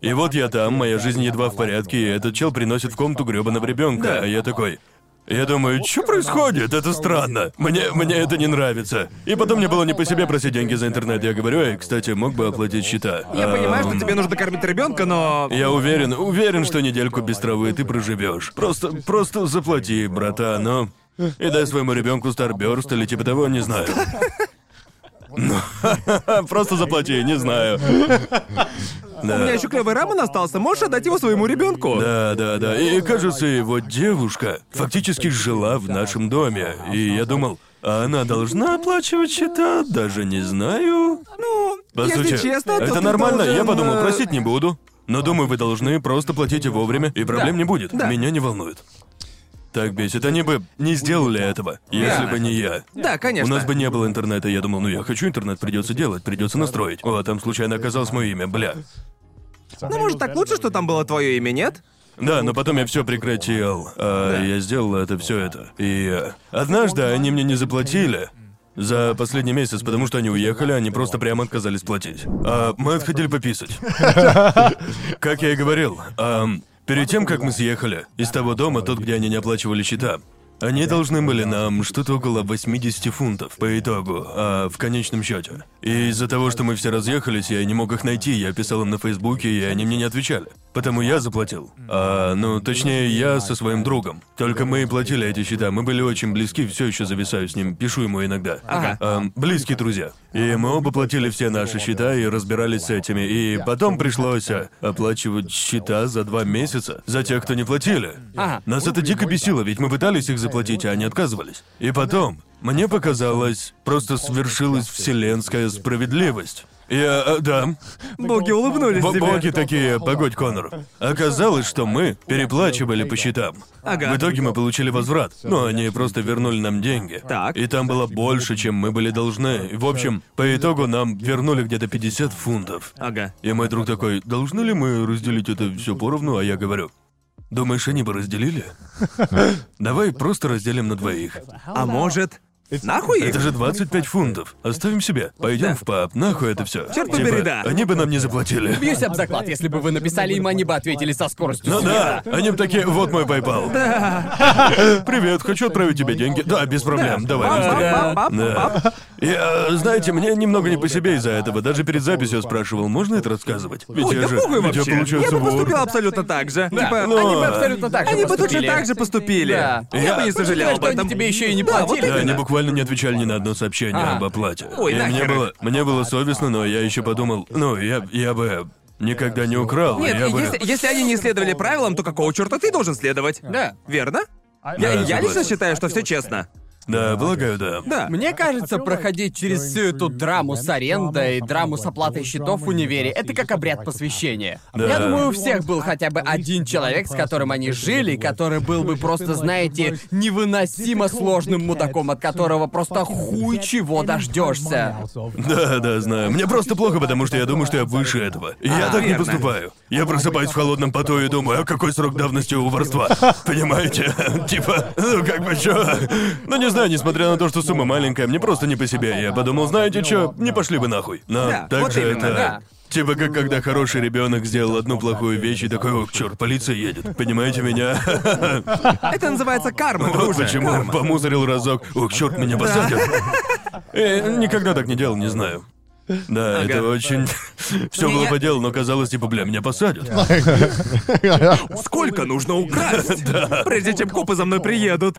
Speaker 1: И вот я там, моя жизнь едва в порядке, и этот чел приносит в комнату гребаного ребенка,
Speaker 3: Да.
Speaker 1: а я такой. Я думаю, что происходит? Это странно. Мне, мне это не нравится. И потом мне было не по себе просить деньги за интернет. Я говорю, эй, кстати, мог бы оплатить счета.
Speaker 3: Я понимаю, что тебе нужно кормить ребенка, но.
Speaker 1: Я уверен, уверен, что недельку без травы ты проживешь. Просто, просто заплати, брата, ну. И дай своему ребенку Старберст или типа того, не знаю. Просто заплати, не знаю.
Speaker 3: У меня еще клевый рамен остался, можешь отдать его своему ребенку?
Speaker 1: Да, да, да. И кажется, его девушка фактически жила в нашем доме. И я думал, а она должна оплачивать счета? Даже не знаю.
Speaker 3: Ну,
Speaker 1: По
Speaker 3: если
Speaker 1: сути,
Speaker 3: честно, то
Speaker 1: это
Speaker 3: ты
Speaker 1: нормально.
Speaker 3: должен,
Speaker 1: Я подумал,
Speaker 3: э,
Speaker 1: просить не буду. Но думаю, вы должны просто платите вовремя, и проблем
Speaker 2: Да.
Speaker 1: не будет.
Speaker 3: Да.
Speaker 1: Меня не волнует. Так бесит. Они бы не сделали этого, если
Speaker 3: Да.
Speaker 1: бы не я.
Speaker 3: Да, конечно.
Speaker 1: У нас бы не было интернета, я думал, ну я хочу интернет, придется делать, придется настроить. О, а там случайно оказалось мое имя, бля.
Speaker 3: Ну, может, так лучше, что там было твое имя, нет?
Speaker 1: Да, но потом я все прекратил. А я сделал это все это. И э, однажды они мне не заплатили. За последний месяц, потому что они уехали, они просто прямо отказались платить. А мы отходили пописать. Как я и говорил, перед тем, как мы съехали из того дома, тот, где они не оплачивали счета, они должны были нам что-то около 80 фунтов по итогу, а в конечном счете. И из-за того, что мы все разъехались, я не мог их найти, я писал им на Фейсбуке, и они мне не отвечали. Потому я заплатил. А, ну, точнее, я со своим другом. Только мы и платили эти счета. Мы были очень близки, все еще зависаю с ним, пишу ему иногда.
Speaker 3: Ага.
Speaker 1: Ам, близкие друзья. И мы оба платили все наши счета и разбирались с этими. И потом пришлось а, оплачивать счета за два месяца за тех, кто не платили.
Speaker 2: Ага.
Speaker 1: Нас это дико бесило, ведь мы пытались их заплатить, а они отказывались. И потом, мне показалось, просто свершилась вселенская справедливость. Я, э, да,
Speaker 3: Боги улыбнулись
Speaker 1: Бо-
Speaker 3: тебе.
Speaker 1: боги такие, погодь, Конор. Оказалось, что мы переплачивали по счетам.
Speaker 3: Ага.
Speaker 1: В итоге мы получили возврат. Но они просто вернули нам деньги.
Speaker 3: Так.
Speaker 1: И там было больше, чем мы были должны. В общем, по итогу нам вернули где-то 50 фунтов.
Speaker 3: Ага.
Speaker 1: И мой друг такой, должны ли мы разделить это все поровну? А я говорю, думаешь, они бы разделили? Давай просто разделим на двоих.
Speaker 3: А может... Нахуй их?
Speaker 1: Это же 25 фунтов. Оставим себе. Пойдем в паб. Нахуй это все.
Speaker 3: Черт побери, да.
Speaker 1: Они бы нам не заплатили.
Speaker 2: Бьюсь об заклад, если бы вы написали им, они бы ответили со скоростью
Speaker 1: Ну да, они бы такие, вот мой PayPal. Привет, хочу отправить тебе деньги. Да, без проблем, давай быстрее. Да. И, э, знаете, мне немного не по себе из-за этого. Даже перед записью я спрашивал, можно это рассказывать? Ведь
Speaker 3: Ой,
Speaker 1: я
Speaker 3: да
Speaker 1: же,
Speaker 3: похуй
Speaker 1: ведь я
Speaker 3: вообще. Я
Speaker 1: получается
Speaker 3: бы
Speaker 1: вор.
Speaker 3: поступил абсолютно так же.
Speaker 2: Да.
Speaker 3: Типа,
Speaker 1: Ну,
Speaker 2: Они бы абсолютно так же
Speaker 3: Они бы точно
Speaker 2: поступили.
Speaker 3: так же поступили.
Speaker 2: Да.
Speaker 3: Я бы не сожалел об
Speaker 2: что они
Speaker 3: этом.
Speaker 2: тебе еще и не
Speaker 3: Да, вот
Speaker 2: платили.
Speaker 1: Да, они
Speaker 3: именно.
Speaker 1: Буквально не отвечали ни на одно сообщение
Speaker 2: Ага.
Speaker 1: об оплате.
Speaker 3: Ой,
Speaker 1: И мне
Speaker 3: нахер.
Speaker 1: было, мне было совестно, но я еще подумал, ну, я, я бы никогда не украл,
Speaker 3: Нет,
Speaker 1: я бы...
Speaker 3: если, если они не следовали правилам, то какого черта ты должен следовать?
Speaker 2: Да.
Speaker 3: Верно? Я,
Speaker 1: Да,
Speaker 3: я лично
Speaker 1: согласен.
Speaker 3: считаю, что все честно.
Speaker 1: Да, полагаю, да.
Speaker 3: Да.
Speaker 2: Мне кажется, проходить через всю эту драму с арендой, драму с оплатой счетов в универе, это как обряд посвящения.
Speaker 1: Да.
Speaker 2: Я думаю, у всех был хотя бы один человек, с которым они жили, который был бы просто, знаете, невыносимо сложным мудаком, от которого просто хуй чего дождешься.
Speaker 1: Да, да, знаю. Мне просто плохо, потому что я думаю, что я выше этого. И я
Speaker 3: А,
Speaker 1: так не
Speaker 3: верно.
Speaker 1: поступаю. Я просыпаюсь в холодном поту и думаю, а какой срок давности у воровства? Понимаете? Типа, ну как бы чё? Ну не знаю, несмотря на то, что сумма маленькая, мне просто не по себе. Я подумал, знаете чё, не пошли бы нахуй. Но
Speaker 3: Да,
Speaker 1: так
Speaker 3: вот
Speaker 1: же
Speaker 3: именно,
Speaker 1: это...
Speaker 2: да.
Speaker 1: Типа как когда хороший ребенок сделал одну плохую вещь и такой, ох, черт, полиция едет. Понимаете меня?
Speaker 3: Это называется карма,
Speaker 1: Вот
Speaker 3: друже.
Speaker 1: почему он
Speaker 3: Карма.
Speaker 1: помусорил разок. Ох, черт, меня посадят. Э, никогда так не делал, не знаю. Да, это очень... Все было по делу, но казалось, типа, бля, меня посадят.
Speaker 3: Сколько нужно украсть, прежде чем копы за мной приедут?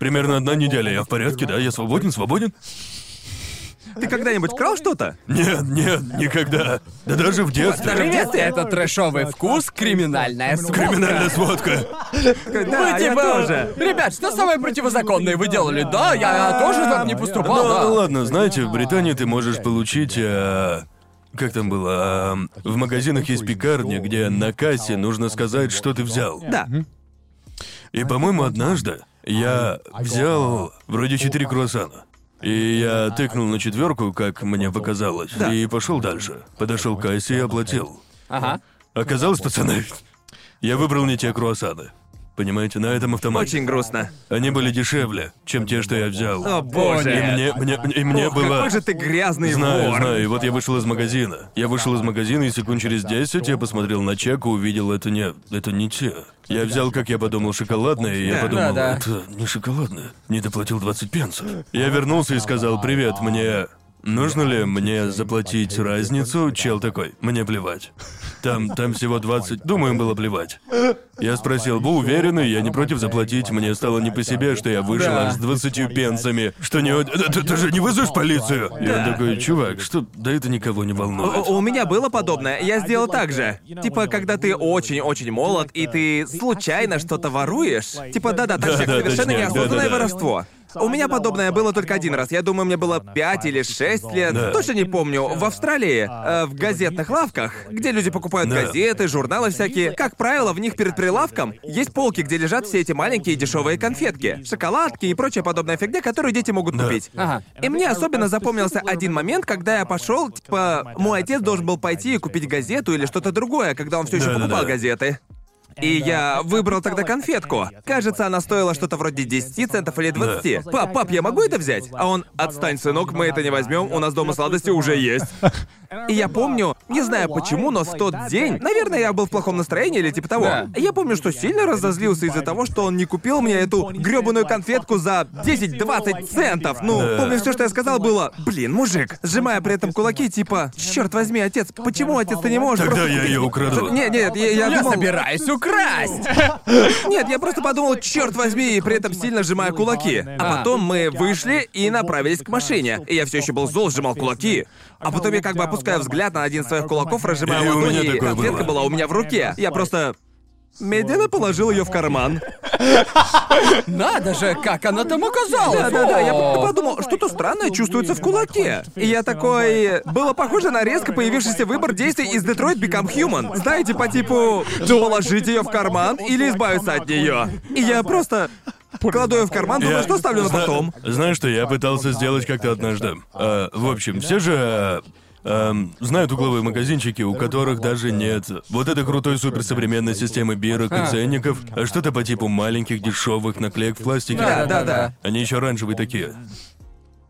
Speaker 1: Примерно одна неделя. Я в порядке, да? Я свободен, свободен?
Speaker 3: Ты когда-нибудь крал что-то?
Speaker 1: Нет, нет, никогда. Да даже в детстве.
Speaker 2: Привет, это трэшовый вкус, криминальная сводка.
Speaker 1: Криминальная сводка.
Speaker 3: Да,
Speaker 2: Вы
Speaker 3: я
Speaker 2: типа,
Speaker 3: тоже.
Speaker 2: ребят, что самое противозаконное вы делали? Да, я тоже так не поступал,
Speaker 1: Ну,
Speaker 2: да.
Speaker 1: ладно, знаете, в Британии ты можешь получить... э, Как там было? а, В магазинах есть пекарня, где на кассе нужно сказать, что ты взял.
Speaker 3: Да.
Speaker 1: И, по-моему, однажды я взял вроде четыре круассана. И я тыкнул на четверку, как мне показалось,
Speaker 3: Да.
Speaker 1: и пошел дальше. Подошел к кассе и оплатил.
Speaker 2: Ага.
Speaker 1: Оказалось, пацаны, я выбрал не те круассаны. Понимаете, на этом автомате.
Speaker 3: Очень грустно.
Speaker 1: Они были дешевле, чем те, что я взял.
Speaker 3: О боже.
Speaker 1: И мне, мне, и мне
Speaker 3: Ох,
Speaker 1: было...
Speaker 3: Какой же ты грязный
Speaker 1: Знаю,
Speaker 3: вор.
Speaker 1: знаю, и вот я вышел из магазина. Я вышел из магазина, и секунд через 10 я посмотрел на чек и увидел, это не... это не те. Я взял, как я подумал, шоколадное, и я
Speaker 3: Да.
Speaker 1: подумал,
Speaker 2: Да, да.
Speaker 1: это не шоколадное. Не доплатил 20 пенсов. Я вернулся и сказал, привет, мне... нужно ли мне заплатить разницу? Чел такой, мне плевать. Там, там всего 20, думаю, им было плевать. Я спросил, вы уверены, я не против заплатить, мне стало не по себе, что я вышел
Speaker 2: Да.
Speaker 1: аж с 20 пенсами, что не... Ты, ты- ты же не вызовешь полицию? И он такой, чувак, что... Да это никого не волнует.
Speaker 3: У, у меня было подобное. Я сделал так же. Типа, когда ты очень-очень молод, и ты случайно что-то воруешь. Типа, да-да, так
Speaker 1: Да-да,
Speaker 3: совершенно
Speaker 1: точняк,
Speaker 3: неосознанное
Speaker 1: да-да-да.
Speaker 3: воровство. У меня подобное было только один раз. Я думаю, мне было 5 или 6 лет.
Speaker 1: Да.
Speaker 3: Точно не помню. В Австралии, э, в газетных лавках, где люди покупают
Speaker 1: Да.
Speaker 3: газеты, журналы всякие, как правило, в них перед прилавком есть полки, где лежат все эти маленькие дешевые конфетки, шоколадки и прочая подобная фигня, которую дети могут
Speaker 1: Да.
Speaker 3: купить.
Speaker 2: Ага.
Speaker 3: И мне особенно запомнился один момент, когда я пошел, типа, мой отец должен был пойти и купить газету или что-то другое, когда он все еще
Speaker 1: Да-да-да.
Speaker 3: покупал газеты. И я выбрал тогда конфетку. Кажется, она стоила что-то вроде 10 центов или 20. Пап, пап, я могу это взять? А он, отстань, сынок, мы это не возьмем, у нас дома сладости уже есть. И я помню, не знаю почему, но в тот день, наверное, я был в плохом настроении или типа того.
Speaker 2: Да.
Speaker 3: Я помню, что сильно разозлился из-за того, что он не купил мне эту грёбаную конфетку за 10-20 центов. Ну,
Speaker 1: Да.
Speaker 3: помню, все, что я сказал, было, блин, мужик, сжимая при этом кулаки, типа, черт возьми, отец, почему отец ты не можешь
Speaker 1: Тогда
Speaker 3: просто
Speaker 1: я
Speaker 3: купить?»
Speaker 1: ее украду.
Speaker 3: Нет, нет, я, я
Speaker 2: Я
Speaker 3: думал...
Speaker 2: собираюсь украсть!
Speaker 3: Нет, я просто подумал, черт возьми, и при этом сильно сжимая кулаки. А потом мы вышли и направились к машине. И я все еще был зол, сжимал кулаки. А потом я как бы опускаю взгляд на один из своих кулаков, разжимаю
Speaker 1: И у
Speaker 3: ладони, и
Speaker 1: такое
Speaker 3: конфетка была у меня в руке. Я просто медленно положил ее в карман.
Speaker 2: Надо же, как она там оказалась!
Speaker 3: Да-да-да, я подумал, что-то странное чувствуется в кулаке. И я такой... Было похоже на резко появившийся выбор действий из Detroit Become Human. Знаете, по типу положить ее в карман или избавиться от нее. И я просто кладу ее в карман, думаю,
Speaker 1: Я-
Speaker 3: что ставлю на
Speaker 1: Зна-
Speaker 3: потом.
Speaker 1: Знаешь, что я пытался сделать как-то однажды. А, в общем, все же ам, знают угловые магазинчики, у которых даже нет вот этой крутой суперсовременной системы бирок и ценников, а что-то по типу маленьких дешевых наклеек в пластике.
Speaker 3: Да, да, да.
Speaker 1: Они еще оранжевые такие.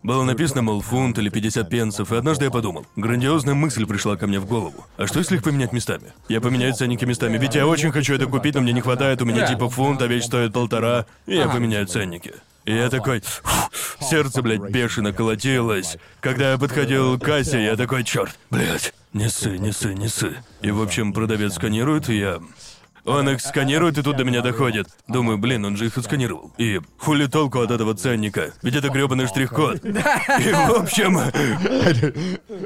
Speaker 1: Было написано, мол, фунт или 50 пенсов, и однажды я подумал, грандиозная мысль пришла ко мне в голову. А что если их поменять местами? Я поменяю ценники местами, ведь я очень хочу это купить, но мне не хватает, у меня типа фунт, а вещь стоит полтора, и я поменяю ценники. И я такой, сердце, блядь, бешено колотилось. Когда я подходил к кассе, я такой, черт, блядь, не ссы, не ссы, не ссы. И, в общем, продавец сканирует, и я... Он их сканирует, и тут до меня доходит. Думаю, блин, он же их отсканировал. И хули толку от этого ценника? Ведь это грёбаный штрих-код. И, в общем,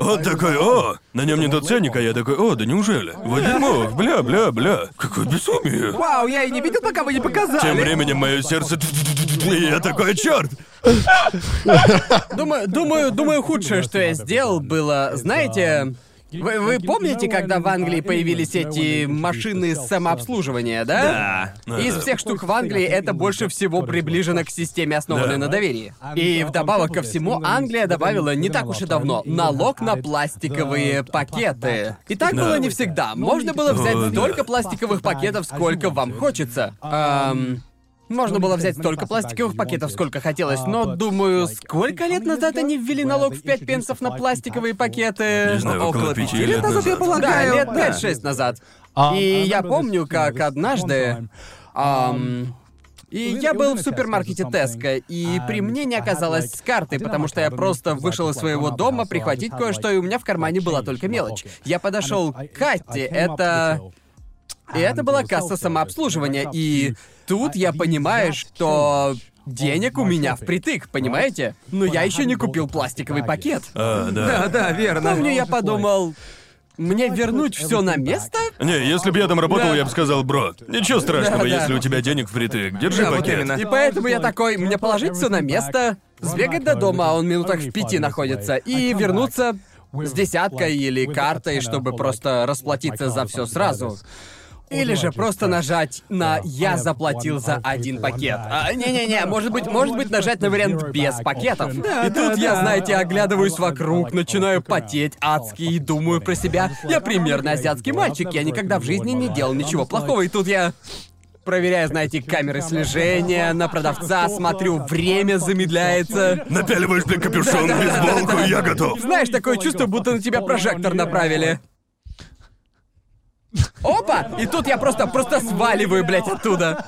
Speaker 1: он такой, о, на нем не тот ценник, а я такой, о, да неужели? Вот дерьмо, бля, бля, бля. Какое безумие.
Speaker 3: Вау, я и не видел, пока вы не показали.
Speaker 1: Тем временем мое сердце... И я такой, черт!
Speaker 2: Думаю, думаю, думаю, худшее, что я сделал, было, знаете... Вы, вы помните, когда в Англии появились эти машины самообслуживания, да?
Speaker 3: Да.
Speaker 2: Из всех штук в Англии это больше всего приближено к системе, основанной
Speaker 1: Да.
Speaker 2: на доверии. И вдобавок ко всему, Англия добавила не так уж и давно налог на пластиковые пакеты. И так
Speaker 1: Да.
Speaker 2: было не всегда. Можно было взять столько пластиковых пакетов, сколько вам хочется. Ам, Можно было взять столько пластиковых пакетов, сколько хотелось, но, думаю, сколько лет назад они ввели налог в 5 пенсов на пластиковые пакеты?
Speaker 1: Не знаю, около
Speaker 3: Около
Speaker 1: пяти
Speaker 3: пяти
Speaker 1: лет
Speaker 3: лет назад, я
Speaker 1: назад.
Speaker 2: Да,
Speaker 3: полагаю.
Speaker 2: лет
Speaker 3: да.
Speaker 2: 5-6 назад. И я помню, как однажды... ам, и я был в супермаркете Теска, и при мне не оказалось с карты, потому что я просто вышел из своего дома прихватить кое-что, и у меня в кармане была только мелочь. Я подошел к Катте, это... И это была касса самообслуживания, и тут я понимаю, что денег у меня впритык, понимаете? Но я еще не купил пластиковый пакет.
Speaker 1: А, да.
Speaker 3: Да, да, верно.
Speaker 2: Помню, я подумал, мне вернуть все на место?
Speaker 1: Не, если бы я там работал,
Speaker 2: Да.
Speaker 1: я бы сказал, бро, ничего страшного,
Speaker 2: Да, да.
Speaker 1: если у тебя денег впритык. Держи
Speaker 3: Да, вот
Speaker 1: пакет.
Speaker 3: именно.
Speaker 2: И поэтому я такой, мне положить все на место, сбегать до дома, а он минутах в пяти находится, и вернуться с десяткой или картой, чтобы просто расплатиться за все сразу. Или же просто нажать на «Я заплатил за один пакет». А, Не-не-не, может быть, может быть нажать на вариант без пакетов. и тут я, знаете, оглядываюсь вокруг, начинаю потеть адски и думаю про себя. Я примерно азиатский мальчик, я никогда в жизни не делал ничего плохого, и тут я Проверяю, знаете, камеры слежения, на продавца смотрю, время замедляется.
Speaker 1: Напяливаешь, блин, капюшон, бейсболку, и я готов.
Speaker 2: Знаешь, такое чувство, будто на тебя прожектор направили. Опа! И тут я просто, просто сваливаю, блядь, оттуда.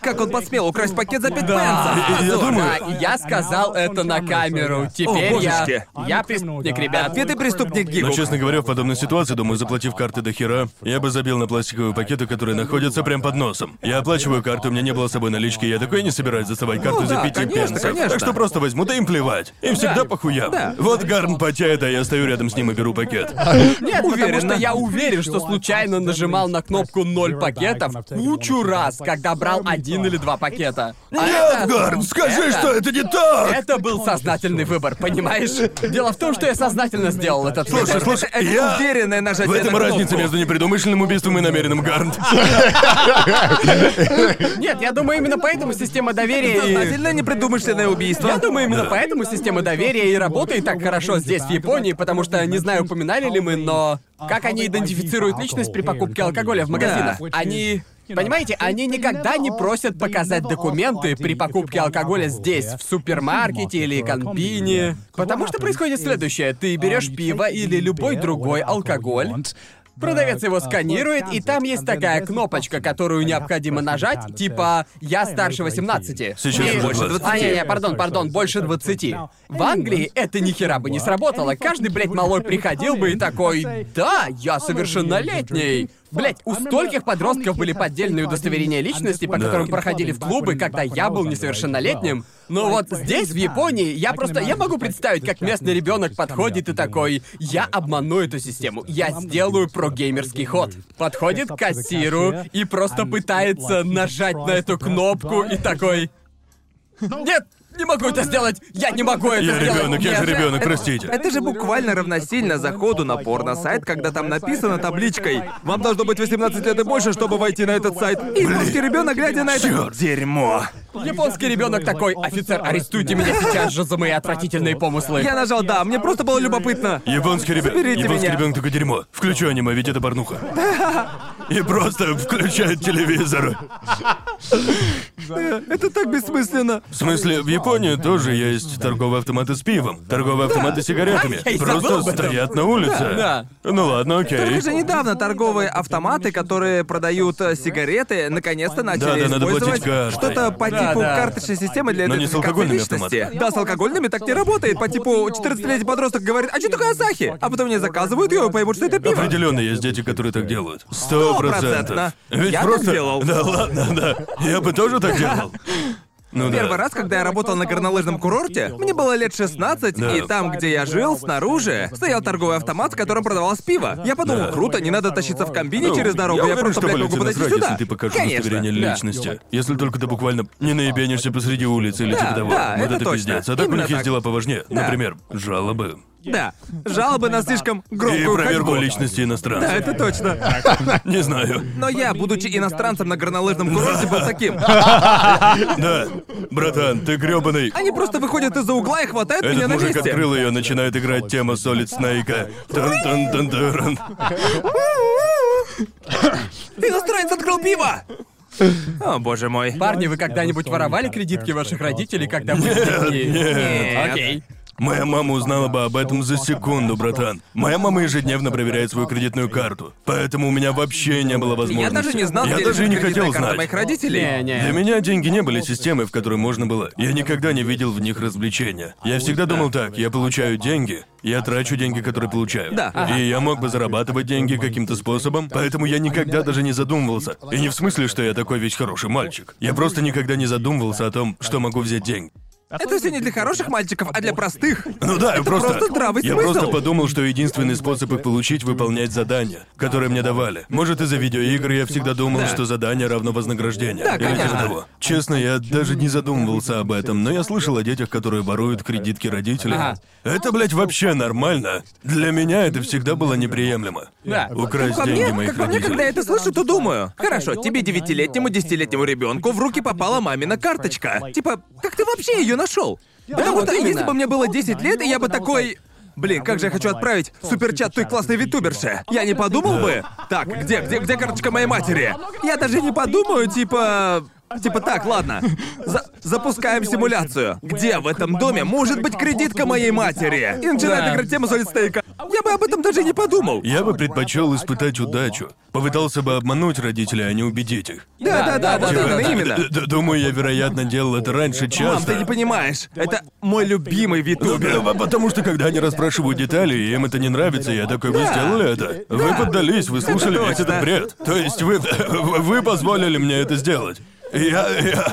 Speaker 3: Как он посмел украсть пакет за пять
Speaker 2: Да,
Speaker 3: пенсов?
Speaker 1: Я думаю-
Speaker 2: да, я сказал это на камеру. Теперь я...
Speaker 3: божечки.
Speaker 2: Я преступник, ребят.
Speaker 3: И преступник
Speaker 1: Но,
Speaker 3: Гигу.
Speaker 1: честно говоря, в подобной ситуации, думаю, заплатив карты до хера, я бы забил на пластиковые пакеты, которые находятся прямо под носом. Я оплачиваю карту, у меня не было с собой налички, я такой не собираюсь засовать карту
Speaker 3: Ну
Speaker 1: за
Speaker 3: да,
Speaker 1: пяти
Speaker 3: конечно,
Speaker 1: пенсов.
Speaker 3: конечно.
Speaker 1: Так что просто возьму, да им плевать. Им всегда похуям.
Speaker 3: Да.
Speaker 1: Вот Гарн потеет, а я стою рядом с ним и беру пакет.
Speaker 2: Нет, потому
Speaker 3: Уверенно.
Speaker 2: что я уверен, что случайно нажимал на кнопку ноль пакетов кучу раз, когда брал один или два пакета. А
Speaker 1: Нет,
Speaker 2: это-
Speaker 1: Гарн, скажи,
Speaker 2: это-
Speaker 1: что это не так!
Speaker 2: Это был сознательный выбор, понимаешь? Дело в том, что я сознательно сделал этот
Speaker 1: Слушай,
Speaker 2: выбор.
Speaker 1: слушай,
Speaker 3: Это
Speaker 1: я...
Speaker 3: уверенное нажатие
Speaker 1: В этом
Speaker 3: на
Speaker 1: разница между непредумышленным убийством и намеренным, Гарн.
Speaker 2: Нет, я думаю, именно поэтому система доверия и...
Speaker 3: Сознательное непредумышленное убийство.
Speaker 2: Я думаю, именно поэтому система доверия и работает так хорошо здесь, в Японии, потому что, не знаю, упоминали ли мы, но как они идентифицируют личность при покупке алкоголя в магазинах?
Speaker 3: Да.
Speaker 2: Они... Понимаете, они никогда не просят показать документы при покупке алкоголя здесь, в супермаркете или конбине. Потому что происходит следующее. Ты берешь пиво или любой другой алкоголь, Продавец его сканирует, и там есть такая кнопочка, которую необходимо нажать, типа «Я старше 18».
Speaker 1: Сейчас
Speaker 2: И-
Speaker 1: больше
Speaker 3: 20.
Speaker 2: А, не, не, пардон, пардон, больше 20. В Англии это ни хера бы не сработало. Каждый, блядь, малой приходил бы и такой «Да, я совершеннолетний». Блять, у стольких подростков были поддельные удостоверения личности, по которым проходили в клубы, когда я был несовершеннолетним. Но вот здесь, в Японии, я просто... Я могу представить, как местный ребенок подходит и такой «Я обману эту систему, я сделаю прогеймерский ход». Подходит к кассиру и просто пытается нажать на эту кнопку и такой «Нет, не могу это сделать! Я не могу это
Speaker 1: Я
Speaker 2: сделать!
Speaker 1: ребенок, я же
Speaker 2: Нет!»
Speaker 1: ребенок, простите.
Speaker 3: Это же буквально равносильно заходу на порно-сайт, когда там написано табличкой «Вам должно быть 18 лет и больше, чтобы войти на этот сайт». И русский ребенок, глядя на это...
Speaker 1: Чёрт.
Speaker 3: Дерьмо.
Speaker 2: Японский ребенок такой «Офицер, арестуйте меня сейчас же за мои отвратительные помыслы!»
Speaker 3: Я нажал «да», мне просто было любопытно.
Speaker 1: Японский ребенок.
Speaker 3: Заберите
Speaker 1: Японский
Speaker 3: меня.
Speaker 1: ребенок такое дерьмо. Включу аниме, ведь это порнуха. И просто включает телевизор.
Speaker 3: Это так бессмысленно.
Speaker 1: В смысле, в Японии тоже есть торговые автоматы с пивом, торговые автоматы с сигаретами.
Speaker 2: Я и забыл
Speaker 1: Просто
Speaker 2: об этом.
Speaker 1: стоят на улице.
Speaker 2: Да.
Speaker 1: Ну ладно, окей.
Speaker 3: Только же недавно торговые автоматы, которые продают э, сигареты, наконец-то начали
Speaker 1: Да-да, надо
Speaker 3: использовать
Speaker 1: платить картой.
Speaker 3: что-то по
Speaker 2: Да,
Speaker 3: типу
Speaker 2: да.
Speaker 3: карточной системы для
Speaker 1: Но не с алкогольными
Speaker 3: идентификации личности.
Speaker 1: автоматами.
Speaker 3: Да, с алкогольными так не работает. По типу 14-летний подросток говорит, а что такое Асахи? А потом мне заказывают ее и поймут, что это пиво.
Speaker 1: Определенно есть дети, которые так делают. Сто.
Speaker 3: Стопроцентно.
Speaker 1: Ведь
Speaker 3: Я так
Speaker 1: просто.
Speaker 3: делал.
Speaker 1: Да ладно, да. Я бы тоже так делал. Ну да.
Speaker 3: Первый раз, когда я работал на горнолыжном курорте, мне было лет 16,
Speaker 1: Да.
Speaker 3: и там, где я жил, снаружи, стоял торговый автомат, в котором продавалось пиво. Я подумал,
Speaker 1: Да.
Speaker 3: круто, не надо тащиться в комбине
Speaker 1: Ну,
Speaker 3: через дорогу,
Speaker 1: я,
Speaker 3: я,
Speaker 1: уверен,
Speaker 3: просто, блядь, могу подойти сюда.
Speaker 1: если ты покажешь
Speaker 3: Конечно.
Speaker 1: удостоверение
Speaker 2: Да.
Speaker 1: личности. Если только ты буквально не наебенишься посреди улицы или
Speaker 3: Да,
Speaker 1: типа того.
Speaker 3: да,
Speaker 1: вот
Speaker 3: это
Speaker 1: это,
Speaker 3: точно.
Speaker 1: пиздец. А так у
Speaker 3: Именно
Speaker 1: них есть
Speaker 3: так.
Speaker 1: дела поважнее.
Speaker 3: Да.
Speaker 1: Например, жалобы.
Speaker 3: Да. Жалобы на слишком
Speaker 1: И
Speaker 3: громкую
Speaker 1: проверку
Speaker 3: ходьбу.
Speaker 1: личности иностранцев.
Speaker 3: Да, это точно.
Speaker 1: Не знаю.
Speaker 3: Но я, будучи иностранцем на горнолыжном курорте, был таким.
Speaker 1: Да. Братан, ты грёбаный.
Speaker 3: Они просто выходят из-за угла и хватают меня
Speaker 1: Этот
Speaker 3: на
Speaker 1: мужик
Speaker 3: месте.
Speaker 1: открыл ее, начинает играть тема Солид Снейка. Тун-тун-тун-тун.
Speaker 3: Иностранец открыл пиво! О, боже мой.
Speaker 2: Парни, вы когда-нибудь воровали кредитки ваших родителей, когда были детьми?
Speaker 1: Нет.
Speaker 2: Окей.
Speaker 1: Моя мама узнала бы об этом за секунду, братан. Моя мама ежедневно проверяет свою кредитную карту, поэтому у меня вообще не было возможности.
Speaker 3: Я даже не знал,
Speaker 1: Я
Speaker 3: где
Speaker 1: даже не
Speaker 3: кредитная
Speaker 1: хотел
Speaker 3: карта
Speaker 1: знать.
Speaker 3: моих родителей.
Speaker 2: Не-не.
Speaker 1: Для меня деньги не были системой, в которой можно было. Я никогда не видел в них развлечения. Я всегда думал так: я получаю деньги, я трачу деньги, которые получаю.
Speaker 3: Да. Ага.
Speaker 1: И я мог бы зарабатывать деньги каким-то способом, поэтому я никогда даже не задумывался. И не в смысле, что я такой весь хороший мальчик. Я просто никогда не задумывался о том, что могу взять деньги.
Speaker 3: Это все не для хороших мальчиков, а для простых.
Speaker 1: Ну да, я просто...
Speaker 3: просто здравый
Speaker 1: Я
Speaker 3: смысл.
Speaker 1: просто подумал, что единственный способ их получить — выполнять задания, которые мне давали. Может, из-за видеоигр я всегда думал,
Speaker 3: Да.
Speaker 1: что задание равно вознаграждению.
Speaker 3: Да,
Speaker 1: Или типа
Speaker 3: конечно.
Speaker 1: того. Честно, я даже не задумывался об этом, но я слышал о детях, которые воруют кредитки родителей.
Speaker 2: Ага.
Speaker 1: Это, блядь, вообще нормально. Для меня это всегда было неприемлемо.
Speaker 2: Да.
Speaker 1: Украсть
Speaker 3: По
Speaker 1: деньги
Speaker 3: мне,
Speaker 1: моих
Speaker 3: как по мне,
Speaker 1: родителей.
Speaker 3: когда я это слышу, то думаю. Хорошо, тебе девятилетнему, десятилетнему ребенку в руки попала мамина карточка. Типа, как ты вообще ее нашел? Потому
Speaker 2: вот
Speaker 3: что
Speaker 2: именно.
Speaker 3: если бы мне было 10 лет, и я бы такой. Блин, как же я хочу отправить суперчат той классной витуберше. Я не подумал бы. Так, где, где, где карточка моей матери? Я даже не подумаю, типа. Типа так, ладно. За- запускаем симуляцию. Где в этом доме может быть кредитка моей матери? И начинает
Speaker 2: Да.
Speaker 3: играть тему солид стейка. Я бы об этом даже не подумал.
Speaker 1: Я бы предпочел испытать удачу. Попытался бы обмануть родителей, а не убедить их.
Speaker 3: Да, да, да,
Speaker 2: да,
Speaker 3: вот
Speaker 2: да,
Speaker 3: именно,
Speaker 2: да.
Speaker 3: именно.
Speaker 1: Д- д- Думаю, я, вероятно, делал это раньше
Speaker 3: Мам,
Speaker 1: часто.
Speaker 3: ты не понимаешь. Это мой любимый
Speaker 1: Ну,
Speaker 3: витубер.
Speaker 1: э, Потому что когда они расспрашивают детали, и им это не нравится, я такой, вы сделали это? Вы поддались, вы слушали весь
Speaker 3: точно.
Speaker 1: этот бред. То есть вы вы позволили мне это сделать. Я, я,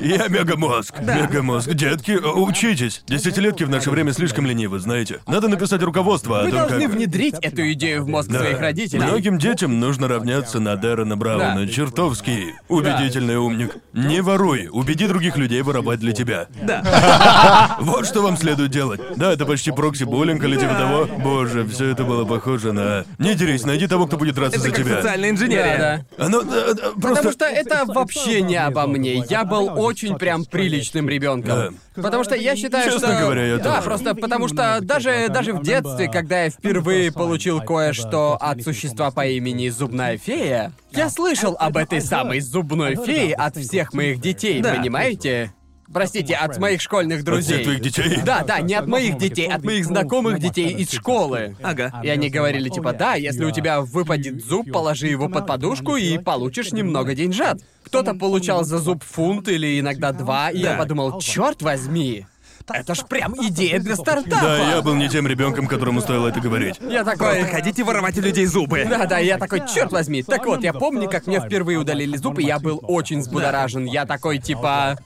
Speaker 1: я мегамозг, мегамозг. Детки, учитесь. Десятилетки в наше время слишком ленивы, знаете. Надо написать руководство о
Speaker 2: Вы
Speaker 1: том,
Speaker 2: должны
Speaker 1: как...
Speaker 2: внедрить эту идею в мозг
Speaker 1: Да.
Speaker 2: своих родителей.
Speaker 1: Многим детям нужно равняться на Дэрона Брауна.
Speaker 2: Да.
Speaker 1: Чертовский убедительный умник. Не воруй, убеди других людей воровать для тебя.
Speaker 3: Да.
Speaker 1: Вот что вам следует делать. Да, это почти прокси-буллинг или типа того. Боже, все это было похоже на... Не дерись, найди того, кто будет драться
Speaker 3: Это
Speaker 1: за
Speaker 3: как
Speaker 1: тебя.
Speaker 3: социальная
Speaker 2: Да,
Speaker 3: инженерия.
Speaker 2: да.
Speaker 1: Оно да, да, просто...
Speaker 2: Потому что это вообще не обо мне. Я был очень прям приличным ребенком. Потому что я считаю,
Speaker 1: Честно
Speaker 2: что...
Speaker 1: говоря, я
Speaker 2: Да,
Speaker 1: тоже.
Speaker 2: просто потому что даже, даже в детстве, когда я впервые получил кое-что от существа по имени Зубная Фея, я слышал об этой самой Зубной Фее от всех моих детей,
Speaker 3: Да.
Speaker 2: понимаете? Простите, от моих школьных
Speaker 1: От
Speaker 2: друзей.
Speaker 1: всех твоих детей?
Speaker 2: Да, да, не от моих детей, от моих знакомых детей из школы.
Speaker 3: Ага.
Speaker 2: И они говорили типа, да, если у тебя выпадет зуб, положи его под подушку и получишь немного деньжат. Кто-то получал за зуб фунт или иногда два, и я
Speaker 3: Да.
Speaker 2: подумал, черт возьми, это ж прям идея для стартапа.
Speaker 1: Да, я был не тем ребенком, которому стоило это говорить.
Speaker 2: Я такой...
Speaker 3: Хотите воровать у людей зубы?
Speaker 2: Да, да, я такой, черт возьми. Так вот, я помню, как мне впервые удалили зуб, и я был очень взбудоражен. Я такой, типа...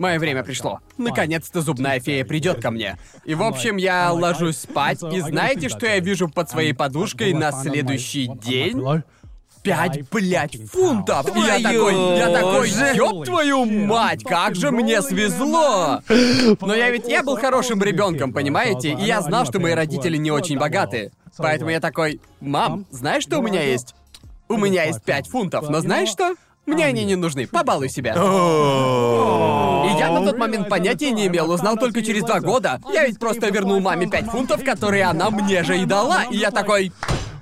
Speaker 2: Мое время пришло. Наконец-то зубная фея придет ко мне. И в общем, я ложусь спать, и знаете, что я вижу под своей подушкой на следующий день? Пять, блядь, фунтов! И я такой, я такой, ёб твою мать, как же мне свезло! Но я ведь я был хорошим ребенком, понимаете? И я знал, что мои родители не очень богаты. Поэтому я такой, мам, знаешь, что у меня есть? У меня есть пять фунтов, но знаешь что? Мне они не нужны, побалуй себя. И я на тот момент понятия не имел, узнал только через два года. Я ведь просто вернул маме пять фунтов, которые она мне же и дала. И я такой...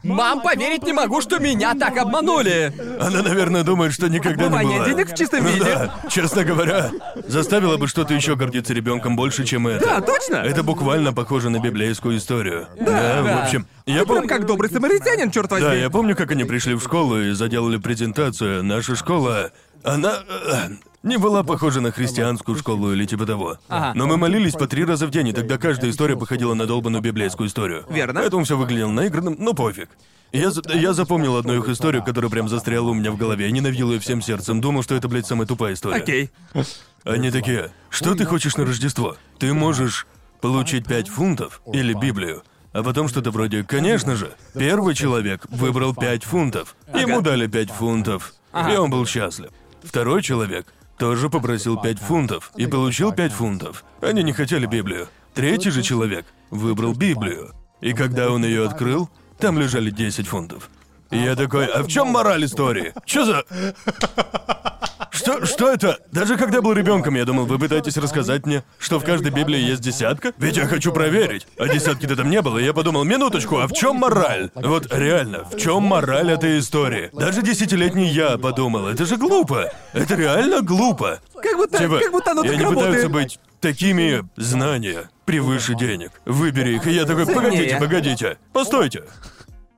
Speaker 2: Мам, поверить не могу, что меня так обманули.
Speaker 1: Она, наверное, думает, что никогда не была.
Speaker 3: денег в чистом
Speaker 1: Ну
Speaker 3: виде.
Speaker 1: да, честно говоря, заставила бы что-то еще гордиться ребенком больше, чем это.
Speaker 3: Да, точно.
Speaker 1: Это буквально похоже на библейскую историю. Да,
Speaker 2: да.
Speaker 1: в общем, я
Speaker 3: Прям
Speaker 1: помню...
Speaker 3: как добрый самаритянин, черт возьми.
Speaker 1: Да, я помню, как они пришли в школу и заделали презентацию. Наша школа, она э, не была похожа на христианскую школу или типа того.
Speaker 2: Ага.
Speaker 1: Но мы молились по три раза в день, и тогда каждая история походила на долбанную библейскую историю.
Speaker 3: Верно.
Speaker 1: Поэтому все выглядело наигранным, но пофиг. Я, за- я запомнил одну их историю, которая прям застряла у меня в голове. Я ненавидел ее всем сердцем. Думал, что это, блядь, самая тупая история.
Speaker 3: Окей.
Speaker 1: Они такие, что ты хочешь на Рождество? Ты можешь получить пять фунтов или Библию. А потом что-то вроде, конечно же, первый человек выбрал пять фунтов. Ему дали пять фунтов, и он был счастлив. Второй человек тоже попросил пять фунтов и получил пять фунтов. Они не хотели Библию. Третий же человек выбрал Библию. И когда он ее открыл, там лежали 10 фунтов. И я такой, а в чем мораль истории? Что за... Что, что это? Даже когда был ребенком, я думал, вы пытаетесь рассказать мне, что в каждой Библии есть десятка? Ведь я хочу проверить. А десятки-то там не было, и я подумал, минуточку, а в чем мораль? Вот реально, в чем мораль этой истории? Даже десятилетний я подумал, это же глупо. Это реально глупо.
Speaker 3: Как будто,
Speaker 1: Типа,
Speaker 3: как будто оно
Speaker 1: и
Speaker 3: так
Speaker 1: они пытаются
Speaker 3: работает.
Speaker 1: быть такими знания превыше денег. Выбери их, и я такой, погодите, погодите, постойте.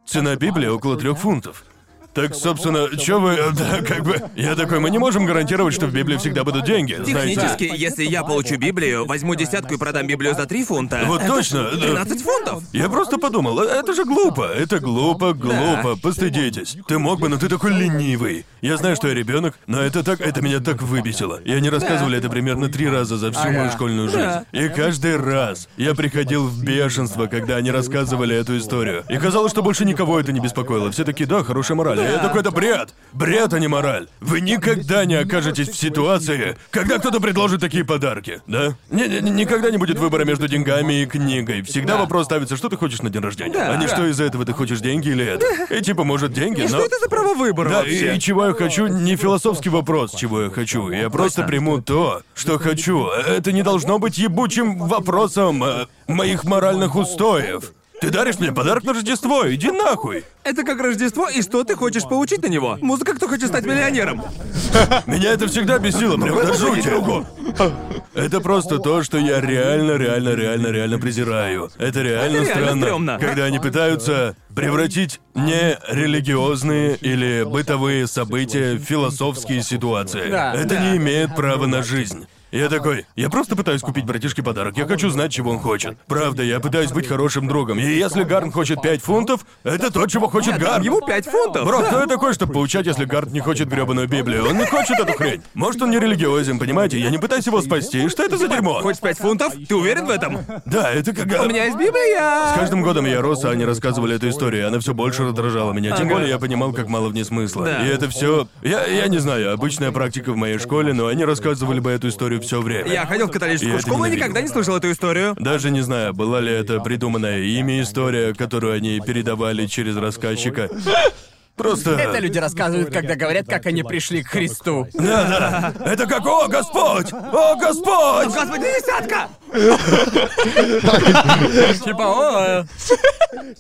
Speaker 1: Цена Библии около трех фунтов. Так, собственно, что вы... Да, как бы... Я такой, мы не можем гарантировать, что в Библии всегда будут деньги, знаете.
Speaker 3: Технически, если я получу Библию, возьму десятку и продам Библию за 3 фунта.
Speaker 1: Вот точно, да.
Speaker 3: 13 фунтов.
Speaker 1: Я просто подумал, «Э, это же глупо, это глупо, глупо, постыдитесь. Ты мог бы, но ты такой ленивый. Я знаю, что я ребенок, но это так, это меня так выбесило. И они рассказывали это примерно три раза за всю мою школьную жизнь. И каждый раз я приходил в бешенство, когда они рассказывали эту историю. И казалось, что больше никого это не беспокоило. Все такие, да, хорошая мораль. Такой, это бред. Бред, а не мораль. Вы никогда не окажетесь в ситуации, когда кто-то предложит такие подарки, да? Не- не- никогда не будет выбора между деньгами и книгой. Всегда вопрос ставится, что ты хочешь на день рождения.
Speaker 3: Да.
Speaker 1: а не что из-за этого ты хочешь деньги или это. И типа, может, деньги,
Speaker 3: И
Speaker 1: но...
Speaker 3: что это за право выбора
Speaker 1: Да,
Speaker 3: вообще?
Speaker 1: и, и чего я хочу, не философский вопрос, чего я хочу. Я просто приму то, что хочу. Это не должно быть ебучим вопросом э, моих моральных устоев. Ты даришь мне подарок на Рождество, иди нахуй.
Speaker 3: Это как Рождество, и что ты хочешь получить на него? Музыка «Кто хочет стать миллионером».
Speaker 1: Меня это всегда бесило, прям до жути. Это просто то, что я реально, реально, реально, реально презираю. Это реально
Speaker 3: Это реально
Speaker 1: странно,
Speaker 3: стрёмно.
Speaker 1: когда они пытаются превратить не религиозные или бытовые события в философские ситуации.
Speaker 2: Да,
Speaker 1: Это
Speaker 2: да.
Speaker 1: не имеет права на жизнь. Я такой, я просто пытаюсь купить братишке подарок, я хочу знать, чего он хочет. Правда, я пытаюсь быть хорошим другом. И если Гарн хочет 5 фунтов, это то, чего хочет Гарн.
Speaker 3: Ему 5 фунтов.
Speaker 1: Бро, кто я такой, чтобы поучать, если Гард не хочет гребаную Библию? Он не хочет эту хрень. Может, он не религиозен, понимаете? Я не пытаюсь его спасти. Что это за дерьмо?
Speaker 3: Хочешь 5 фунтов? Ты уверен в этом?
Speaker 1: Да, это как...
Speaker 3: У меня есть Библия!
Speaker 1: С каждым годом я рос, а они рассказывали эту историю, и она все больше раздражала меня. Тем более я понимал, как мало в ней смысла. И это все. Я, я не знаю, обычная практика в моей школе, но они рассказывали бы эту историю все время.
Speaker 3: Я ходил в
Speaker 1: Я
Speaker 3: католическую
Speaker 1: это
Speaker 3: школу и никогда не слышал эту историю.
Speaker 1: Даже не знаю, была ли это придуманная ими история, которую они передавали через рассказчика. Просто...
Speaker 2: Это люди рассказывают, когда говорят, как они пришли к Христу.
Speaker 1: Да, да. Это как «О, Господь! О, Господь!»
Speaker 3: Господи, десятка!
Speaker 2: Типа, о, э,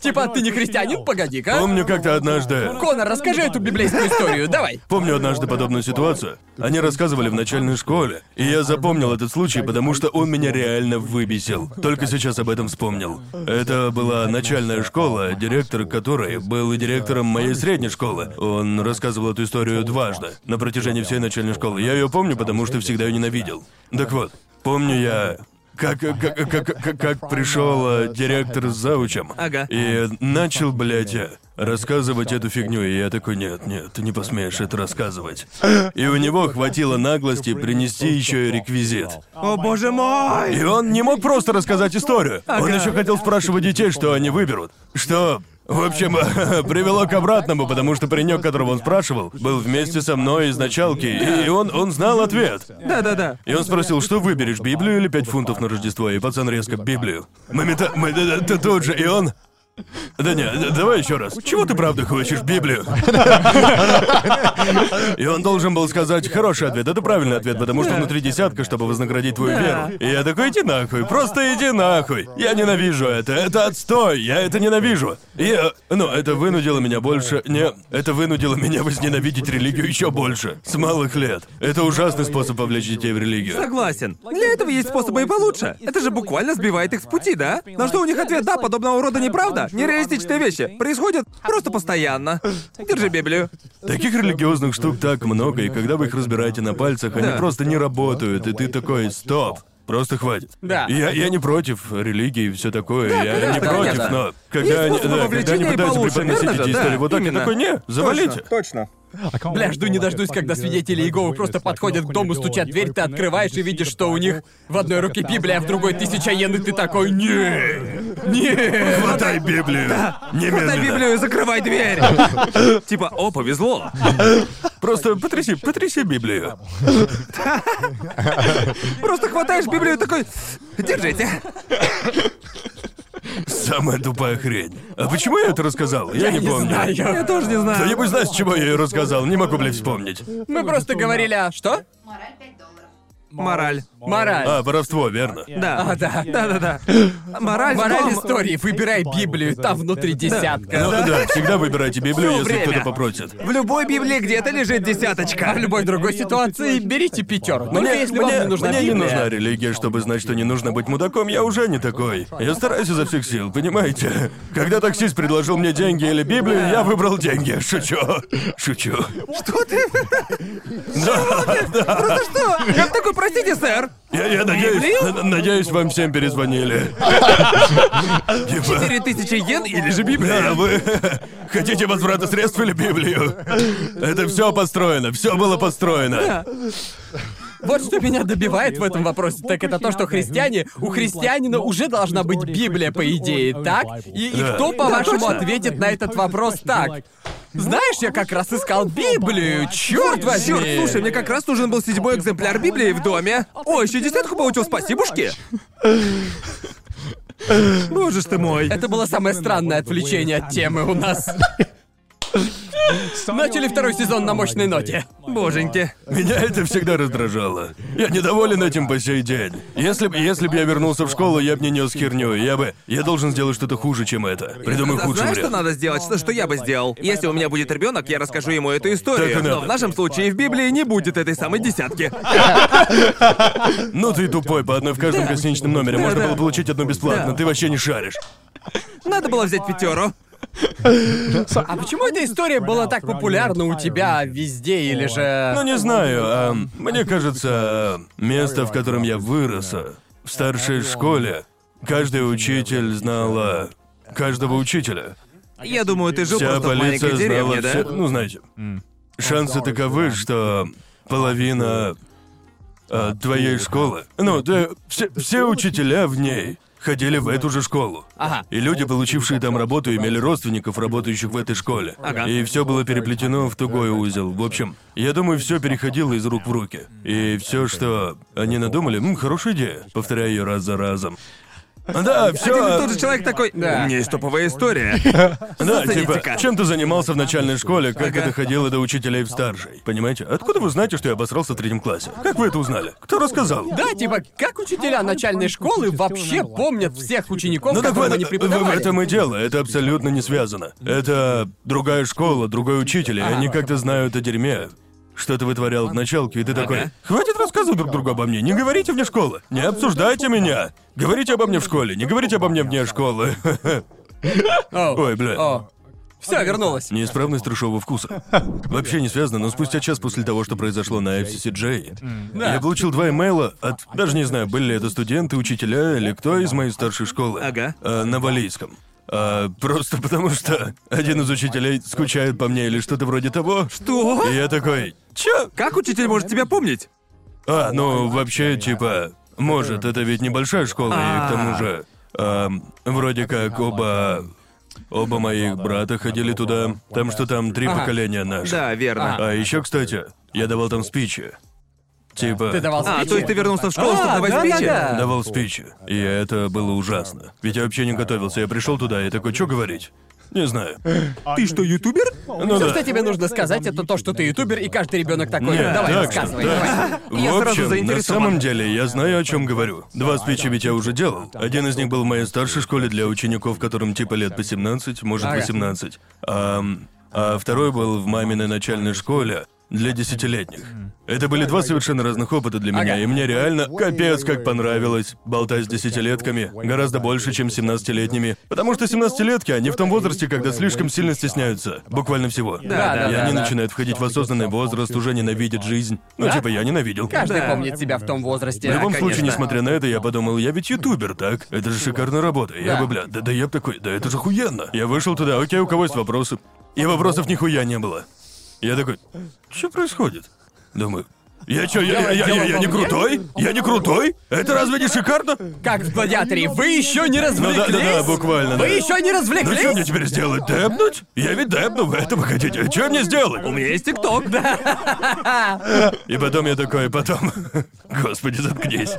Speaker 2: Типа, ты не христианин? Погоди-ка.
Speaker 1: Помню как-то однажды...
Speaker 2: Конор, расскажи эту библейскую историю, давай.
Speaker 1: Помню однажды подобную ситуацию. Они рассказывали в начальной школе, и я запомнил этот случай, потому что он меня реально выбесил. Только сейчас об этом вспомнил. Это была начальная школа, директор которой был и директором моей средней школы. Он рассказывал эту историю дважды на протяжении всей начальной школы. Я ее помню, потому что всегда ее ненавидел. Так вот, помню я как, как, как, как, как пришел э, директор с заучем.
Speaker 3: Ага.
Speaker 1: И начал, блядь, рассказывать эту фигню, и я такой, нет, нет, ты не посмеешь это рассказывать. И у него хватило наглости принести еще и реквизит.
Speaker 3: О боже мой!
Speaker 1: И он не мог просто рассказать историю. Он
Speaker 3: Ага.
Speaker 1: еще хотел спрашивать детей, что они выберут. Что, в общем, привело к обратному, потому что паренек, которого он спрашивал, был вместе со мной из началки, и он, он знал ответ.
Speaker 3: Да-да-да.
Speaker 1: И он спросил, что выберешь, Библию или пять фунтов на Рождество? И пацан резко Библию. Момента... Мы да- да- да тут же, и он... Да не, давай еще раз. Чего ты правда хочешь, Библию? И он должен был сказать хороший ответ. Это правильный ответ, потому что внутри десятка, чтобы вознаградить твою веру. И я такой, иди нахуй, просто иди нахуй. Я ненавижу это, это отстой, я это ненавижу. И, э, ну, это вынудило меня больше... Не, это вынудило меня возненавидеть религию еще больше. С малых лет. Это ужасный способ повлечь детей в религию.
Speaker 3: Согласен. Для этого есть способы и получше. Это же буквально сбивает их с пути, да? На что у них ответ «да», подобного рода неправда. Нереалистичные вещи происходят просто постоянно. Держи Библию.
Speaker 1: Таких религиозных штук так много, и когда вы их разбираете на пальцах, они
Speaker 3: Да.
Speaker 1: просто не работают, и ты такой, стоп. Просто хватит.
Speaker 2: Да.
Speaker 1: Я, я не против религии и все такое. я
Speaker 2: конечно,
Speaker 1: не против,
Speaker 2: конечно.
Speaker 1: но когда
Speaker 3: Есть
Speaker 1: они,
Speaker 3: способы
Speaker 1: да, когда они
Speaker 3: вовлечения и
Speaker 1: пытаются
Speaker 3: получше,
Speaker 1: преподносить
Speaker 3: верно же?
Speaker 1: эти
Speaker 3: Да,
Speaker 1: истории вот так, я
Speaker 3: именно.
Speaker 1: такой, не, завалите.
Speaker 3: Точно.
Speaker 2: Бля, жду не дождусь, когда свидетели Иеговы просто подходят к дому, стучат в дверь, ты открываешь и видишь, что у них в одной руке Библия, а в другой тысяча йен, и ты такой «Не! Не!»
Speaker 1: Хватай Библию. Немедленно.
Speaker 3: Библию и закрывай дверь. Типа, о, повезло.
Speaker 1: Просто потряси, потряси Библию.
Speaker 3: Просто хватаешь Библию и такой, держите.
Speaker 1: Самая тупая хрень. А почему я это рассказал? Я, не
Speaker 2: не
Speaker 1: помню.
Speaker 2: знаю.
Speaker 3: Я тоже не знаю.
Speaker 1: Кто-нибудь знает, с чего я ее рассказал? Не могу, блядь, вспомнить.
Speaker 2: Мы просто говорили о... Что?
Speaker 4: Мораль 5 долларов.
Speaker 3: Мораль.
Speaker 2: Мораль.
Speaker 1: А, воровство, верно.
Speaker 3: Да.
Speaker 2: А, да.
Speaker 3: Да-да-да. Мораль, в
Speaker 2: Мораль
Speaker 3: том-
Speaker 2: истории. Выбирай Библию, там внутри десятка.
Speaker 1: Ну да, всегда выбирайте Библию,
Speaker 3: Всё
Speaker 1: если
Speaker 3: время.
Speaker 1: кто-то попросит.
Speaker 3: В любой Библии где-то лежит десяточка.
Speaker 2: А в любой другой ситуации берите пятерку.
Speaker 1: Мне,
Speaker 2: если вам
Speaker 1: мне-
Speaker 2: не нужна
Speaker 1: мне не
Speaker 2: Библия.
Speaker 1: нужна религия, чтобы знать, что не нужно быть мудаком, я уже не такой. Я стараюсь изо всех сил, понимаете? Когда таксист предложил мне деньги или Библию, я выбрал деньги. Шучу. Шучу.
Speaker 3: Что ты?
Speaker 1: Да, да.
Speaker 3: Просто что? Я такой, простите, сэр.
Speaker 1: Я, я надеюсь,
Speaker 3: Библию?
Speaker 1: н- надеюсь, вам всем перезвонили. Типа,
Speaker 3: Четыре тысячи йен или же Библия?
Speaker 1: да, вы хотите возврата средств или Библию? Это все построено, все было построено.
Speaker 2: Вот что меня добивает в этом вопросе, так это то, что христиане, у христианина уже должна быть Библия, по идее, так? И, и
Speaker 1: Да.
Speaker 2: кто, по-вашему,
Speaker 3: точно.
Speaker 2: ответит на этот вопрос так? Знаешь, я как раз искал Библию, черт возьми!
Speaker 3: Черт, слушай, мне как раз нужен был седьмой экземпляр Библии в доме. О, еще десятку получил, спасибушки. Боже ж ты мой.
Speaker 2: Это было самое странное отвлечение от темы у нас. Начали второй сезон на мощной ноте.
Speaker 3: Боженьки.
Speaker 1: Меня это всегда раздражало. Я недоволен этим по сей день. Если бы если б я вернулся в школу, я бы не нес херню. Я бы. Я должен сделать что-то хуже, чем это. Придумай худший
Speaker 3: Знаешь, что
Speaker 1: вариант.
Speaker 3: надо сделать? Что, что я бы сделал? Если у меня будет ребенок, я расскажу ему эту историю.
Speaker 1: Так и
Speaker 3: Но
Speaker 1: надо.
Speaker 3: в нашем случае в Библии не будет этой самой десятки.
Speaker 1: Ну ты тупой, по одной в каждом гостиничном номере. Можно было получить одну бесплатно. Ты вообще не шаришь.
Speaker 3: Надо было взять пятеру.
Speaker 2: А почему эта история была так популярна у тебя везде или же...
Speaker 1: Ну не знаю, а, мне кажется, а, место, в котором я вырос, а, в старшей школе, каждый учитель знал каждого учителя.
Speaker 3: Я думаю, ты жил
Speaker 1: Вся
Speaker 3: просто в маленькой
Speaker 1: полиция знала
Speaker 3: деревне,
Speaker 1: все.
Speaker 3: да?
Speaker 1: Ну, знаете, шансы таковы, что половина твоей школы, ну, ты- все, все учителя в ней ходили в эту же школу.
Speaker 2: Ага.
Speaker 1: И люди, получившие там работу, имели родственников, работающих в этой школе.
Speaker 3: Ага.
Speaker 1: И все было переплетено в тугой узел. В общем, я думаю, все переходило из рук в руки. И все, что они надумали, м, хорошая идея. Повторяю ее раз за разом. Да,
Speaker 3: Один и
Speaker 1: все.
Speaker 3: тот же человек такой,
Speaker 2: Да.
Speaker 3: у меня есть топовая история.
Speaker 1: Да, типа, чем ты занимался в начальной школе, как это ходило до учителей в старшей? Понимаете? Откуда вы знаете, что я обосрался в третьем классе? Как вы это узнали? Кто рассказал?
Speaker 2: Да, типа, как учителя начальной школы вообще помнят всех учеников,
Speaker 1: Ну так
Speaker 2: которым они
Speaker 1: это- в
Speaker 2: преподавали?
Speaker 1: этом и дело, это абсолютно не связано. Это другая школа, другой учитель, и они как-то знают о дерьме. Что ты вытворял в началке, и ты такой,
Speaker 3: Ага.
Speaker 1: хватит рассказывать друг другу обо мне, не говорите вне школы, не обсуждайте меня. Говорите обо мне в школе, не говорите обо мне вне школы. Ой, бля.
Speaker 2: Все, вернулась.
Speaker 1: Неисправность трешового вкуса. Вообще не связано, но спустя час после того, что произошло на FCCJ,
Speaker 2: Да.
Speaker 1: я получил два имейла от... Даже не знаю, были ли это студенты, учителя или кто из моей старшей школы.
Speaker 3: Ага.
Speaker 1: А, на валийском. А, просто потому что один из учителей скучает по мне или что-то вроде того.
Speaker 3: Что?
Speaker 1: И я такой, чё?
Speaker 3: Как учитель может тебя помнить?
Speaker 1: А, ну, вообще, типа, может, это ведь небольшая школа, и к тому же, ам, вроде как оба... Оба моих брата ходили туда. Там что там три поколения наши.
Speaker 3: Да, верно.
Speaker 1: А еще, кстати, я давал там спичи. Типа...
Speaker 2: Ты давал
Speaker 3: А,
Speaker 2: спичи?
Speaker 3: то есть ты вернулся в школу,
Speaker 2: А,
Speaker 3: чтобы давать
Speaker 2: да,
Speaker 3: спичи?
Speaker 2: да, да.
Speaker 1: Давал спичи. И это было ужасно. Ведь я вообще не готовился. Я пришел туда и такой, что говорить? Не знаю.
Speaker 3: Ты что, ютубер?
Speaker 1: Ну
Speaker 2: Все,
Speaker 1: да.
Speaker 2: что тебе нужно сказать, это то, что ты ютубер, и каждый ребенок такой.
Speaker 1: Нет,
Speaker 2: давай,
Speaker 1: так что,
Speaker 2: рассказывай.
Speaker 1: так
Speaker 2: давай.
Speaker 3: Я
Speaker 1: В
Speaker 3: сразу
Speaker 1: общем, на самом деле я знаю, о чем говорю. Два спичи ведь я уже делал. Один из них был в моей старшей школе для учеников, которым типа лет по 17, может
Speaker 2: Ага.
Speaker 1: 18. А, а второй был в маминой начальной школе для десятилетних. Это были два совершенно разных опыта для меня, и мне реально капец как понравилось болтать с десятилетками. Гораздо больше, чем с 17-летними. Потому что 17-летки, они в том возрасте, когда слишком сильно стесняются. Буквально всего.
Speaker 2: Да, да,
Speaker 1: и
Speaker 2: да,
Speaker 1: они
Speaker 2: да.
Speaker 1: начинают входить в осознанный возраст, уже ненавидят жизнь. Ну,
Speaker 2: Да?
Speaker 1: типа, я ненавидел.
Speaker 2: Каждый
Speaker 3: Да.
Speaker 2: помнит себя в том возрасте.
Speaker 1: В любом случае, несмотря на это, я подумал, я ведь ютубер, так? Это же шикарная работа. Я
Speaker 2: Да.
Speaker 1: бы, бля, да, да я б такой, да это же хуенно. Я вышел туда, окей, у кого есть вопросы? И вопросов нихуя не было. Я такой, что происходит? Думаю, я чё, я, я, я, я, я не крутой? Я не крутой? Это разве не шикарно?
Speaker 2: Как в гладиаторе, вы еще не
Speaker 1: Ну
Speaker 2: развлеклись?
Speaker 1: да, да, да, буквально,
Speaker 2: Вы
Speaker 1: да.
Speaker 2: еще не
Speaker 1: Ну
Speaker 2: развлеклись?
Speaker 1: что мне теперь сделать? Депнуть? Я ведь депну, вы этого хотите. Что мне сделать?
Speaker 3: У меня есть ТикТок, да.
Speaker 1: И потом я такой, потом... Господи, заткнись.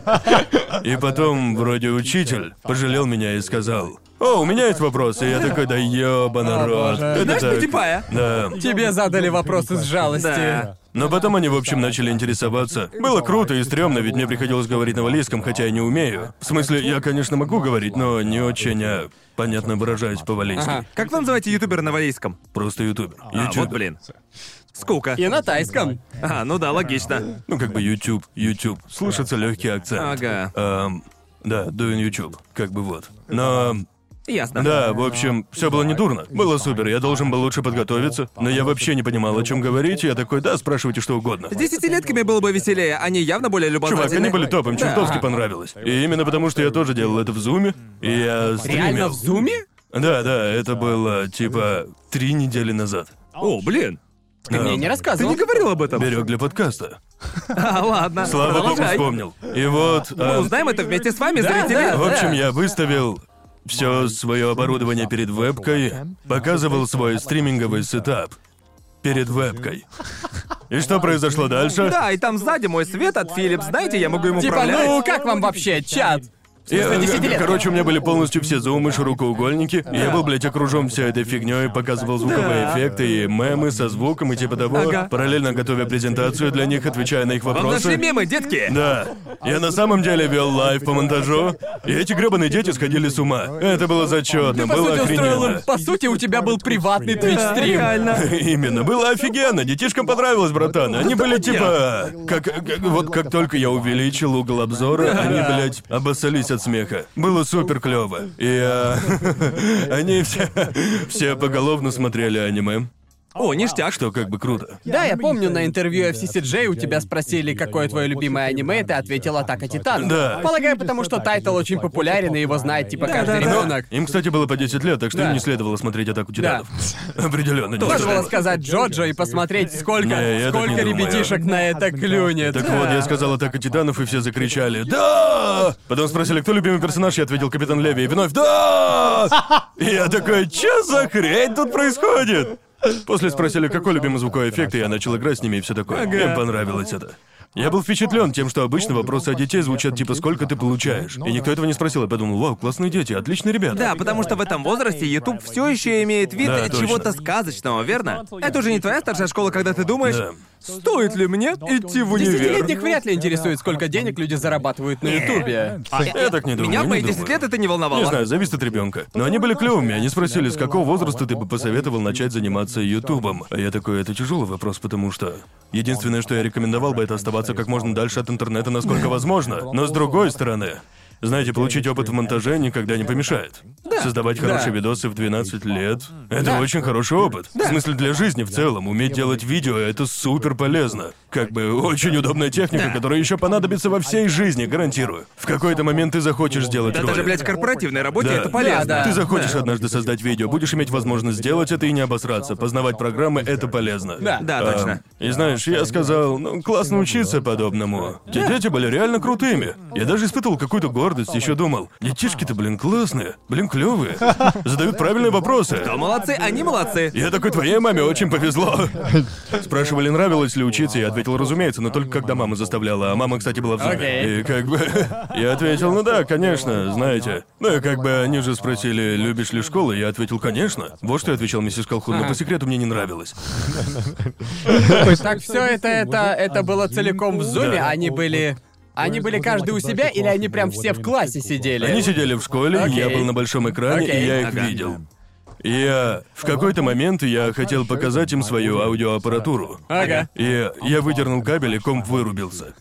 Speaker 1: И потом, вроде учитель, пожалел меня и сказал, «О, у меня есть вопрос». И я такой, да рот.
Speaker 2: боже.
Speaker 1: Это
Speaker 3: Знаешь,
Speaker 1: так.
Speaker 3: Потипая.
Speaker 1: Да.
Speaker 2: Тебе задали вопросы с жалости.
Speaker 3: Да.
Speaker 1: Но потом они, в общем, начали интересоваться. Было круто и стрёмно, ведь мне приходилось говорить на валийском, хотя я не умею. В смысле, я, конечно, могу говорить, но не очень, а, понятно выражаюсь по-валийски.
Speaker 2: Ага.
Speaker 3: Как вы называете ютубера на валийском?
Speaker 1: Просто ютубер.
Speaker 3: А, вот блин. Скука.
Speaker 2: И на тайском.
Speaker 3: А, ну да, логично.
Speaker 1: Ну, как бы YouTube, YouTube. Слышится легкий акцент.
Speaker 3: Ага.
Speaker 1: Эм, да, doing YouTube. Как бы вот. Но
Speaker 3: Ясно.
Speaker 1: Да, в общем, все было недурно. Было супер, я должен был лучше подготовиться, но я вообще не понимал, о чем говорить, я такой, да, спрашивайте что угодно.
Speaker 3: С десятилетками было бы веселее, они явно более любознательны.
Speaker 1: Чувак, они были топ, им
Speaker 3: Да.
Speaker 1: чертовски понравилось. И именно потому, что я тоже делал это в зуме, и я стримил.
Speaker 2: Реально в зуме?
Speaker 1: Да, да, это было, типа, три недели назад.
Speaker 3: О, блин.
Speaker 2: Ты мне не
Speaker 3: Ты
Speaker 2: рассказывал.
Speaker 3: не говорил об этом?
Speaker 1: Берег для подкаста.
Speaker 3: А, ладно.
Speaker 1: Слава богу,
Speaker 3: Продолжай.
Speaker 1: вспомнил. И вот...
Speaker 3: Мы
Speaker 1: а,
Speaker 3: узнаем это вместе с вами,
Speaker 2: Да,
Speaker 3: зрители.
Speaker 2: да.
Speaker 1: В общем, я выставил все свое оборудование перед вебкой, показывал свой стриминговый сетап перед вебкой. И что произошло дальше?
Speaker 3: Да, и там сзади мой свет от Philips, знаете, я могу им
Speaker 2: Типа,
Speaker 3: управлять.
Speaker 2: ну как вам вообще, чат?
Speaker 1: Я-
Speaker 2: десятилетки?
Speaker 1: короче, у меня были полностью все зумы, широкоугольники. и Я был, блядь, окружен всей этой фигней, показывал звуковые эффекты и мемы со звуком и типа того.
Speaker 3: Ага.
Speaker 1: Параллельно готовя презентацию для них, отвечая на их
Speaker 3: Вам
Speaker 1: вопросы.
Speaker 3: нашли мемы, детки?
Speaker 1: Да. Я на самом деле вел лайв по монтажу, и эти гребаные дети сходили с ума. Это было зачетно,
Speaker 2: По
Speaker 1: было
Speaker 2: сути, устроил
Speaker 1: охрененно.
Speaker 2: По сути, у тебя был приватный Twitch-стрим.
Speaker 3: Реально.
Speaker 1: Именно, было офигенно, детишкам понравилось, братан. Они были типа... Как, как- вот как только я увеличил угол обзора, они, блядь, обоссались от смеха. Было супер клево. И а, они все, все поголовно смотрели аниме,
Speaker 3: О, ништяк.
Speaker 1: что как бы круто.
Speaker 2: Да, я помню, на интервью FCCJ у тебя спросили, какое твое любимое аниме, и ты ответил «Атака Титанов».
Speaker 1: Да.
Speaker 2: Полагаю, потому что тайтл очень популярен, и его знает типа
Speaker 3: Да,
Speaker 2: каждый
Speaker 3: да, да.
Speaker 2: ребенок.
Speaker 1: Им, кстати, было по 10 лет, так что
Speaker 2: Да.
Speaker 1: им не следовало смотреть атаку титанов. Определенно, не
Speaker 2: Надо было сказать Джоджо и посмотреть, сколько,
Speaker 1: Не,
Speaker 2: сколько
Speaker 1: не думаю.
Speaker 2: ребятишек на это клюнет.
Speaker 1: Так вот, я сказал атака титанов, и все закричали «Да!» Потом спросили, кто любимый персонаж, я ответил Капитан Леви, и вновь «Да!» И я такой, что за хрень тут происходит? После спросили, какой любимый звуковой эффект, и я начал играть с ними и все такое. Им понравилось это. Я был впечатлен тем, что обычно вопросы о детей звучат типа «Сколько ты получаешь?» И никто этого не спросил. Я подумал, вау, классные дети, отличные ребята.
Speaker 3: Да, потому что в этом возрасте YouTube все еще имеет вид
Speaker 1: Да,
Speaker 3: чего-то сказочного, верно? Это уже не твоя старшая школа, когда ты думаешь,
Speaker 1: Да.
Speaker 3: Стоит ли мне идти в универ?
Speaker 2: Десятилетних вряд ли интересует, сколько денег люди зарабатывают на Ютубе.
Speaker 1: Я так не думаю.
Speaker 3: Меня в
Speaker 1: не
Speaker 3: мои 10
Speaker 1: думаю.
Speaker 3: лет это не волновало.
Speaker 1: Не знаю, зависит от ребенка. Но они были клевыми. Они спросили, с какого возраста ты бы посоветовал начать заниматься Ютубом. А я такой, это тяжелый вопрос, потому что единственное, что я рекомендовал бы, это оставаться как можно дальше от интернета, насколько возможно. Но с другой стороны, знаете, получить опыт в монтаже никогда не помешает. Создавать хорошие видосы в 12 лет — это очень хороший опыт. В смысле, для жизни в целом. Уметь делать видео — это супер полезно. Как бы очень удобная техника, которая еще понадобится во всей жизни, гарантирую. В какой-то момент ты захочешь сделать
Speaker 3: Да
Speaker 1: ролик.
Speaker 3: даже, блядь, в корпоративной работе
Speaker 1: Да.
Speaker 3: это полезно.
Speaker 2: Да, да.
Speaker 1: Ты захочешь однажды создать видео, будешь иметь возможность сделать это и не обосраться. Познавать программы — это полезно.
Speaker 2: Да.
Speaker 3: Да,
Speaker 1: А,
Speaker 3: точно.
Speaker 1: И знаешь, я сказал, ну, классно учиться подобному. Те дети были реально крутыми. Я даже испытывал какую-то гордость, еще думал, детишки-то, блин, классные, блин, клевые. Задают правильные вопросы.
Speaker 3: То молодцы, они молодцы.
Speaker 1: Я такой, твоей маме очень повезло. Спрашивали, нравилось ли учиться, я ответил, разумеется, но только когда мама заставляла, а мама, кстати, была в зуме. И как бы... Я ответил, ну да, конечно, знаете. Ну и как бы они же спросили, любишь ли школу, я ответил, конечно. Вот что я отвечал миссис Колхун, но по секрету мне не нравилось.
Speaker 2: Так все это, это, это было целиком в зуме, они были... Они были каждый у себя, или они прям все в классе сидели?
Speaker 1: Они сидели в школе, я
Speaker 2: Окей.
Speaker 1: был на большом экране,
Speaker 2: Окей.
Speaker 1: и я их
Speaker 3: Ага.
Speaker 1: видел. И я... В какой-то момент я хотел показать им свою аудиоаппаратуру.
Speaker 2: Ага.
Speaker 1: И я выдернул кабель, и комп вырубился.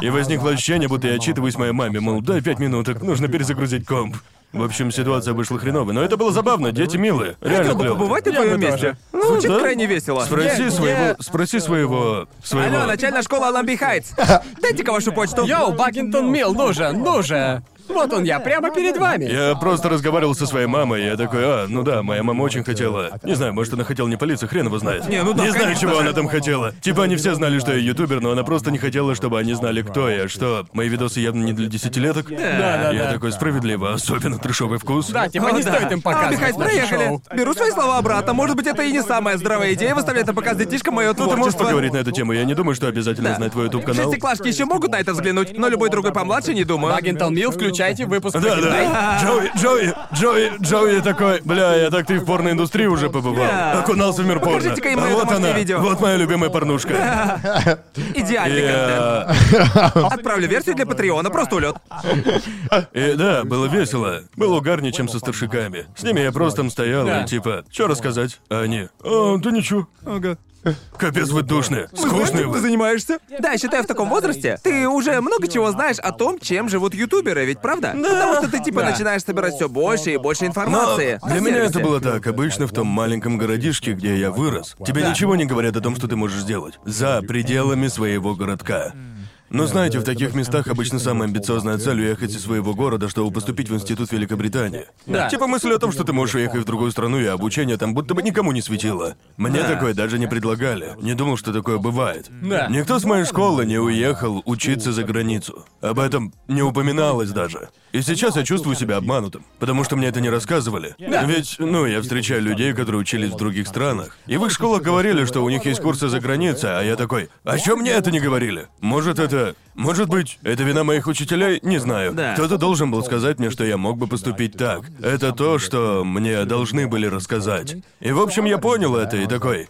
Speaker 1: И возникло ощущение, будто я отчитываюсь моей маме, мол, дай пять минуток, нужно перезагрузить комп. В общем, ситуация вышла хреновой, но это было забавно, дети милые, реально
Speaker 3: Хотел бы
Speaker 1: клёво.
Speaker 3: побывать на
Speaker 2: Я бы
Speaker 3: твоем месте. Ну, Звучит
Speaker 1: да.
Speaker 3: крайне весело.
Speaker 1: Спроси
Speaker 2: Я-
Speaker 1: своего...
Speaker 2: я-
Speaker 1: Спроси своего... Своего...
Speaker 3: Алло, начальная школа Ламби Хайтс. Дайте-ка вашу почту.
Speaker 2: Йоу, Баггинтон Милл, ну же, ну же! Вот он я, прямо перед вами!
Speaker 1: Я просто разговаривал со своей мамой, и я такой, а, ну да, моя мама очень хотела. Не знаю, может, она хотела не палиться, хрен его знает.
Speaker 3: Не, ну да,
Speaker 1: Не знаю,
Speaker 3: конечно
Speaker 1: чего
Speaker 3: же.
Speaker 1: она там хотела. Типа они все знали, что я ютубер, но она просто не хотела, чтобы они знали, кто я, что мои видосы явно не для десятилеток.
Speaker 2: Да, да,
Speaker 1: Я
Speaker 2: да.
Speaker 1: такой справедливо, особенно трешовый вкус.
Speaker 2: Да, типа
Speaker 3: О,
Speaker 2: не
Speaker 3: да.
Speaker 2: стоит им
Speaker 3: А,
Speaker 2: показывать
Speaker 3: Михаил,
Speaker 2: наше
Speaker 3: проехали.
Speaker 2: шоу.
Speaker 3: Беру свои слова обратно. Может быть, это и не самая здравая идея выставлять на показ детишкам мое
Speaker 1: Ну, ты можешь
Speaker 3: творчество.
Speaker 1: поговорить на эту тему, я не думаю, что обязательно знать твой YouTube канал.
Speaker 3: Шестиклашки еще могут на это взглянуть, но любой другой помладше не думаю.
Speaker 2: Баггинтон Милл, включайте выпуск
Speaker 1: Да, да. Джоуи, Джоуи, Джоуи, Джоуи такой, бля, я так ты в порноиндустрии уже побывал.
Speaker 3: Да.
Speaker 1: Окунался в мир порно.
Speaker 3: Покажите-ка им
Speaker 1: А
Speaker 3: моё
Speaker 1: вот
Speaker 3: домашнее
Speaker 1: она,
Speaker 3: видео.
Speaker 1: вот моя любимая порнушка.
Speaker 3: Идеальный контент. Отправлю версию для Патреона, просто улет.
Speaker 1: И да, было весело. Было угарнее, чем со старшиками. С ними я просто там стоял
Speaker 2: Да.
Speaker 1: и типа, что рассказать? А они, а, да ничего.
Speaker 3: Ага.
Speaker 1: Капец вы душные, скучные
Speaker 3: Ты
Speaker 1: вы.
Speaker 3: занимаешься? Да, я считаю, в таком возрасте ты уже много чего знаешь о том, чем живут ютуберы, ведь правда? Потому что ты типа
Speaker 2: Да.
Speaker 3: начинаешь собирать все больше и больше
Speaker 1: Но
Speaker 3: информации.
Speaker 1: для
Speaker 3: о
Speaker 1: меня это
Speaker 3: сервисе.
Speaker 1: было так. Обычно в том маленьком городишке, где я вырос, тебе
Speaker 2: Да.
Speaker 1: ничего не говорят о том, что ты можешь сделать. За пределами своего городка. Но знаете, в таких местах обычно самая амбициозная цель уехать из своего города, чтобы поступить в институт Великобритании.
Speaker 2: Да.
Speaker 1: Типа мысль о том, что ты можешь уехать в другую страну, и обучение там будто бы никому не светило. Мне
Speaker 2: Да.
Speaker 1: такое даже не предлагали. Не думал, что такое бывает.
Speaker 2: Да.
Speaker 1: Никто с моей школы не уехал учиться за границу. Об этом не упоминалось даже. И сейчас я чувствую себя обманутым, потому что мне это не рассказывали. Ведь, ну, я встречаю людей, которые учились в других странах. И в их школах говорили, что у них есть курсы за границей, а я такой, а чё мне это не говорили? Может, это... Может быть, это вина моих учителей? Не знаю.
Speaker 3: Да.
Speaker 1: Кто-то должен был сказать мне, что я мог бы поступить так. Это то, что мне должны были рассказать. И, в общем, я понял это и такой...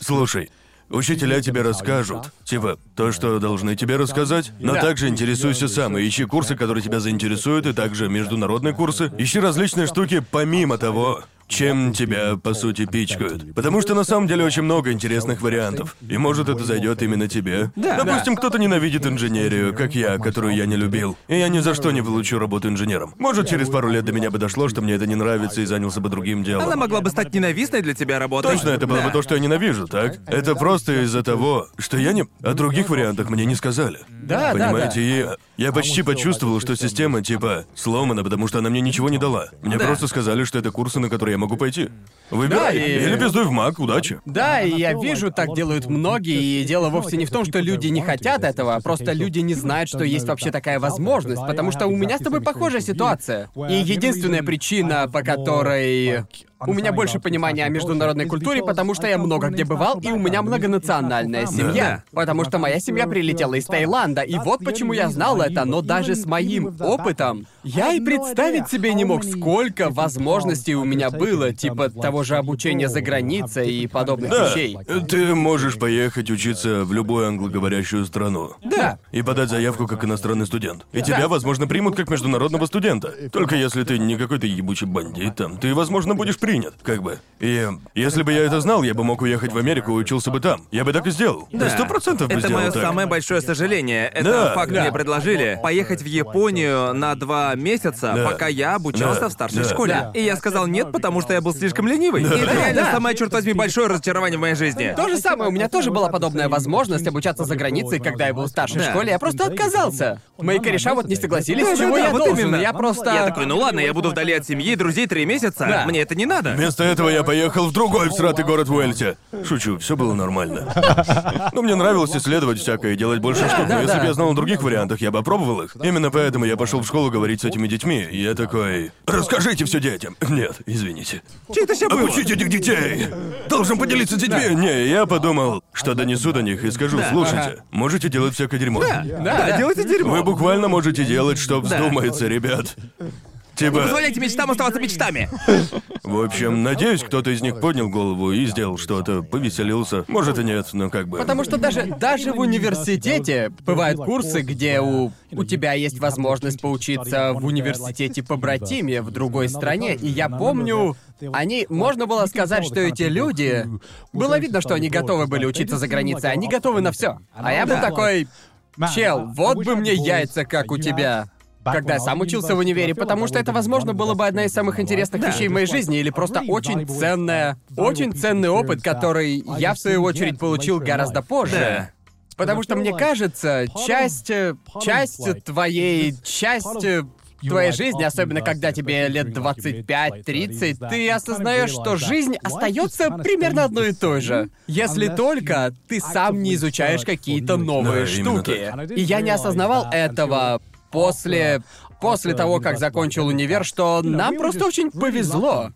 Speaker 1: Слушай, Учителя тебе расскажут. Типа, то, что должны тебе рассказать. Но
Speaker 2: Да.
Speaker 1: также интересуйся сам и ищи курсы, которые тебя заинтересуют, и также международные курсы. Ищи различные штуки помимо того, чем тебя, по сути, пичкают. Потому что на самом деле очень много интересных вариантов. И может это зайдет именно тебе.
Speaker 3: Да.
Speaker 1: Допустим, кто-то ненавидит инженерию, как я, которую я не любил. И я ни за что не получу работу инженером. Может, через пару лет до меня бы дошло, что мне это не нравится и занялся бы другим делом.
Speaker 3: Она могла бы стать ненавистной для тебя работой.
Speaker 1: Точно, это было
Speaker 3: Да.
Speaker 1: бы то, что я ненавижу, так? Это просто из-за того, что я не... О других вариантах мне не сказали.
Speaker 2: Да, да,
Speaker 1: Понимаете, и я почти почувствовал, что система, типа, сломана, потому что она мне ничего не дала. Мне
Speaker 3: Да.
Speaker 1: просто сказали, что это курсы, на которые я могу пойти. Выбирай.
Speaker 2: Да, и-
Speaker 1: Или пиздуй в маг, удачи.
Speaker 2: Да, и я вижу, так делают многие, и дело вовсе не в том, что люди не хотят этого, а просто люди не знают, что есть вообще такая возможность, потому что у меня с тобой похожая ситуация. И единственная причина, по которой у меня больше понимания о международной культуре, потому что я много где бывал, и у меня многонациональная семья. Потому что моя семья прилетела из Таиланда, и вот почему я знал это, но даже с моим опытом я и представить себе не мог, сколько возможностей у меня было, типа того же обучения за границей и подобных
Speaker 1: Да,
Speaker 2: вещей.
Speaker 1: ты можешь поехать учиться в любую англоговорящую страну.
Speaker 2: Да.
Speaker 1: И подать заявку как иностранный студент. И тебя, возможно, примут как международного студента. Только если ты не какой-то ебучий бандит там, ты, возможно, будешь принят, как бы. И если бы я это знал, я бы мог уехать в Америку и учился бы там. Я бы так и сделал. Да, сто процентов бы
Speaker 3: Это
Speaker 1: сделал
Speaker 3: мое
Speaker 1: так.
Speaker 3: самое большое сожаление. Это
Speaker 1: Да,
Speaker 3: факт
Speaker 2: да.
Speaker 3: мне предложили. Поехать в Японию на два месяца,
Speaker 1: Да.
Speaker 3: пока я обучался
Speaker 1: Да,
Speaker 3: в старшей
Speaker 1: да.
Speaker 3: школе.
Speaker 2: Да.
Speaker 3: И я сказал нет, потому что я был слишком ленивый. И это реально
Speaker 2: Да.
Speaker 3: самое, черт возьми, большое разочарование в моей жизни.
Speaker 2: То же самое, у меня тоже была подобная возможность обучаться за границей, когда я был в старшей
Speaker 3: Да.
Speaker 2: школе, я просто отказался. Мои кореша вот не согласились, с чего
Speaker 3: Да-да-да,
Speaker 2: я
Speaker 3: вот
Speaker 2: должен,
Speaker 3: именно.
Speaker 2: я просто...
Speaker 3: Я такой, ну ладно, я буду вдали от семьи, друзей три месяца.
Speaker 2: Да.
Speaker 3: Мне это не надо.
Speaker 1: Вместо этого я поехал в другой всратый город в Уэльсе. Шучу, все было нормально. Но мне нравилось исследовать всякое и делать больше штук.
Speaker 2: да,
Speaker 1: Но если
Speaker 2: да.
Speaker 1: бы я знал о других вариантах, я бы опробовал их. Именно поэтому я пошел в школу говорить с этими детьми. И я такой. Расскажите все детям. Нет, извините.
Speaker 3: Что это сейчас было?
Speaker 1: Обучите этих детей! Должен поделиться с детьми! Не, я подумал, что донесу до них и скажу, слушайте, можете делать всякое дерьмо.
Speaker 3: Да, да, делайте дерьмо.
Speaker 1: Вы буквально можете делать, что вздумается, ребят. Типа,
Speaker 3: Позволяйте мечтам оставаться мечтами.
Speaker 1: в общем, надеюсь, кто-то из них поднял голову и сделал что-то, повеселился. Может и нет, но как бы...
Speaker 2: Потому что даже, даже в университете бывают курсы, где у, у тебя есть возможность поучиться в университете по братиме в другой стране. И я помню, они, можно было сказать, что эти люди... Было видно, что они готовы были учиться за границей, они готовы на все. А я был такой... Чел, вот бы мне яйца, как у тебя. Когда я сам учился в универе, потому что это, возможно, было бы одна из самых интересных вещей в моей жизни, или просто очень ценная, очень ценный опыт, который я, в свою очередь, получил гораздо позже.
Speaker 3: Да.
Speaker 2: Потому что, мне кажется, часть... э, часть твоей... часть... э, твоей жизни, особенно когда тебе лет 25-30, ты осознаешь, что жизнь остается примерно одной и той же. Если только ты сам не изучаешь какие-то новые
Speaker 1: Да,
Speaker 2: штуки. И я не осознавал этого после... после того, как закончил универ, что нам просто очень повезло.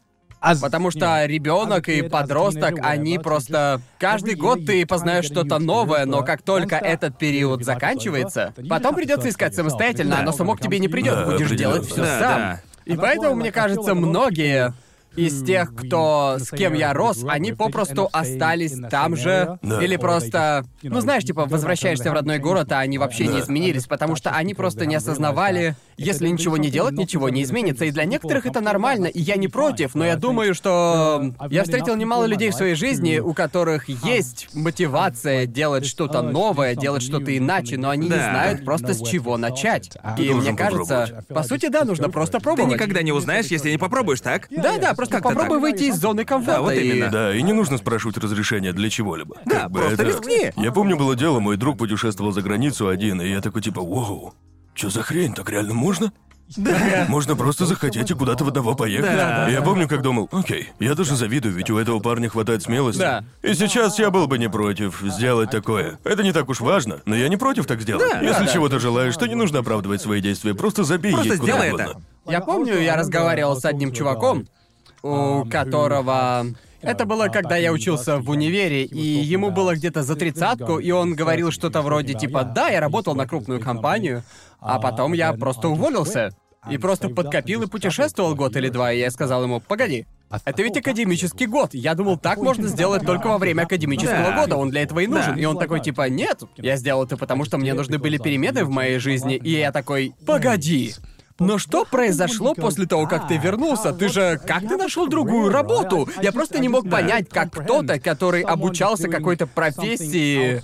Speaker 2: Потому что ребенок и подросток, они просто... Каждый год ты познаешь что-то новое, но как только этот период заканчивается, потом придется искать самостоятельно, оно само к тебе не придет, будешь делать все сам. И поэтому, мне кажется, многие из тех, кто с кем я рос, они попросту остались там же.
Speaker 1: Да.
Speaker 2: Или просто. Ну, знаешь, типа, возвращаешься в родной город, а они вообще не
Speaker 1: Да.
Speaker 2: изменились, потому что они просто не осознавали, если ничего не делать, ничего не изменится. И для некоторых это нормально, и я не против, но я думаю, что я встретил немало людей в своей жизни, у которых есть мотивация делать что-то новое, делать что-то иначе, но они не
Speaker 3: Да.
Speaker 2: знают просто с чего начать.
Speaker 1: Ты
Speaker 2: И
Speaker 1: должен
Speaker 2: мне кажется, по сути, да, нужно просто
Speaker 3: Ты
Speaker 2: пробовать.
Speaker 3: никогда не узнаешь, если не попробуешь, так?
Speaker 2: Да, да, просто
Speaker 3: Как-то
Speaker 2: попробуй
Speaker 3: так.
Speaker 2: выйти из зоны комфорта.
Speaker 3: Да, вот
Speaker 2: и-
Speaker 3: именно.
Speaker 1: Да, и не нужно спрашивать разрешения для чего-либо.
Speaker 3: Да,
Speaker 1: Как бы
Speaker 3: просто
Speaker 1: это-
Speaker 3: рискни.
Speaker 1: Я помню, было дело, мой друг путешествовал за границу один, и я такой типа, вау, что за хрень, так реально можно? Можно просто захотеть и куда-то в одного поехать.
Speaker 3: Да.
Speaker 1: И я помню, как думал, окей, я даже завидую, ведь у этого парня хватает смелости.
Speaker 2: Да.
Speaker 1: И сейчас я был бы не против сделать такое. Это не так уж важно, но я не против так сделать.
Speaker 3: Да,
Speaker 1: Если
Speaker 2: да, да.
Speaker 1: чего-то желаешь, то не нужно оправдывать свои действия, просто забей
Speaker 3: Просто
Speaker 1: ей куда
Speaker 3: сделай
Speaker 1: угодно.
Speaker 3: это.
Speaker 2: Я помню, я разговаривал с одним чуваком, у которого... Это было, когда я учился в универе, и ему было где-то за тридцатку, и он говорил что-то вроде типа «Да, я работал на крупную компанию, а потом я просто уволился». И просто подкопил и путешествовал год или два, и я сказал ему «Погоди, это ведь академический год. Я думал, так можно сделать только во время академического
Speaker 3: Да.
Speaker 2: года. Он для этого и нужен.
Speaker 3: Да.
Speaker 2: И он такой, типа, нет, я сделал это потому, что мне нужны были перемены в моей жизни. И я такой, погоди. Но что произошло после того, как ты вернулся? Ты же как ты нашел другую работу? Я просто не мог понять, как кто-то, который обучался какой-то профессии.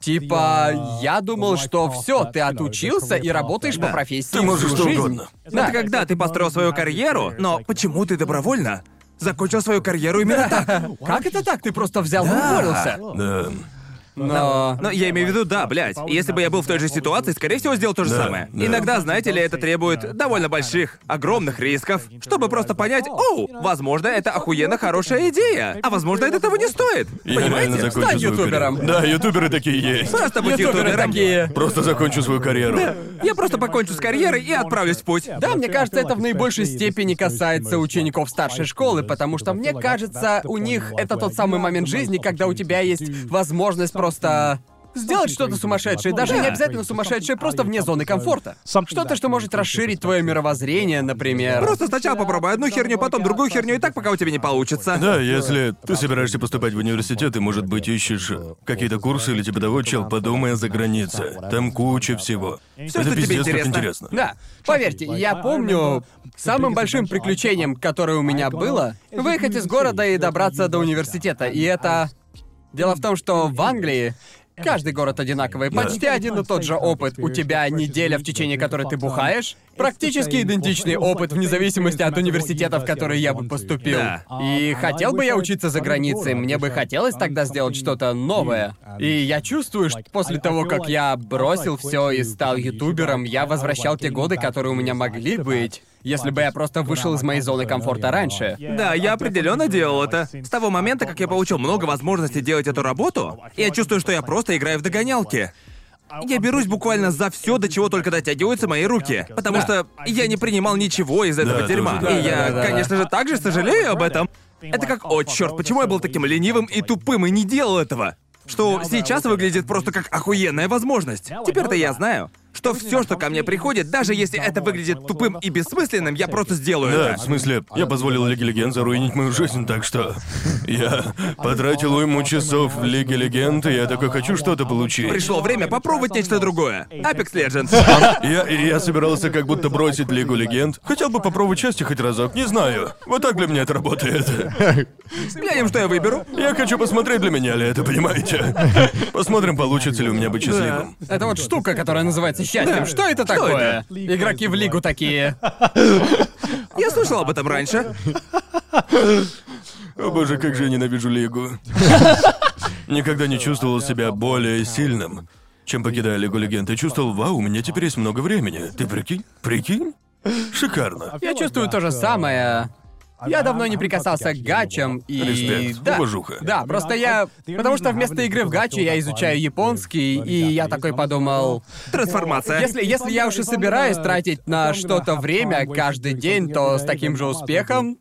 Speaker 2: Типа, я думал, что все, ты отучился и работаешь по
Speaker 3: Да.
Speaker 2: профессии.
Speaker 1: Ты можешь что
Speaker 2: жизнь.
Speaker 1: угодно.
Speaker 2: Да.
Speaker 3: Это когда ты построил свою карьеру, но почему ты добровольно закончил свою карьеру именно так?
Speaker 2: Как это так? Ты просто взял и
Speaker 3: Да.
Speaker 2: уволился.
Speaker 1: Да.
Speaker 2: Но...
Speaker 3: Но я имею в виду, да, блядь. Если бы я был в той же ситуации, скорее всего, сделал то же
Speaker 1: Да,
Speaker 3: самое.
Speaker 1: да.
Speaker 3: Иногда, знаете ли, это требует довольно больших, огромных рисков, чтобы просто понять, оу, возможно, это охуенно хорошая идея, а возможно, это того не стоит.
Speaker 1: Я реально
Speaker 3: Понимаете?
Speaker 1: закончу
Speaker 2: Стань
Speaker 1: свою
Speaker 2: ютубером.
Speaker 1: карьеру. Да, ютуберы такие есть.
Speaker 3: Просто будь
Speaker 2: Ютуберы
Speaker 3: ютубером.
Speaker 2: такие.
Speaker 1: Просто закончу свою карьеру.
Speaker 3: Я просто покончу с карьерой и отправлюсь в путь.
Speaker 2: Да, мне кажется, это в наибольшей степени касается учеников старшей школы, потому что мне кажется, у них это тот самый момент жизни, когда у тебя есть возможность просто сделать что-то сумасшедшее, даже не обязательно сумасшедшее, просто вне зоны комфорта. Что-то, что может расширить твое мировоззрение, например.
Speaker 3: Просто сначала попробуй одну херню, потом другую херню, и так пока у тебя не получится.
Speaker 1: Да, если ты собираешься поступать в университет и, может быть, ищешь какие-то курсы или типа того, чел, подумай о загранице. Там куча всего.
Speaker 3: Всё,
Speaker 1: Это
Speaker 3: что тебе
Speaker 1: пиздец как
Speaker 3: интересно.
Speaker 1: интересно.
Speaker 2: Да, поверьте, я помню, самым большим приключением, которое у меня было, выехать из города и добраться до университета. И это... Дело в том, что в Англии каждый город одинаковый, почти один и тот же опыт. У тебя неделя, в течение которой ты бухаешь, практически идентичный опыт вне зависимости от университета, в который я бы поступил.
Speaker 3: Да.
Speaker 2: И хотел бы я учиться за границей, мне бы хотелось тогда сделать что-то новое. И я чувствую, что после того, как я бросил все и стал ютубером, я возвращал те годы, которые у меня могли быть, если бы я просто вышел из моей зоны комфорта раньше.
Speaker 3: Да, я определенно делал это. С того момента, как я получил много возможностей делать эту работу, я чувствую, что я просто играю в догонялки. Я берусь буквально за все, до чего только дотягиваются мои руки. Потому
Speaker 2: Да.
Speaker 3: что я не принимал ничего из этого
Speaker 1: Да,
Speaker 3: дерьма.
Speaker 1: тоже, да.
Speaker 3: И я,
Speaker 2: Да, да, да.
Speaker 3: конечно же, также сожалею об этом. Это как, о, черт, почему я был таким ленивым и тупым и не делал этого? Что сейчас выглядит просто как охуенная возможность. Теперь-то я знаю, что все, что ко мне приходит, даже если это выглядит тупым и бессмысленным, я просто сделаю
Speaker 1: Да,
Speaker 3: это.
Speaker 1: в смысле, я позволил Лиге Легенд заруинить мою жизнь, так что я потратил уйму часов в Лиге Легенд, и я такой хочу что-то получить.
Speaker 3: Пришло время попробовать нечто другое. Apex Legends.
Speaker 1: Я, я собирался как будто бросить Лигу Легенд. Хотел бы попробовать счастье хоть разок, не знаю. Вот так для меня это работает.
Speaker 3: Глянем, что я выберу.
Speaker 1: Я хочу посмотреть, для меня ли это, понимаете? Посмотрим, получится ли у меня быть счастливым.
Speaker 2: Это вот штука, которая называется счастьем. Что это такое? Игроки в лигу такие.
Speaker 3: Я слышал об этом раньше.
Speaker 1: О боже, как же я ненавижу Лигу. Никогда не чувствовал себя более сильным, чем покидая Лигу Легенд. И чувствовал, вау, у меня теперь есть много времени. Ты прикинь? Прикинь? Шикарно.
Speaker 2: Я чувствую то же самое. Я давно не прикасался к гачам и...
Speaker 1: Респект,
Speaker 2: да,
Speaker 1: уважуха.
Speaker 2: Да, просто я... Потому что вместо игры в гачи я изучаю японский, и я такой подумал...
Speaker 3: Трансформация.
Speaker 2: Если, если я уж и собираюсь тратить на что-то время каждый день, то с таким же успехом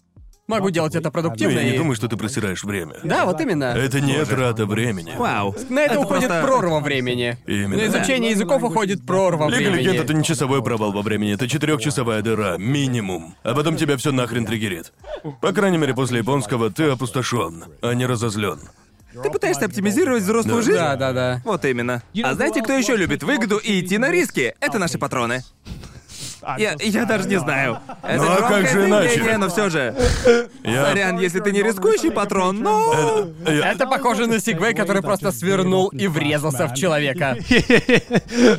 Speaker 2: могу делать это продуктивно.
Speaker 1: я не думаю, что ты просираешь время.
Speaker 2: Да, вот именно.
Speaker 1: Это не трата времени.
Speaker 3: Вау.
Speaker 2: На это, уходит
Speaker 3: просто-
Speaker 2: прорва времени.
Speaker 1: Именно.
Speaker 2: На изучение языков уходит прорва
Speaker 1: Лига
Speaker 2: времени.
Speaker 1: Легенд это не часовой провал во времени, это четырехчасовая дыра, минимум. А потом тебя все нахрен триггерит. По крайней мере, после японского ты опустошен, а не разозлен.
Speaker 3: Ты пытаешься оптимизировать взрослую жизнь?
Speaker 2: Да, да, да.
Speaker 3: Вот именно. А знаете, кто еще любит выгоду и идти на риски? Это наши патроны. Я, я даже не знаю. Это
Speaker 1: Ну, а как же иначе?
Speaker 3: заявление, но все же.
Speaker 1: Я...
Speaker 3: Сорян, если ты не рискующий патрон, но...
Speaker 1: я-
Speaker 2: Это похоже на Сигвей, который просто свернул и врезался в человека.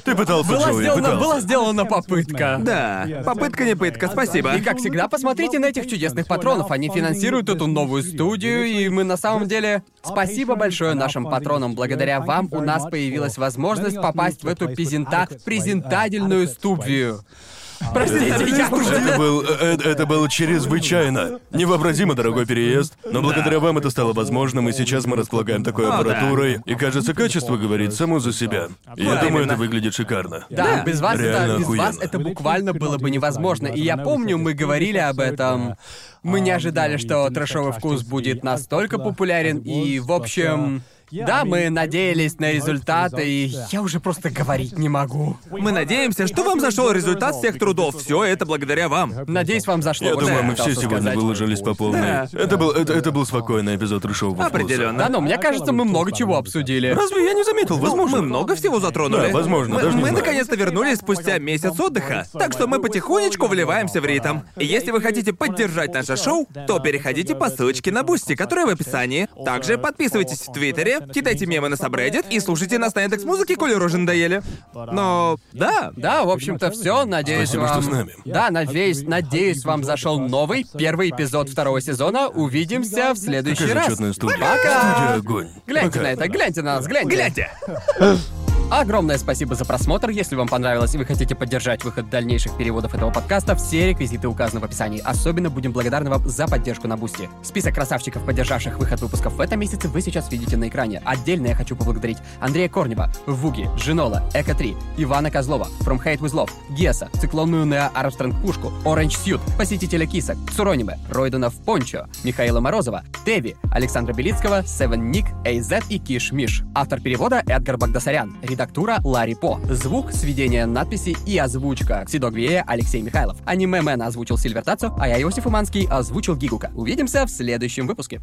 Speaker 1: Ты пытался,
Speaker 2: Была
Speaker 1: Джоуи,
Speaker 2: сделана,
Speaker 1: пытался.
Speaker 2: была сделана попытка.
Speaker 3: Да, попытка не пытка, спасибо.
Speaker 2: И как всегда, посмотрите на этих чудесных патронов. Они финансируют эту новую студию, и мы на самом деле... Спасибо большое нашим патронам. Благодаря вам у нас появилась возможность попасть в эту презента... презентабельную студию. Простите, я уже...
Speaker 1: Это был, э, это был чрезвычайно невообразимо дорогой переезд, но благодаря вам это стало возможным, и сейчас мы располагаем такой аппаратурой, и кажется, качество говорит само за себя. И я думаю, это выглядит шикарно.
Speaker 2: Да, без вас это, без вас это буквально было бы невозможно. И я помню, мы говорили об этом. Мы не ожидали, что трэшовый вкус будет настолько популярен, и, в общем... Да, мы надеялись на результаты, и я уже просто говорить не могу.
Speaker 3: Мы надеемся, что вам зашел результат всех трудов. Все это благодаря вам.
Speaker 2: Надеюсь, вам зашло.
Speaker 1: Я
Speaker 2: Вот
Speaker 1: думаю, мы все сегодня
Speaker 2: сказать.
Speaker 1: выложились по полной.
Speaker 3: Да.
Speaker 1: Это был, это, это был спокойный эпизод трешового вкуса.
Speaker 3: Определенно.
Speaker 2: Да, но мне кажется, мы много чего обсудили.
Speaker 1: Разве я не заметил? Возможно.
Speaker 3: Мы много всего затронули.
Speaker 1: Да, возможно,
Speaker 3: Мы,
Speaker 1: даже не
Speaker 3: мы
Speaker 1: знаю.
Speaker 3: наконец-то вернулись спустя месяц отдыха. Так что мы потихонечку вливаемся в ритм. И если вы хотите поддержать наше шоу, то переходите по ссылочке на Бусти, которая в описании. Также подписывайтесь в Твиттере, кидайте мемы на Subreddit и слушайте нас на Яндекс Музыке, коли рожи надоели. Но да,
Speaker 2: Да, в общем-то, все. Надеюсь,
Speaker 1: Спасибо,
Speaker 2: вам.
Speaker 1: что с нами.
Speaker 2: Да, надеюсь, надеюсь, вам зашел новый первый эпизод второго сезона. Увидимся в следующий
Speaker 1: Какая
Speaker 2: раз.
Speaker 1: студия.
Speaker 2: Пока!
Speaker 1: Студия огонь.
Speaker 2: Гляньте
Speaker 1: Пока.
Speaker 2: на это, гляньте на нас, гляньте.
Speaker 3: гляньте.
Speaker 2: Огромное спасибо за просмотр. Если вам понравилось и вы хотите поддержать выход дальнейших переводов этого подкаста, все реквизиты указаны в описании. Особенно будем благодарны вам за поддержку на Бусти. Список красавчиков, поддержавших выход выпусков в этом месяце, вы сейчас видите на экране. Отдельно я хочу поблагодарить Андрея Корнева, Вуги, Джинола, Эко-3, Ивана Козлова, From Hate With Love, Геса, Циклонную Нео Армстронг Пушку, Orange Suit, Посетителя Кисок, Цурониме, Ройдена в Пончо, Михаила Морозова, Теви, Александра Белицкого, Севен Ник, Эйзет и Киш Миш. Автор перевода Эдгар Багдасарян. Редактура Ларри По. Звук, сведение надписи и озвучка. Сидогвея Алексей Михайлов. Аниме Мэн озвучил Сильвер Тацу, а я, Иосиф Уманский, озвучил Гигука. Увидимся в следующем выпуске.